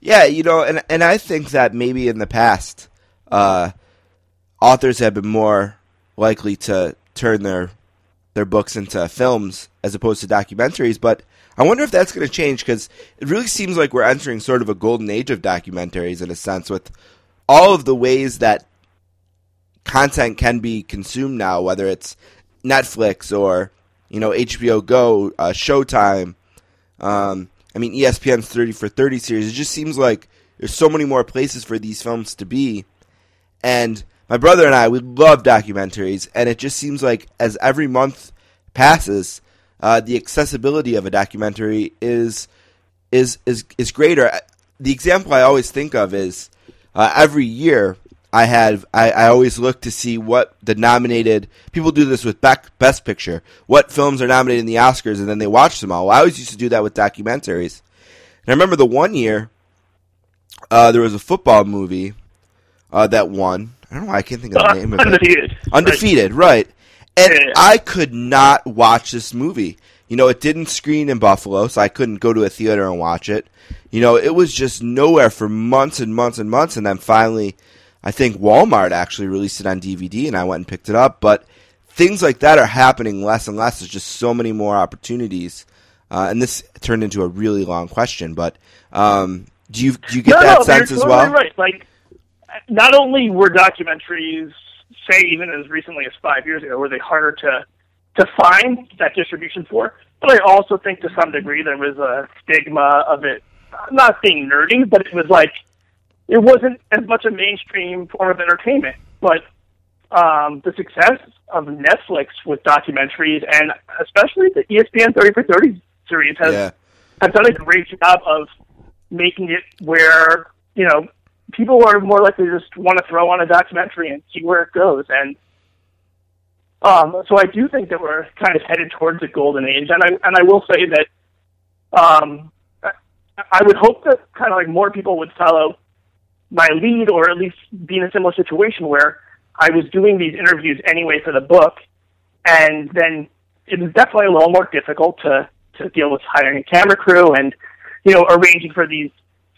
Yeah, you know, and and I think that maybe in the past, uh, authors have been more likely to turn their their books into films as opposed to documentaries. But I wonder if that's going to change because it really seems like we're entering sort of a golden age of documentaries in a sense, with all of the ways that content can be consumed now, whether it's Netflix or you know HBO Go, uh, Showtime. Um, I mean, ESPN's 30 for 30 series. It just seems like there's so many more places for these films to be. And my brother and I, we love documentaries, and it just seems like as every month passes, uh, the accessibility of a documentary is is is is greater. The example I always think of is uh, every year I have I, I always look to see what the nominated people do this with Bec- Best Picture. What films are nominated in the Oscars, and then they watch them all. Well, I always used to do that with documentaries. And I remember the one year uh, there was a football movie uh, that won. I don't know why I can't think of the Uh, name of Undefeated. it. Undefeated, right? And I could not watch this movie. You know, it didn't screen in Buffalo, so I couldn't go to a theater and watch it. You know, it was just nowhere for months and months and months, and then finally, I think Walmart actually released it on DVD, and I went and picked it up. But things like that are happening less and less. There's just so many more opportunities Uh, and this turned into a really long question, but um, do you do you get no, that no, sense as totally well? Right. Like, not only were documentaries, say even as recently as five years ago, were they harder to to find that distribution for, but I also think to some degree there was a stigma of it not being nerdy, but it was like it wasn't as much a mainstream form of entertainment. But um, the success of Netflix with documentaries and especially the ESPN 30 for 30 series has Yeah. have done a great job of making it where you know people are more likely to just want to throw on a documentary and see where it goes and um so I do think that we're kind of headed towards a golden age and I and I will say that um I- would hope that kind of like more people would follow my lead or at least be in a similar situation where I was doing these interviews anyway for the book and then it was definitely a little more difficult to to deal with hiring a camera crew and you know arranging for these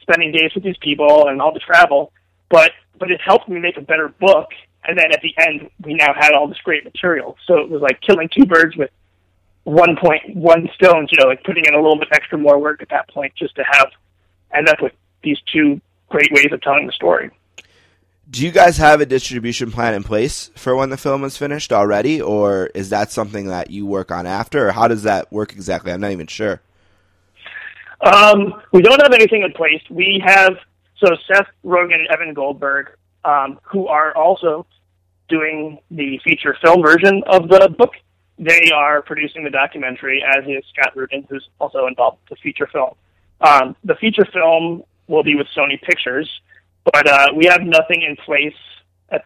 spending days with these people and all the travel but but it helped me make a better book. And then at the end we now had all this great material. So it was like killing two birds with one point one stones you know like putting in a little bit extra more work at that point just to have end up with these two great ways of telling the story. Do you guys have a distribution plan in place for when the film is finished already, or is that something that you work on after, or how does that work exactly? I'm not even sure. Um, we don't have anything in place. We have so Seth Rogen and Evan Goldberg, um, who are also doing the feature film version of the book. They are producing the documentary, as is Scott Rudin, who's also involved with the feature film. Um, the feature film will be with Sony Pictures, but uh, we have nothing in place at,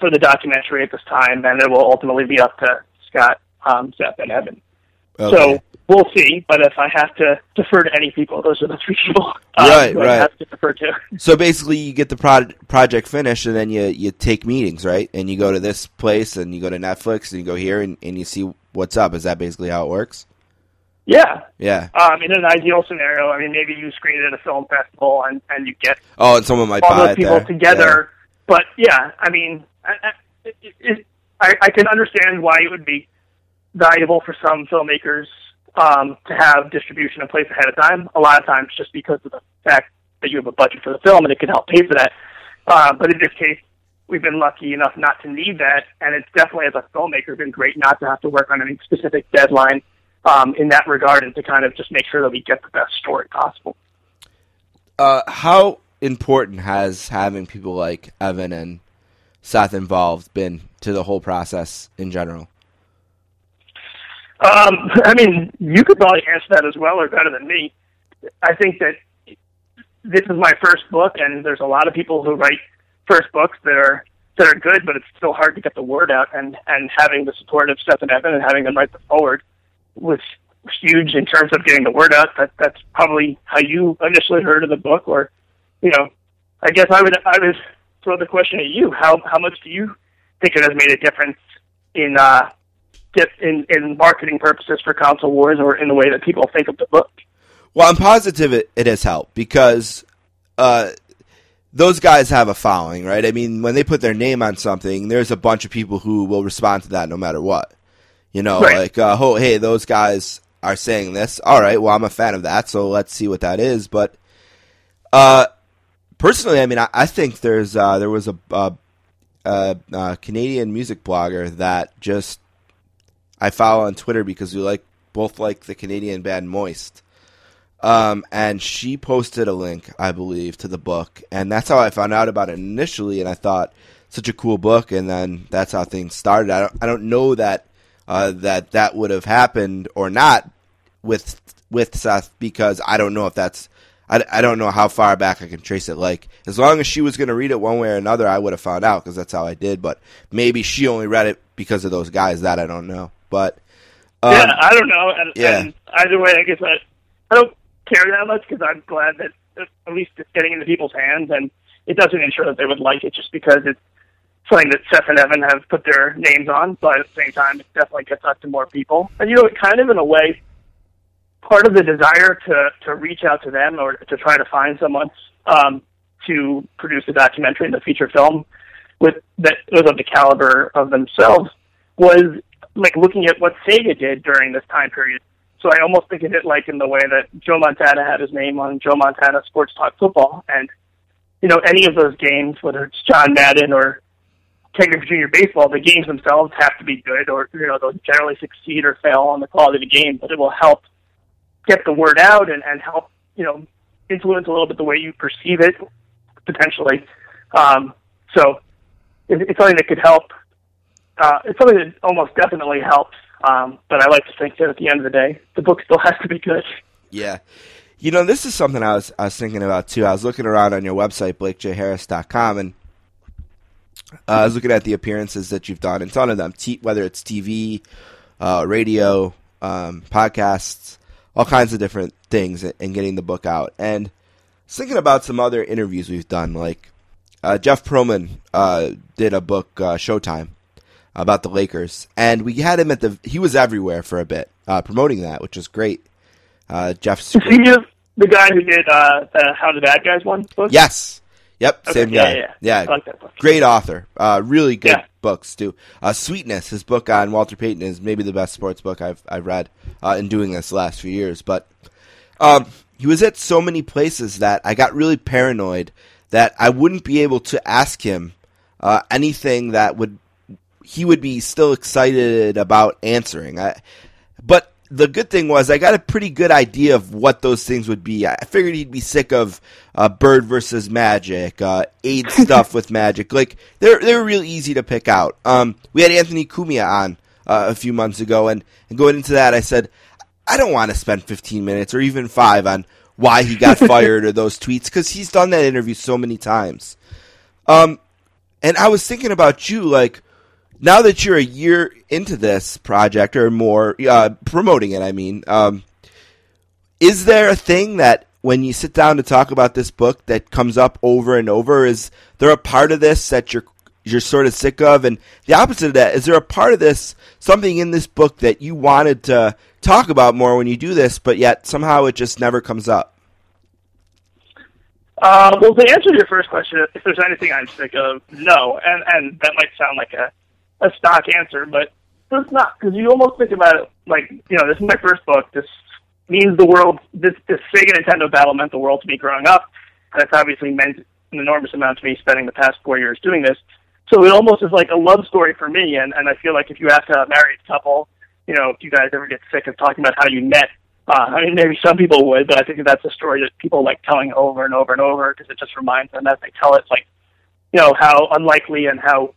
for the documentary at this time, and it will ultimately be up to Scott, um, Seth, and Evan. Okay. So we'll see. But if I have to defer to any people, those are the three people. uh, Right, who I have to defer to. So basically, you get the pro- project finished, and then you you take meetings, right? And you go to this place, and you go to Netflix, and you go here, and, and you see what's up. Is that basically how it works? Yeah. Yeah. Um, in an ideal scenario, I mean, maybe you screen it at a film festival and, and you get Oh, and someone might all those people together. But yeah, I mean, I, I, it, it, I, I can understand why it would be valuable for some filmmakers um, to have distribution in place ahead of time. A lot of times, just because of the fact that you have a budget for the film and it can help pay for that. Uh, but in this case, we've been lucky enough not to need that, and it's definitely as a filmmaker been great not to have to work on any specific deadline um, in that regard, and to kind of just make sure that we get the best story possible. Uh, how important has having people like Evan and Seth involved been to the whole process in general? Um, I mean, you could probably answer that as well or better than me. I think that this is my first book, and there's a lot of people who write first books that are that are good, but it's still hard to get the word out. And and having the support of Seth and Evan and having them write the forward was huge in terms of getting the word out. That that's probably how you initially heard of the book, or you know, I guess I would I would throw the question at you. How how much do you think it has made a difference in uh, in, in marketing purposes for console wars or in the way that people think of the book. Well, I'm positive it, it has helped because uh, those guys have a following, right? I mean, when they put their name on something, there's a bunch of people who will respond to that no matter what. You know, Right. like, uh, oh, hey, those guys are saying this. All right, well, I'm a fan of that, so let's see what that is. But uh, personally, I mean, I, I think there's uh, there was a, a, a, a Canadian music blogger that just I follow on Twitter because we like both like the Canadian band Moist. Um, and she posted a link, I believe, to the book, and that's how I found out about it initially. And I thought such a cool book, and then that's how things started. I don't, I don't know that uh, that that would have happened or not with with Seth because I don't know if that's I, I don't know how far back I can trace it. Like as long as she was going to read it one way or another, I would have found out because that's how I did. But maybe she only read it because of those guys. That I don't know. But um, yeah, I don't know. And, yeah. and either way, I guess I, I don't care that much because I'm glad that at least it's getting into people's hands, and it doesn't ensure that they would like it just because it's something that Seth and Evan have put their names on. But at the same time, it definitely gets out to more people. And you know, it kind of in a way, part of the desire to to reach out to them or to try to find someone um, to produce a documentary and a feature film with that was of the caliber of themselves was like looking at what Sega did during this time period. So I almost think of it like in the way that Joe Montana had his name on Joe Montana Sports Talk Football, and you know any of those games, whether it's John Madden or Griffey Junior Baseball, the games themselves have to be good, or you know they'll generally succeed or fail on the quality of the game, but it will help get the word out and, and help you know influence a little bit the way you perceive it potentially. Um, so it, it's something that could help. Uh, it's something that almost definitely helps. Um, but I like to think that at the end of the day, the book still has to be good. Yeah. You know, this is something I was I was thinking about too. I was looking around on your website, blakejharris.com, and uh, I was looking at the appearances that you've done, and ton of them, t- whether it's TV, uh, radio, um, podcasts, all kinds of different things, and getting the book out. And thinking about some other interviews we've done, like uh, Jeff Pearlman uh, did a book, uh, Showtime, about the Lakers, and we had him at the. He was everywhere for a bit, uh, promoting that, which was great. Uh, Jeff's Is he the the guy who did uh, the How the Bad Guys one book? Yes. Yep, Okay, same yeah, guy. yeah, yeah. I like that book. Great author. Uh, really good Yeah. books too. Uh, Sweetness, his book on Walter Payton is maybe the best sports book I've I've read uh, in doing this the last few years. But um, he was at so many places that I got really paranoid that I wouldn't be able to ask him uh, anything that would he would be still excited about answering. I, but the good thing was I got a pretty good idea of what those things would be. I figured he'd be sick of uh, Bird versus Magic, uh, AIDS stuff with Magic. Like they're they're real easy to pick out. Um, we had Anthony Cumia on uh, a few months ago, and, and going into that, I said I don't want to spend 15 minutes or even five on why he got fired or those tweets because he's done that interview so many times. Um, and I was thinking about you, like now that you're a year into this project or more, uh, promoting it, I mean, um, is there a thing that when you sit down to talk about this book that comes up over and over? Is there a part of this that you're you're sort of sick of? And the opposite of that, is there a part of this, something in this book that you wanted to talk about more when you do this, but yet somehow it just never comes up? Uh, well, to answer your first question, if there's anything I'm sick of, no, and and that might sound like a a stock answer, but it's not because you almost think about it like you know this is my first book. This means the world. This this Sega Nintendo battle meant the world to me growing up, and it's obviously meant an enormous amount to me spending the past four years doing this. So it almost is like a love story for me, and and I feel like if you ask a married couple, you know, if you guys ever get sick of talking about how you met, uh, I mean, maybe some people would, but I think that's a story that people like telling over and over and over because it just reminds them as they tell it, like, you know, how unlikely and how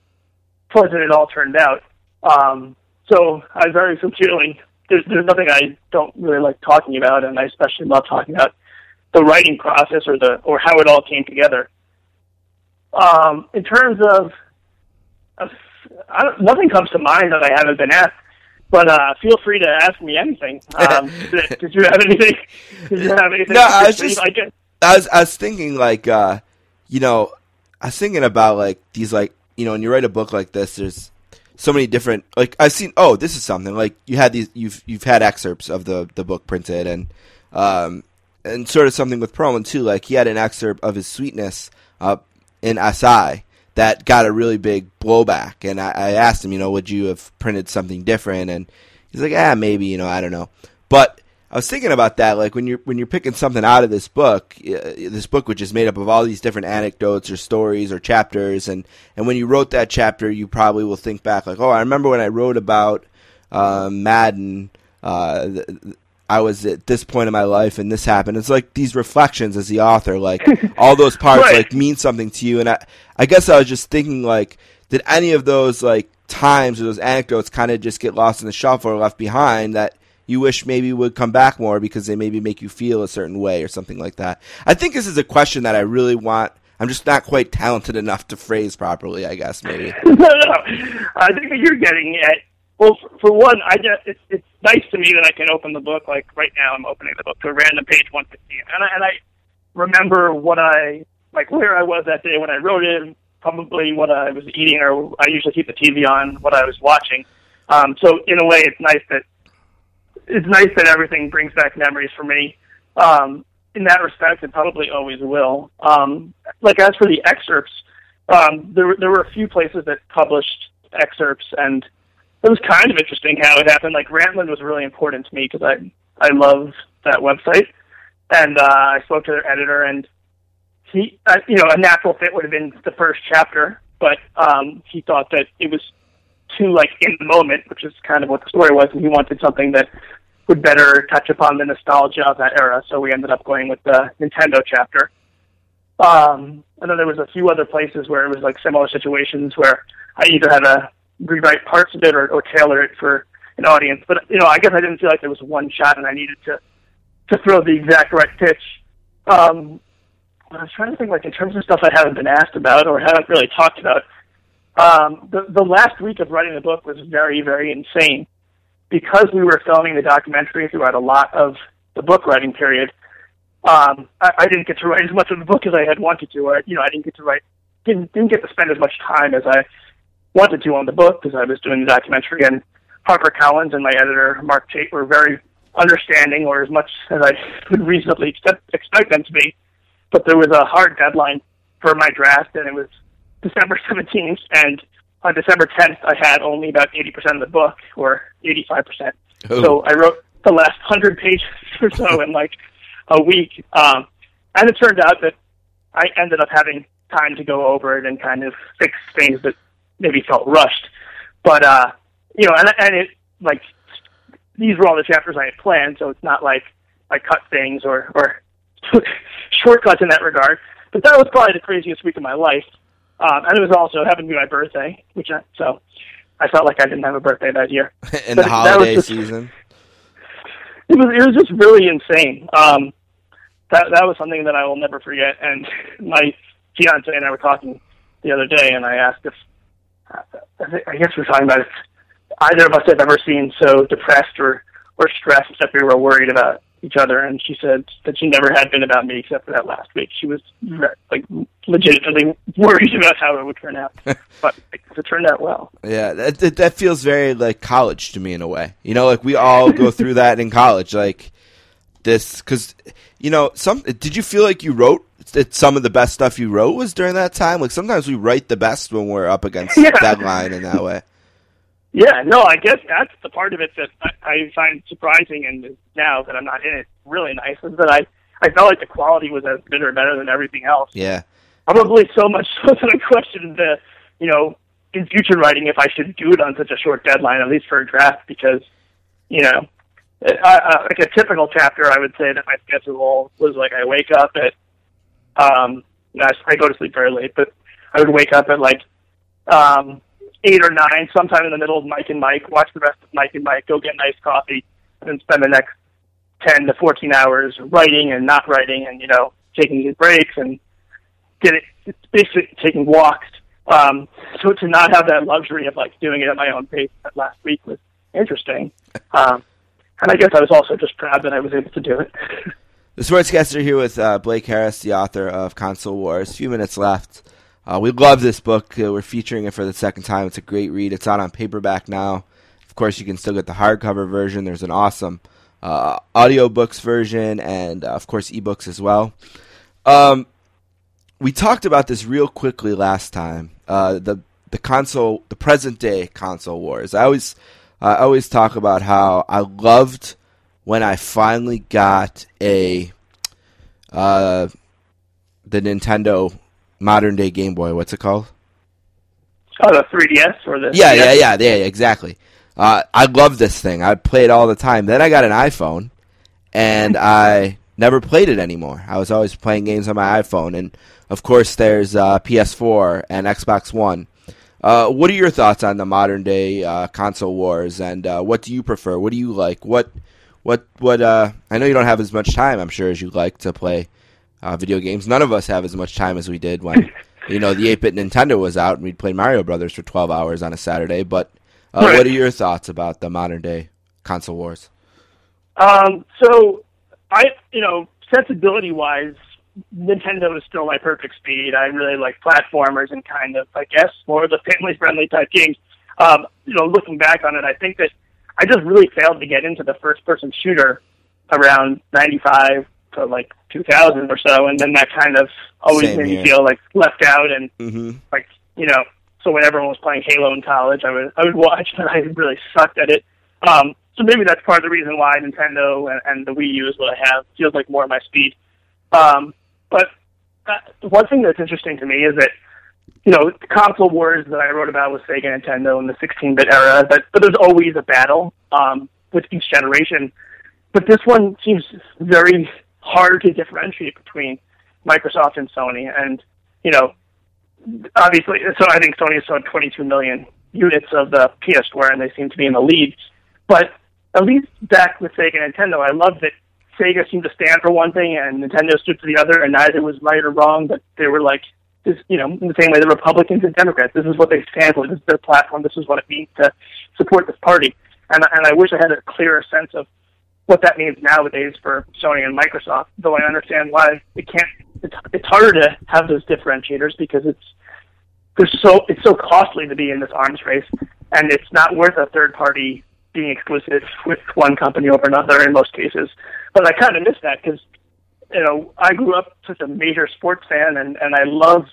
pleasant it all turned out. Um, so I was very sincerely, there's, there's nothing I don't really like talking about, and I especially love talking about the writing process or the or how it all came together. Um, in terms of, of I don't, nothing comes to mind that I haven't been asked. But uh, feel free to ask me anything. Um, did, did you have anything? Did you have anything? No, I was just, I guess- I was, I was thinking like, uh, you know, I was thinking about like these like, you know, when you write a book like this, there's so many different like I've seen. Oh, this is something like you had these. You've you've had excerpts of the the book printed and um and sort of something with Pearlman too. Like he had an excerpt of his sweetness uh in SI that got a really big blowback, and I, I asked him, you know, would you have printed something different? And he's like, ah, maybe, you know, I don't know, but. I was thinking about that, like when you're when you're picking something out of this book, uh, this book which is made up of all these different anecdotes or stories or chapters, and and when you wrote that chapter, you probably will think back like, oh, I remember when I wrote about uh, Madden. Uh, th- th- I was at this point in my life, and this happened. It's like these reflections as the author, like all those parts, Right. like mean something to you. And I, I guess I was just thinking, like, did any of those like times or those anecdotes kind of just get lost in the shuffle or left behind that you wish maybe would come back more because they maybe make you feel a certain way or something like that? I think this is a question that I really want. I'm just not quite talented enough to phrase properly. I guess maybe. no, no. I think that you're getting at. Well, for, one, I just it's it's nice to me that I can open the book. Like right now, I'm opening the book to a random page 115, and I, and I remember what I like where I was that day when I wrote it, probably what I was eating, or I usually keep the TV on, what I was watching. Um, so in a way, it's nice that it's nice that everything brings back memories for me. Um, in that respect, it probably always will. Um, like as for the excerpts, um, there were- there were a few places that published excerpts, and it was kind of interesting how it happened. Like Grantland was really important to me because I I love that website, and uh, I spoke to their editor, and he, uh, you know, a natural fit would have been the first chapter, but um, he thought that it was too like in the moment, which is kind of what the story was, and he wanted something that would better touch upon the nostalgia of that era. So we ended up going with the Nintendo chapter. Um, and then there was a few other places where it was like similar situations where I either had to rewrite parts of it or, or tailor it for an audience. But you know, I guess I didn't feel like there was one shot, and I needed to to throw the exact right pitch. Um, I was trying to think, like in terms of stuff I haven't been asked about or haven't really talked about. Um, the the last week of writing the book was very very insane because we were filming the documentary throughout a lot of the book writing period um, I, I didn't get to write as much of the book as I had wanted to. Or, you know, I didn't get to write, didn't didn't get to spend as much time as I wanted to on the book because I was doing the documentary. And Harper Collins and my editor Mark Tate were very understanding, or as much as I would reasonably expect, expect them to be. But there was a hard deadline for my draft, and it was December 17th. And on December 10th, I had only about 80% of the book, or 85%. Oh. So I wrote the last 100 pages or so in like a week. Um, and it turned out that I ended up having time to go over it and kind of fix things that maybe felt rushed. But, uh, you know, and, and it, like, these were all the chapters I had planned, so it's not like I cut things or, or shortcuts in that regard. But that was probably the craziest week of my life. Um, and it was also happened to be my birthday, which I, so I felt like I didn't have a birthday that year. in But the holiday just- season. it was it was just really insane. Um, that that was something that I will never forget. And my fiance and I were talking the other day, and I asked if I guess we we're talking about if either of us had ever seen so depressed or or stressed that we were worried about each other. And she said that she never had been about me except for that last week. She was like legitimately worried about how it would turn out, but it turned out well. Yeah, that, that that feels very like college to me in a way. You know, like we all go through that in college, like this because you know some. Did you feel like you wrote that some of the best stuff you wrote was during that time? Like sometimes we write the best when we're up against Yeah. deadline in that way. Yeah, no, I guess that's the part of it that I, I find surprising, and now that I'm not in it, really nice is that I I felt like the quality was as good or better than everything else. Yeah, Probably so much so that I questioned the, you know, in future writing if I should do it on such a short deadline, at least for a draft, because, you know, I, I, like a typical chapter, I would say that my schedule was like I wake up at, um, you know, I, I go to sleep very late, but I would wake up at like, um, eight or nine, sometime in the middle of Mike and Mike, watch the rest of Mike and Mike, go get nice coffee, and spend the next ten to fourteen hours writing and not writing, and you know, taking breaks and get it, basically taking walks. Um, so to not have that luxury of like doing it at my own pace that last week was interesting. Um, and I guess I was also just proud that I was able to do it. the Sportscaster here with uh, Blake Harris, the author of Console Wars. A few minutes left. Uh, we love this book. Uh, we're featuring it for the second time. It's a great read. It's out on paperback now. Of course, you can still get the hardcover version. There's an awesome uh, audiobooks version and, uh, of course, ebooks as well. Um, we talked about this real quickly last time. Uh, the the console, the present day console wars. I always I always talk about how I loved when I finally got a uh, the Nintendo modern day Game Boy. What's it called? Oh, the 3DS or the Yeah, yeah, yeah, yeah, exactly. Uh, I love this thing. I play it all the time. Then I got an iPhone, and I never played it anymore. I was always playing games on my iPhone, and of course, there's uh, PS4 and Xbox One. Uh, what are your thoughts on the modern day uh, console wars, and uh, what do you prefer? What do you like? What, what, what? Uh, I know you don't have as much time, I'm sure, as you'd like to play uh, video games. None of us have as much time as we did when you know the 8-bit Nintendo was out and we'd play Mario Brothers for 12 hours on a Saturday. But uh, Right. what are your thoughts about the modern day console wars? Um, so I, you know, sensibility wise, Nintendo is still my perfect speed. I really like platformers and kind of, I guess, more of the family friendly type games. Um, you know, looking back on it, I think that I just really failed to get into the first person shooter around 95 to like 2000 or so. And then that kind of always Same made here. me feel like left out and Mm-hmm. like you know so when everyone was playing halo in college i would i would watch but i really sucked at it um so maybe that's part of the reason why Nintendo and, and the Wii U is what I have. Feels like more of my speed. Um, but uh, one thing that's interesting to me is that you know the console wars that I wrote about with Sega and Nintendo in the 16-bit era. But but there's always a battle um, with each generation. But this one seems very hard to differentiate between Microsoft and Sony. And you know, obviously, so I think Sony has sold 22 million units of the PS4, and they seem to be in the lead. But at least back with Sega and Nintendo, I love that Sega seemed to stand for one thing and Nintendo stood for the other, and neither was right or wrong, but they were like, this, you know, in the same way the Republicans and Democrats, this is what they stand for, this is their platform, this is what it means to support this party. And, and I wish I had a clearer sense of what that means nowadays for Sony and Microsoft, though I understand why it can't, it's, it's harder to have those differentiators because it's, there's so, it's so costly to be in this arms race, and it's not worth a third party being exclusive with one company over another in most cases. But I kind of miss that because, you know, I grew up such a major sports fan and, and I love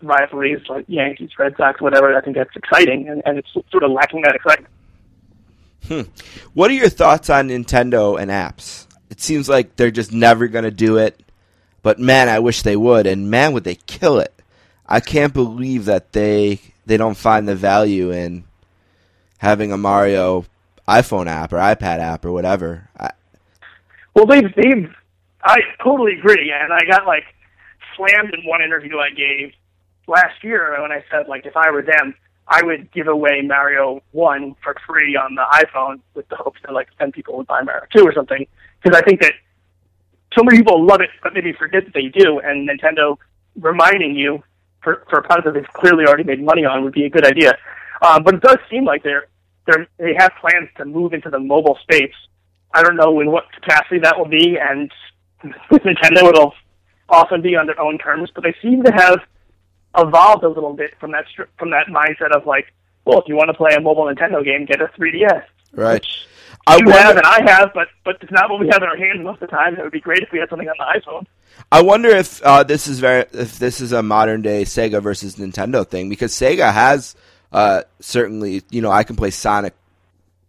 rivalries like Yankees, Red Sox, whatever. I think that's exciting and, and it's sort of lacking that excitement. Hmm. What are your thoughts on Nintendo and apps? It seems like they're just never going to do it, but man, I wish they would, and man, would they kill it! I can't believe that they they don't find the value in having a Mario iPhone app or iPad app or whatever. I, well, they've they've I totally agree, and I got like slammed in one interview I gave last year when I said like if I were them, I would give away Mario One for free on the iPhone with the hopes that like ten people would buy Mario Two or something. Because I think that so many people love it, but maybe forget that they do, and Nintendo reminding you for for a product that they've clearly already made money on would be a good idea. Um, but it does seem like they're they're they have plans to move into the mobile space. I don't know in what capacity that will be, and with Nintendo it'll often be on their own terms. But they seem to have evolved a little bit from that from that mindset of like, well, if you want to play a mobile Nintendo game, get a 3DS. right. I you have and I have, but but it's not what we have in our hands most of the time. It would be great if we had something on the iPhone. I wonder if uh, this is very if this is a modern day Sega versus Nintendo thing because Sega has uh, certainly you know I can play Sonic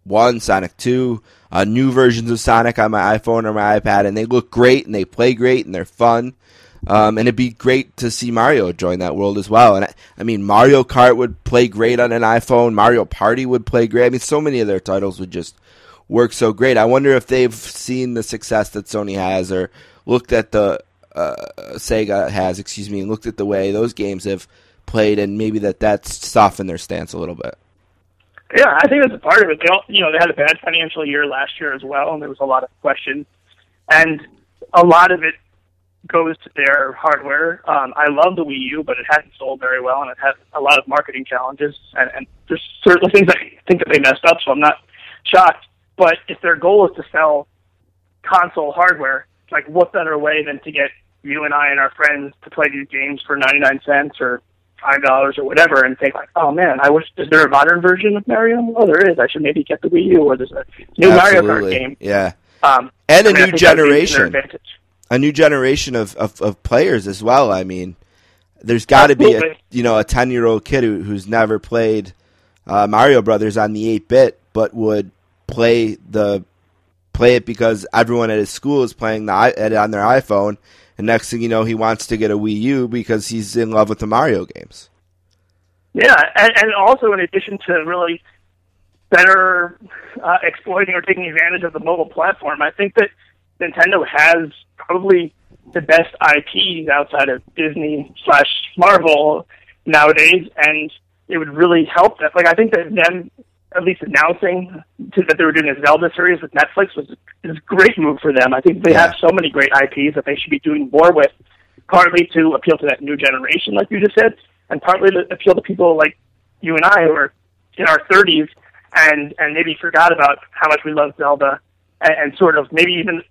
One, Sonic Two, uh, new versions of Sonic on my iPhone or my iPad, and they look great and they play great and they're fun. Um, and it'd be great to see Mario join that world as well. And I, I mean, Mario Kart would play great on an iPhone. Mario Party would play great. I mean, so many of their titles would just work so great. I wonder if they've seen the success that Sony has, or looked at the uh, Sega has, excuse me, and looked at the way those games have played, and maybe that that's softened their stance a little bit. Yeah, I think that's a part of it. They all, you know, they had a bad financial year last year as well, and there was a lot of questions, and a lot of it goes to their hardware. Um, I love the Wii U, but it hasn't sold very well, and it has a lot of marketing challenges, and, and there's certainly things I think that they messed up. So I'm not shocked. But if their goal is to sell console hardware, like what better way than to get you and I and our friends to play these games for 99 cents or five dollars or whatever, and think like, oh man, I wish is there a modern version of Mario? Oh, there is. I should maybe get the Wii U or there's a new Mario Kart game. Yeah. Um, And a I mean, new think that would be to their generation. A new generation of, of, of players as well. I mean, there's got to be a you know a ten year old kid who, who's never played uh, Mario Brothers on the eight bit, but would play the play it because everyone at his school is playing the it on their iPhone, and next thing you know, he wants to get a Wii U because he's in love with the Mario games. Yeah, and, and also in addition to really better uh, exploiting or taking advantage of the mobile platform, I think that Nintendo has probably the best IPs outside of Disney slash Marvel nowadays, and it would really help that. Like I think that them at least announcing to, that they were doing a Zelda series with Netflix was is a great move for them. I think they have so many great IPs that they should be doing more with, partly to appeal to that new generation, like you just said, and partly to appeal to people like you and I who are in our 30s and and maybe forgot about how much we love Zelda and, and sort of maybe even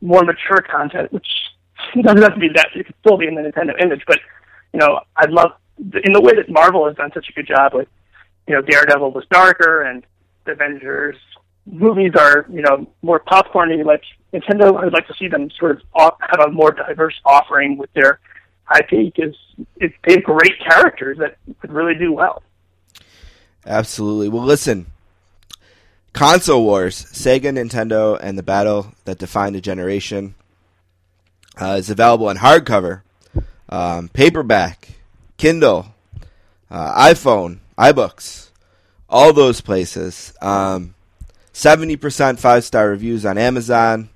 more mature content, which doesn't have to be that. It could still be in the Nintendo image, but you know, I'd love in the way that Marvel has done such a good job with you know Daredevil was darker and the Avengers movies are you know more popcorny. Like Nintendo, I would like to see them sort of have a more diverse offering with their IP because it, they have great characters that could really do well. Absolutely. Well, listen, Console Wars: Sega, Nintendo, and the Battle That Defined a Generation uh, is available in hardcover, um, paperback, Kindle, uh, iPhone, iBooks, all those places. Um, 70% five star reviews on Amazon,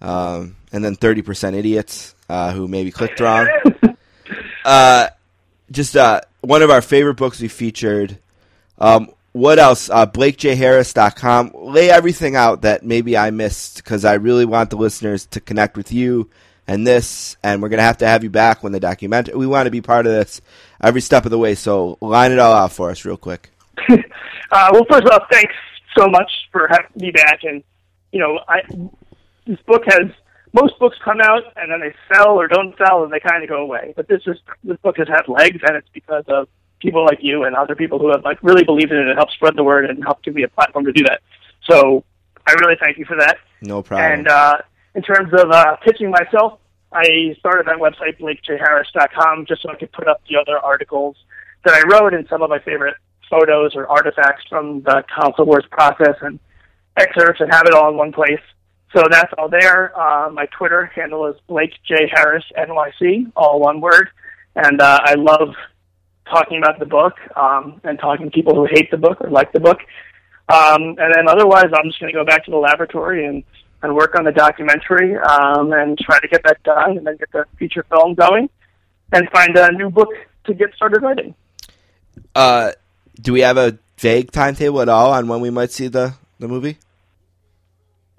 um, and then 30% idiots uh, who maybe clicked wrong. uh, just uh, one of our favorite books we featured. Um, what else? Uh, BlakeJHarris.com. Lay everything out that maybe I missed because I really want the listeners to connect with you and this, and we're going to have to have you back when the documentary. We want to be part of this every step of the way, so line it all out for us real quick. uh, well, first off, thanks so much for having me back. And you know, I this book has most books come out and then they sell or don't sell and they kind of go away. But this is this book has had legs, and it's because of people like you and other people who have like really believed in it and helped spread the word and helped give me a platform to do that. So I really thank you for that. No problem. And uh, in terms of uh, pitching myself, I started that website, BlakeJHarris.com, just so I could put up the other articles that I wrote and some of my favorite photos or artifacts from the console wars process and excerpts and have it all in one place. So that's all there. Uh, my Twitter handle is Blake J Harris NYC, all one word. And uh, I love talking about the book um, and talking to people who hate the book or like the book. Um, and then otherwise, I'm just going to go back to the laboratory and, and work on the documentary um, and try to get that done and then get the feature film going and find a new book to get started writing. Uh, do we have a vague timetable at all on when we might see the, the movie?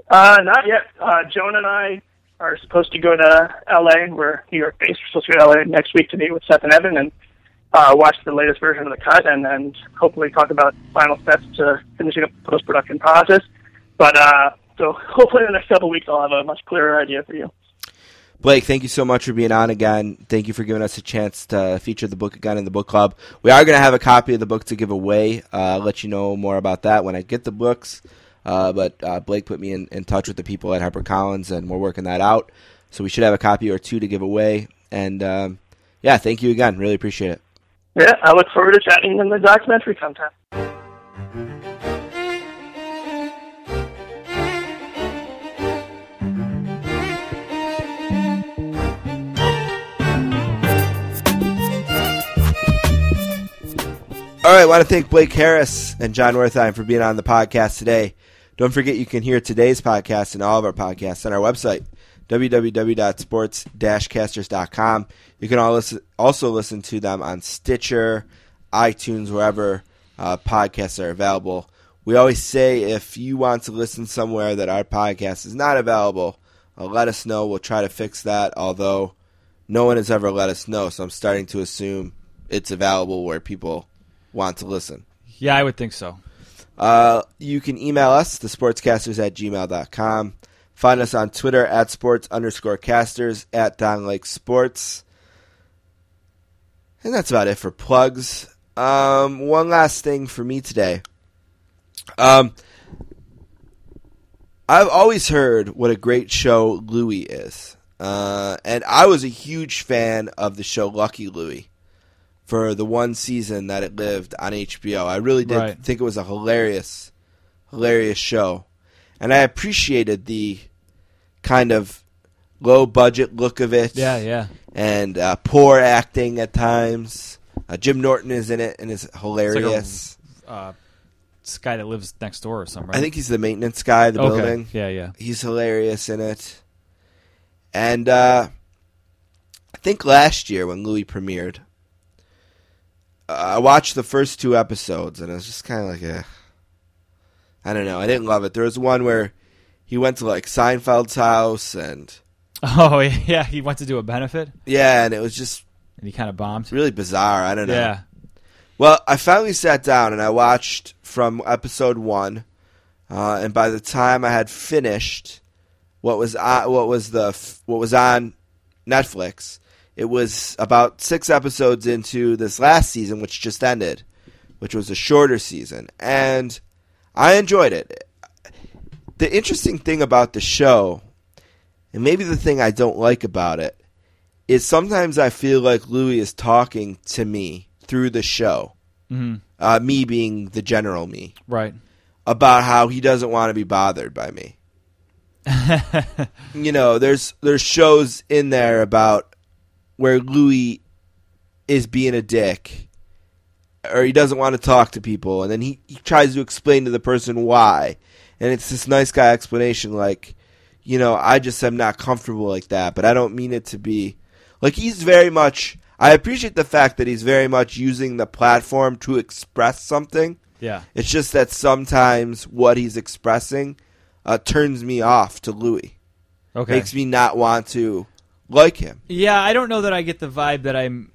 Uh, not yet. Uh, Jonah and I are supposed to go to LA. We're New York based. We're supposed to go to LA next week to meet with Seth and Evan and uh, watch the latest version of the cut and then hopefully talk about final steps to finishing up the post production process. But uh, so hopefully in the next couple weeks I'll have a much clearer idea for you. Blake, thank you so much for being on again. Thank you for giving us a chance to feature the book again in the book club. We are going to have a copy of the book to give away. Uh, I'll let you know more about that when I get the books. Uh, but uh, Blake put me in, in touch with the people at HarperCollins, and we're working that out. So we should have a copy or two to give away. And um, yeah, thank you again. Really appreciate it. Yeah, I look forward to chatting in the documentary sometime. All right, I want to thank Blake Harris and Jon Wertheim for being on the podcast today. Don't forget you can hear today's podcast and all of our podcasts on our website, www.sports-casters.com. You can also listen to them on Stitcher, iTunes, wherever uh, podcasts are available. We always say if you want to listen somewhere that our podcast is not available, uh, let us know. We'll try to fix that, although no one has ever let us know, so I'm starting to assume it's available where people want to listen. Yeah, I would think so. Uh, you can email us, thesportscasters at gmail.com. Find us on Twitter at sports underscore casters at Don Lake Sports. And that's about it for plugs. Um, one last thing for me today. Um, I've always heard what a great show Louie is. Uh, and I was a huge fan of the show Lucky Louie for the one season that it lived on HBO. I really did Right. think it was a hilarious, hilarious show, and I appreciated the kind of low budget look of it. Yeah, yeah. and uh, poor acting at times. Uh, Jim Norton is in it and is It's hilarious. like a uh, this guy that lives next door or something. Right? I think he's the maintenance guy of the Okay. building. Yeah, yeah. He's hilarious in it. And uh, I think last year when Louis premiered, uh, I watched the first two episodes and it was just kind of like a. I don't know. I didn't love it. There was one where he went to like Seinfeld's house and Oh yeah, he went to do a benefit yeah, and it was just and he kind of bombed. really bizarre. I don't know. Yeah. Well, I finally sat down and I watched from episode one, uh, and by the time I had finished what was on, what was the f- what was on Netflix, it was about six episodes into this last season, which just ended, which was a shorter season, and I enjoyed it. The interesting thing about the show, and maybe the thing I don't like about it, is sometimes I feel like Louis is talking to me through the show. Mhm. Uh, me being the general me. Right. about how he doesn't want to be bothered by me. you know, there's there's shows in there about where Louis is being a dick or he doesn't want to talk to people and then he, he tries to explain to the person why. And it's this nice guy explanation like, you know, I just am not comfortable like that, but I don't mean it to be like he's very much I appreciate the fact that he's very much using the platform to express something. Yeah. It's just that sometimes what he's expressing uh, turns me off to Louis. Okay. Makes me not want to like him. Yeah, I don't know that I get the vibe that I'm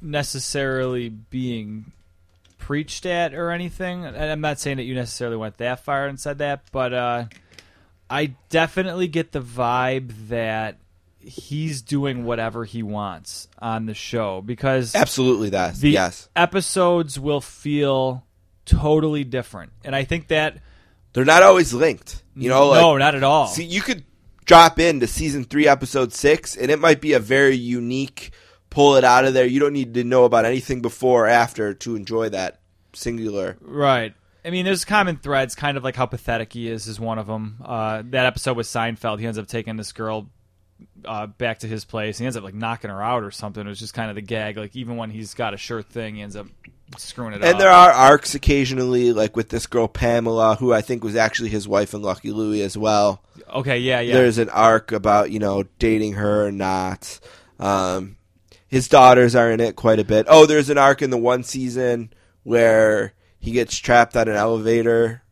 necessarily being preached at or anything. And I'm not saying that you necessarily went that far and said that, but uh, I definitely get the vibe that he's doing whatever he wants on the show because Absolutely that. the yes. episodes will feel totally different. And I think that They're not always linked. You know, like, no, not at all. See, you could drop into season three, episode six, and it might be a very unique. Pull it out of there. You don't need to know about anything before or after to enjoy that singular. Right. I mean, there's common threads, kind of like how pathetic he is, is one of them. Uh, that episode with Seinfeld, he ends up taking this girl uh, back to his place. He ends up like knocking her out or something. It was just kind of the gag. Like even when he's got a sure thing, he ends up screwing it up. And there are arcs occasionally, like with this girl Pamela, who I think was actually his wife in Lucky Louie as well. Okay, yeah, yeah. There's an arc about you know dating her or not. Um, his daughters are in it quite a bit. Oh, there's an arc in the one season where he gets trapped on an elevator,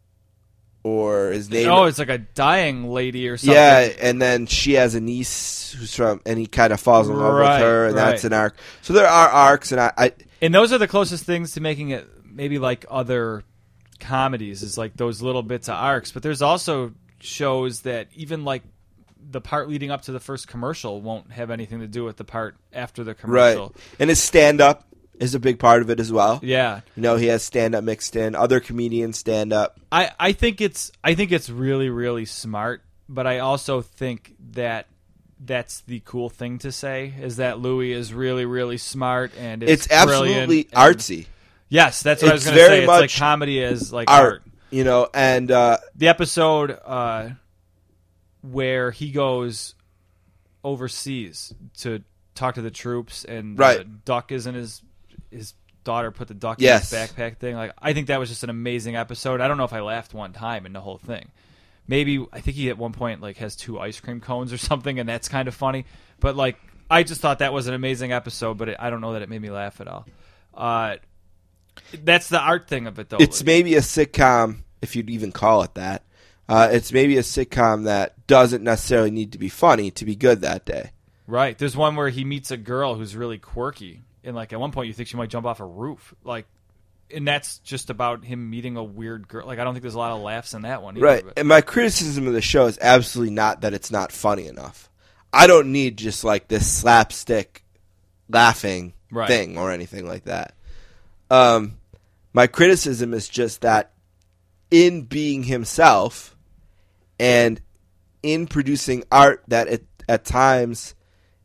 or his name. oh, it's like a dying lady or something. Yeah, and then she has a niece who's from, and he kind of falls in love Right, with her, and that's an arc. So there are arcs, and I, I And those are the closest things to making it maybe like other comedies is like those little bits of arcs. But there's also shows that even like the part leading up to the first commercial won't have anything to do with the part after the commercial. right, and his stand up is a big part of it as well. Yeah. you know he has stand up mixed in. Other comedians stand up. I, I think it's I think it's really really smart, but I also think that that's the cool thing to say is that Louis is really really smart and it's, It's, absolutely artsy. Yes, that's what I was going to very say. It's like much comedy is like art, art. you know, and uh, the episode uh, where he goes overseas to talk to the troops and Right. the duck is in his his daughter put the duck Yes. in his backpack thing like i think that was just an amazing episode i don't know if i laughed one time in the whole thing maybe i think he at one point like has two ice cream cones or something and that's kind of funny but like i just thought that was an amazing episode but it, i don't know that it made me laugh at all uh, that's the art thing of it though it's maybe a sitcom if you'd even call it that. Uh, it's maybe a sitcom that doesn't necessarily need to be funny to be good that day. Right. There's one where he meets a girl who's really quirky, and like at one point you think she might jump off a roof, like, and that's just about him meeting a weird girl. Like I don't think there's a lot of laughs in that one. Either, Right. but- And my criticism of the show is absolutely not that it's not funny enough. I don't need just like this slapstick laughing Right. thing or anything like that. Um, my criticism is just that in being himself and in producing art that at, at times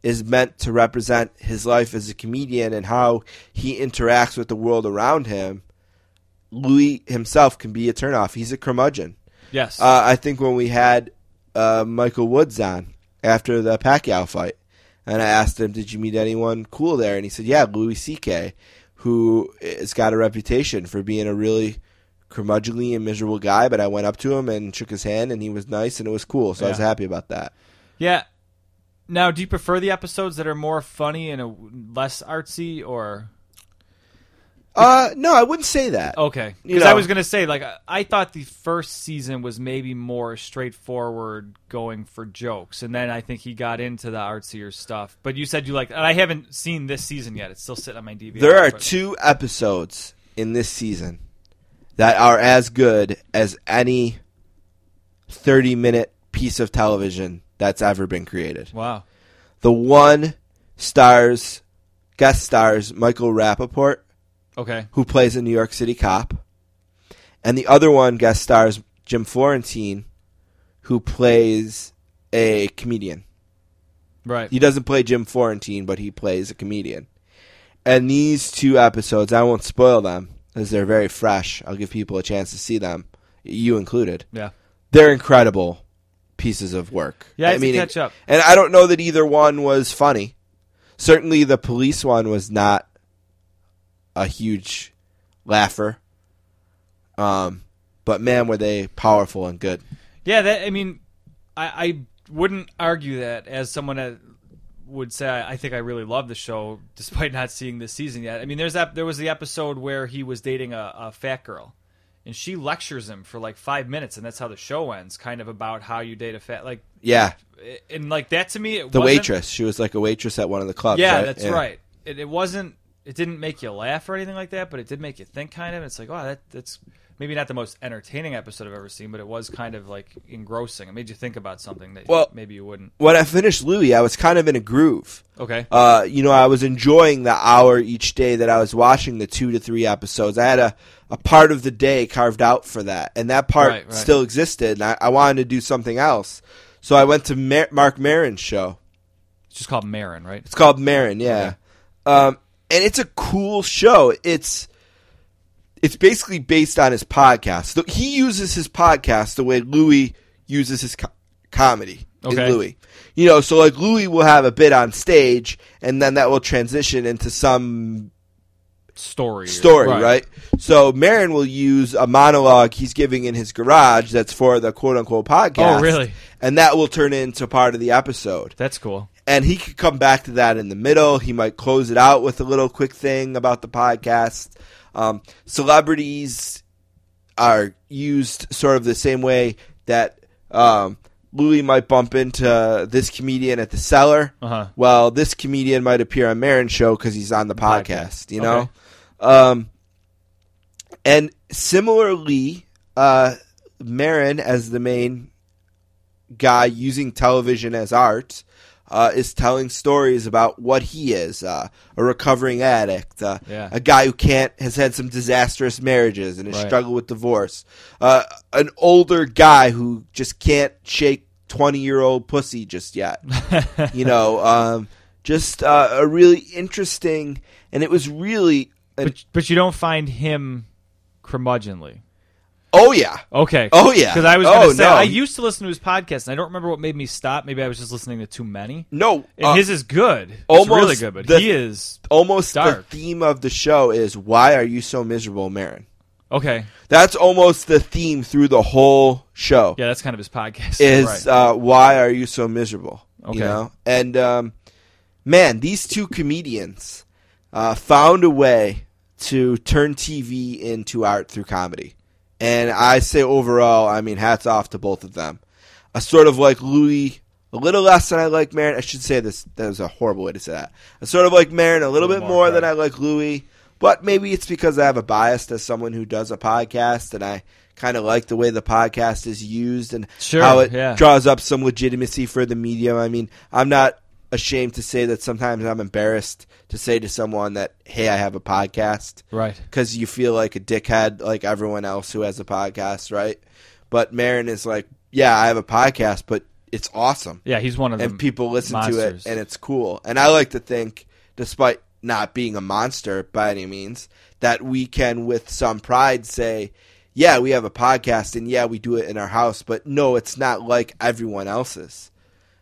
is meant to represent his life as a comedian and how he interacts with the world around him, Louis himself can be a turnoff. He's a curmudgeon. Yes. Uh, I think when we had uh, Michael Woods on after the Pacquiao fight, and I asked him, "Did you meet anyone cool there?" And he said, "Yeah, Louis C.K., who has got a reputation for being a really curmudgeonly and miserable guy." But I went up to him and shook his hand, and he was nice, and it was cool. So I was Yeah. happy about that. yeah. Now, do you prefer the episodes that are more funny and a, less artsy, or Uh, no, I wouldn't say that. okay? You Because I know. was gonna say, like, I- I thought the first season was maybe more straightforward, going for jokes, and then I think he got into the artsier stuff. But you said you like, and I haven't seen this season yet. It's still sitting on my DVR. There are but- two episodes in this season that are as good as any 30 minute piece of television that's ever been created. Wow. The one stars, guest stars Michael Rapaport, Okay. who plays a New York City cop, and the other one guest stars Jim Florentine, who plays a comedian. Right. He doesn't play Jim Florentine, but he plays a comedian. And these two episodes, I won't spoil them as they're very fresh. I'll give people a chance to see them you included. Yeah. they're incredible pieces of work. Yeah, I to catch up. And I don't know that either one was funny. Certainly, the police one was not a huge laugher. Um, but man, were they powerful and good. Yeah, that I mean, I, I wouldn't argue that as someone that would say I, think I really love the show despite not seeing this season yet. I mean, there's that there was the episode where he was dating a, a fat girl, and she lectures him for like five minutes, and that's how the show ends, kind of about how you date a fat like Yeah, and like that to me. It the waitress. She was like a waitress at one of the clubs. Yeah, right? that's right. It, it wasn't. It didn't make you laugh or anything like that, but it did make you think, kind of. It's like, oh, that that's maybe not the most entertaining episode I've ever seen, but it was kind of like engrossing. It made you think about something that Well, maybe you wouldn't. When I finished Louis, I was kind of in a groove. Okay. Uh, you know, I was enjoying the hour each day that I was watching the two to three episodes. I had a, a part of the day carved out for that, and that part Right, right. still existed. And I, I wanted to do something else, so I went to Mar- Mark Maron's show. It's just called Maron, right? It's called Maron, yeah. Um, and it's a cool show. It's it's basically based on his podcast. He uses his podcast the way Louis uses his co- comedy Okay. in Louis. You know, so like Louis will have a bit on stage, and then that will transition into some Story. or- story, right? So Maron will use a monologue he's giving in his garage that's for the quote unquote podcast. Oh, really? And that will turn into part of the episode That's cool. and he could come back to that in the middle. He might close it out with a little quick thing about the podcast. Um, celebrities are used sort of the same way that um, Louis might bump into this comedian at the cellar. Uh-huh. Well, this comedian might appear on Maron's show because he's on the podcast. You know, Okay. um, and similarly, uh, Maron as the main guy using television as art uh, is telling stories about what he is uh, a recovering addict, uh, Yeah. a guy who can't has had some disastrous marriages and has Right. struggled with divorce, uh, an older guy who just can't shake twenty year old pussy just yet. you know, um, just uh, a really interesting, and it was really. An, But but you don't find him curmudgeonly. Oh yeah, Okay. Oh, yeah. Because I was Oh, going to say no. I used to listen to his podcast, and I don't remember what made me stop. Maybe I was just listening to too many. no, And uh, his is good. It's almost really good, but the- he is almost dark. the theme of the show is why are you so miserable, Maron? okay. That's almost the theme through the whole show. Yeah, that's kind of his podcast. Is right. uh, why are you so miserable? Okay. You know, and um, man, these two comedians uh, found a way to turn TV into art through comedy, and I say overall, I mean, hats off to both of them. A sort of like Louis, a little less than I like Maron. I should say this. That was a horrible way to say that. A sort of like Maron, a little, little bit more, more than. I like Louis. But maybe it's because I have a bias as someone who does a podcast, and I kind of like the way the podcast is used and Sure, how it yeah. draws up some legitimacy for the medium. I mean, I'm not ashamed to say that sometimes I'm embarrassed to say to someone that, "Hey, I have a podcast," Right. Because you feel like a dickhead, like everyone else who has a podcast, right? But Maron is like, "Yeah, I have a podcast, but it's awesome." Yeah, he's one of them. and people listen monsters. to it and it's cool. And I like to think, despite not being a monster by any means, that we can with some pride say, yeah, we have a podcast and yeah, we do it in our house, but no, it's not like everyone else's.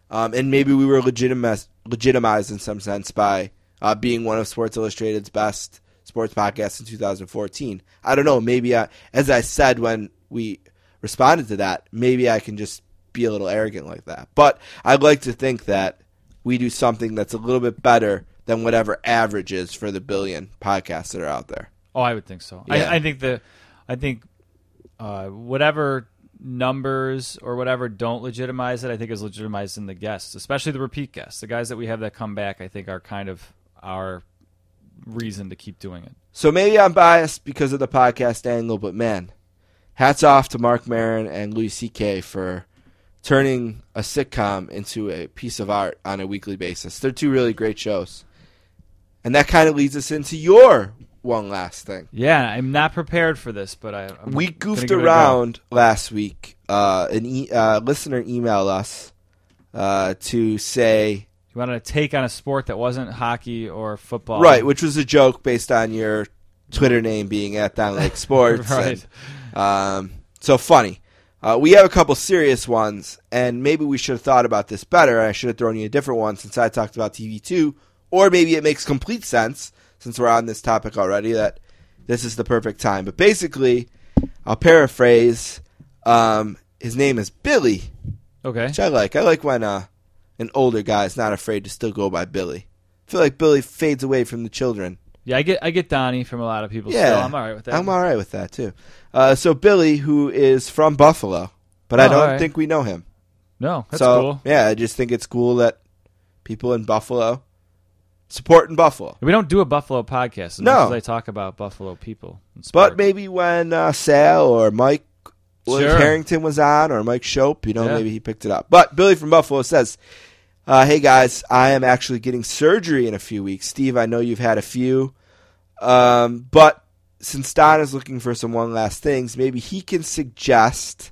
Um, and maybe we were legitimized, legitimized in some sense by uh, being one of Sports Illustrated's best sports podcasts in 2014. I don't know. Maybe I, as I said when we responded to that, maybe I can just be a little arrogant like that. But I'd like to think that we do something that's a little bit better than whatever average is for the billion podcasts that are out there. Oh, I would think so. Yeah. I, I think the, I think, uh, whatever numbers or whatever don't legitimize it, I think is legitimized in the guests, especially the repeat guests. The guys that we have that come back, I think, are kind of our reason to keep doing it. So maybe I'm biased because of the podcast angle, but man, hats off to Mark Maron and Louis C.K. for turning a sitcom into a piece of art on a weekly basis. They're two really great shows. And that kind of leads us into your one last thing. Yeah, I'm not prepared for this, but I I'm we goofed give it a go. around last week. Uh, an e- uh, listener emailed us uh, to say You wanted to take on a sport that wasn't hockey or football, right, which was a joke based on your Twitter name being at Down Lake Sports. Right. And, um, So funny. Uh, we have a couple serious ones, and maybe we should have thought about this better. I should have thrown you a different one since I talked about TV two, or maybe it makes complete sense since we're on this topic already that this is the perfect time. But basically, I'll paraphrase. Um, his name is Billy, Okay. which I like. I like when uh, an older guy is not afraid to still go by Billy. I feel like Billy fades away from the children. Yeah, I get I get Donnie from a lot of people. Yeah, still. I'm all right with that. I'm all right with that too. Uh, so Billy, who is from Buffalo, but I Oh, don't all right. think we know him. No, that's so cool. yeah, I just think it's cool that people in Buffalo support in Buffalo. We don't do a Buffalo podcast as No. as I talk about Buffalo people. But maybe when uh, Sal or Mike Sure. Harrington was on, or Mike Schopp, you know, Yeah. maybe he picked it up. But Billy from Buffalo says, uh, "Hey guys, I am actually getting surgery in a few weeks. Steve, I know you've had a few, um, but since Don is looking for some one last things, maybe he can suggest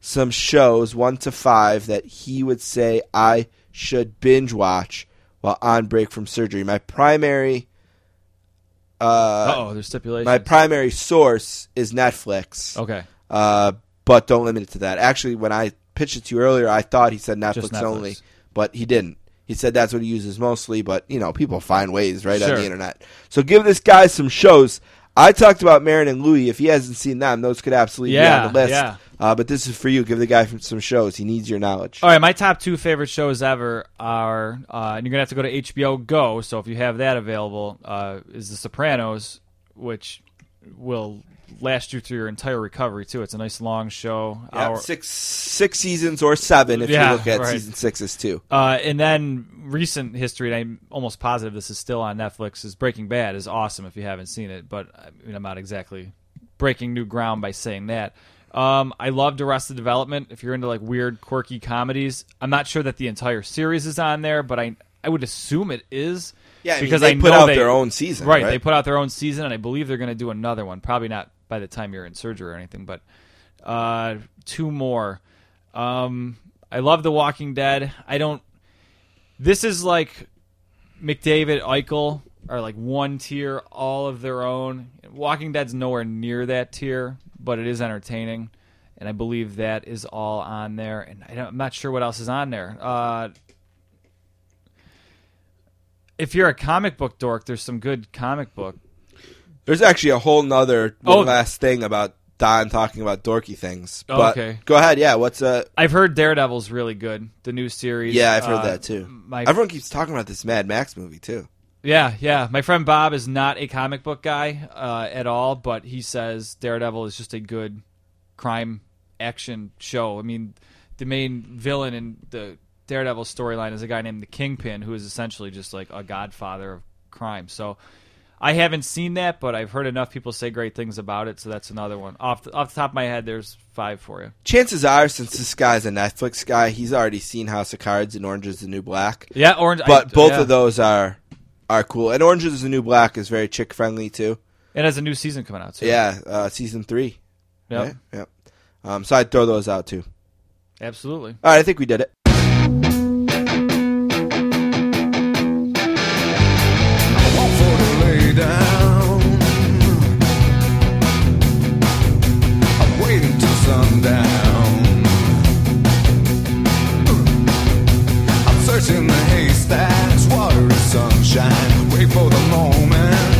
some shows, one to five, that he would say I should binge watch while on break from surgery. My primary." Uh, oh, there's stipulations. my primary source is Netflix. Okay. Uh, but don't limit it to that. Actually, when I pitched it to you earlier, I thought he said Netflix, Netflix. only, but he didn't. He said that's what he uses mostly, but you know, people find ways right on the internet. So give this guy some shows. I talked about Marin and Louis. If he hasn't seen them, those could absolutely Yeah, be on the list. yeah. Uh, but this is for you. Give the guy some shows. He needs your knowledge. All right, my top two favorite shows ever are, uh, and you're gonna have to go to HBO Go. So if you have that available, uh, is The Sopranos, which will last you through your entire recovery too. It's a nice long show. Yeah, hour- six six seasons or seven if Yeah, you look at right. season sixes too. Uh, and then recent history, and I'm almost positive this is still on Netflix. Is Breaking Bad is awesome if you haven't seen it, but I mean, I'm not exactly breaking new ground by saying that. Um, I loved Arrested Development. If you're into like weird, quirky comedies, I'm not sure that the entire series is on there, but I I would assume it is. Yeah, I mean, because they I put out they- their own season, Right, right? they put out their own season, and I believe they're going to do another one. Probably not by the time you're in surgery or anything, but uh, two more. Um, I love The Walking Dead. I don't. This is like McDavid, Eichel are like one tier, all of their own. Walking Dead's nowhere near that tier, but it is entertaining, and I believe that is all on there. And I don't, I'm not sure what else is on there. Uh, if you're a comic book dork, there's some good comic book. There's actually a whole nother one Oh. last thing about Don talking about dorky things. Oh, okay. Go ahead. Yeah. What's uh? I've heard Daredevil's really good, the new series. Yeah, I've heard Uh, that too. My Everyone keeps talking about this Mad Max movie too. Yeah, yeah. My friend Bob is not a comic book guy uh, at all, but he says Daredevil is just a good crime action show. I mean, the main villain in the Daredevil storyline is a guy named the Kingpin, who is essentially just like a godfather of crime. So I haven't seen that, but I've heard enough people say great things about it, so that's another one. Off the, off the top of my head, there's five for you. Chances are, since this guy's a Netflix guy, he's already seen House of Cards and Orange is the New Black. Yeah, Orange. But I- both yeah. of those are are cool. And Orange is the New Black is very chick friendly too. It has a new season coming out, too. Yeah, uh, season three. Yep. Right? Yep. Um, so I'd throw those out too. Absolutely. All right, I think we did it. down. I'm sundown. I'm searching the that is water and sunshine. Wait for the moment.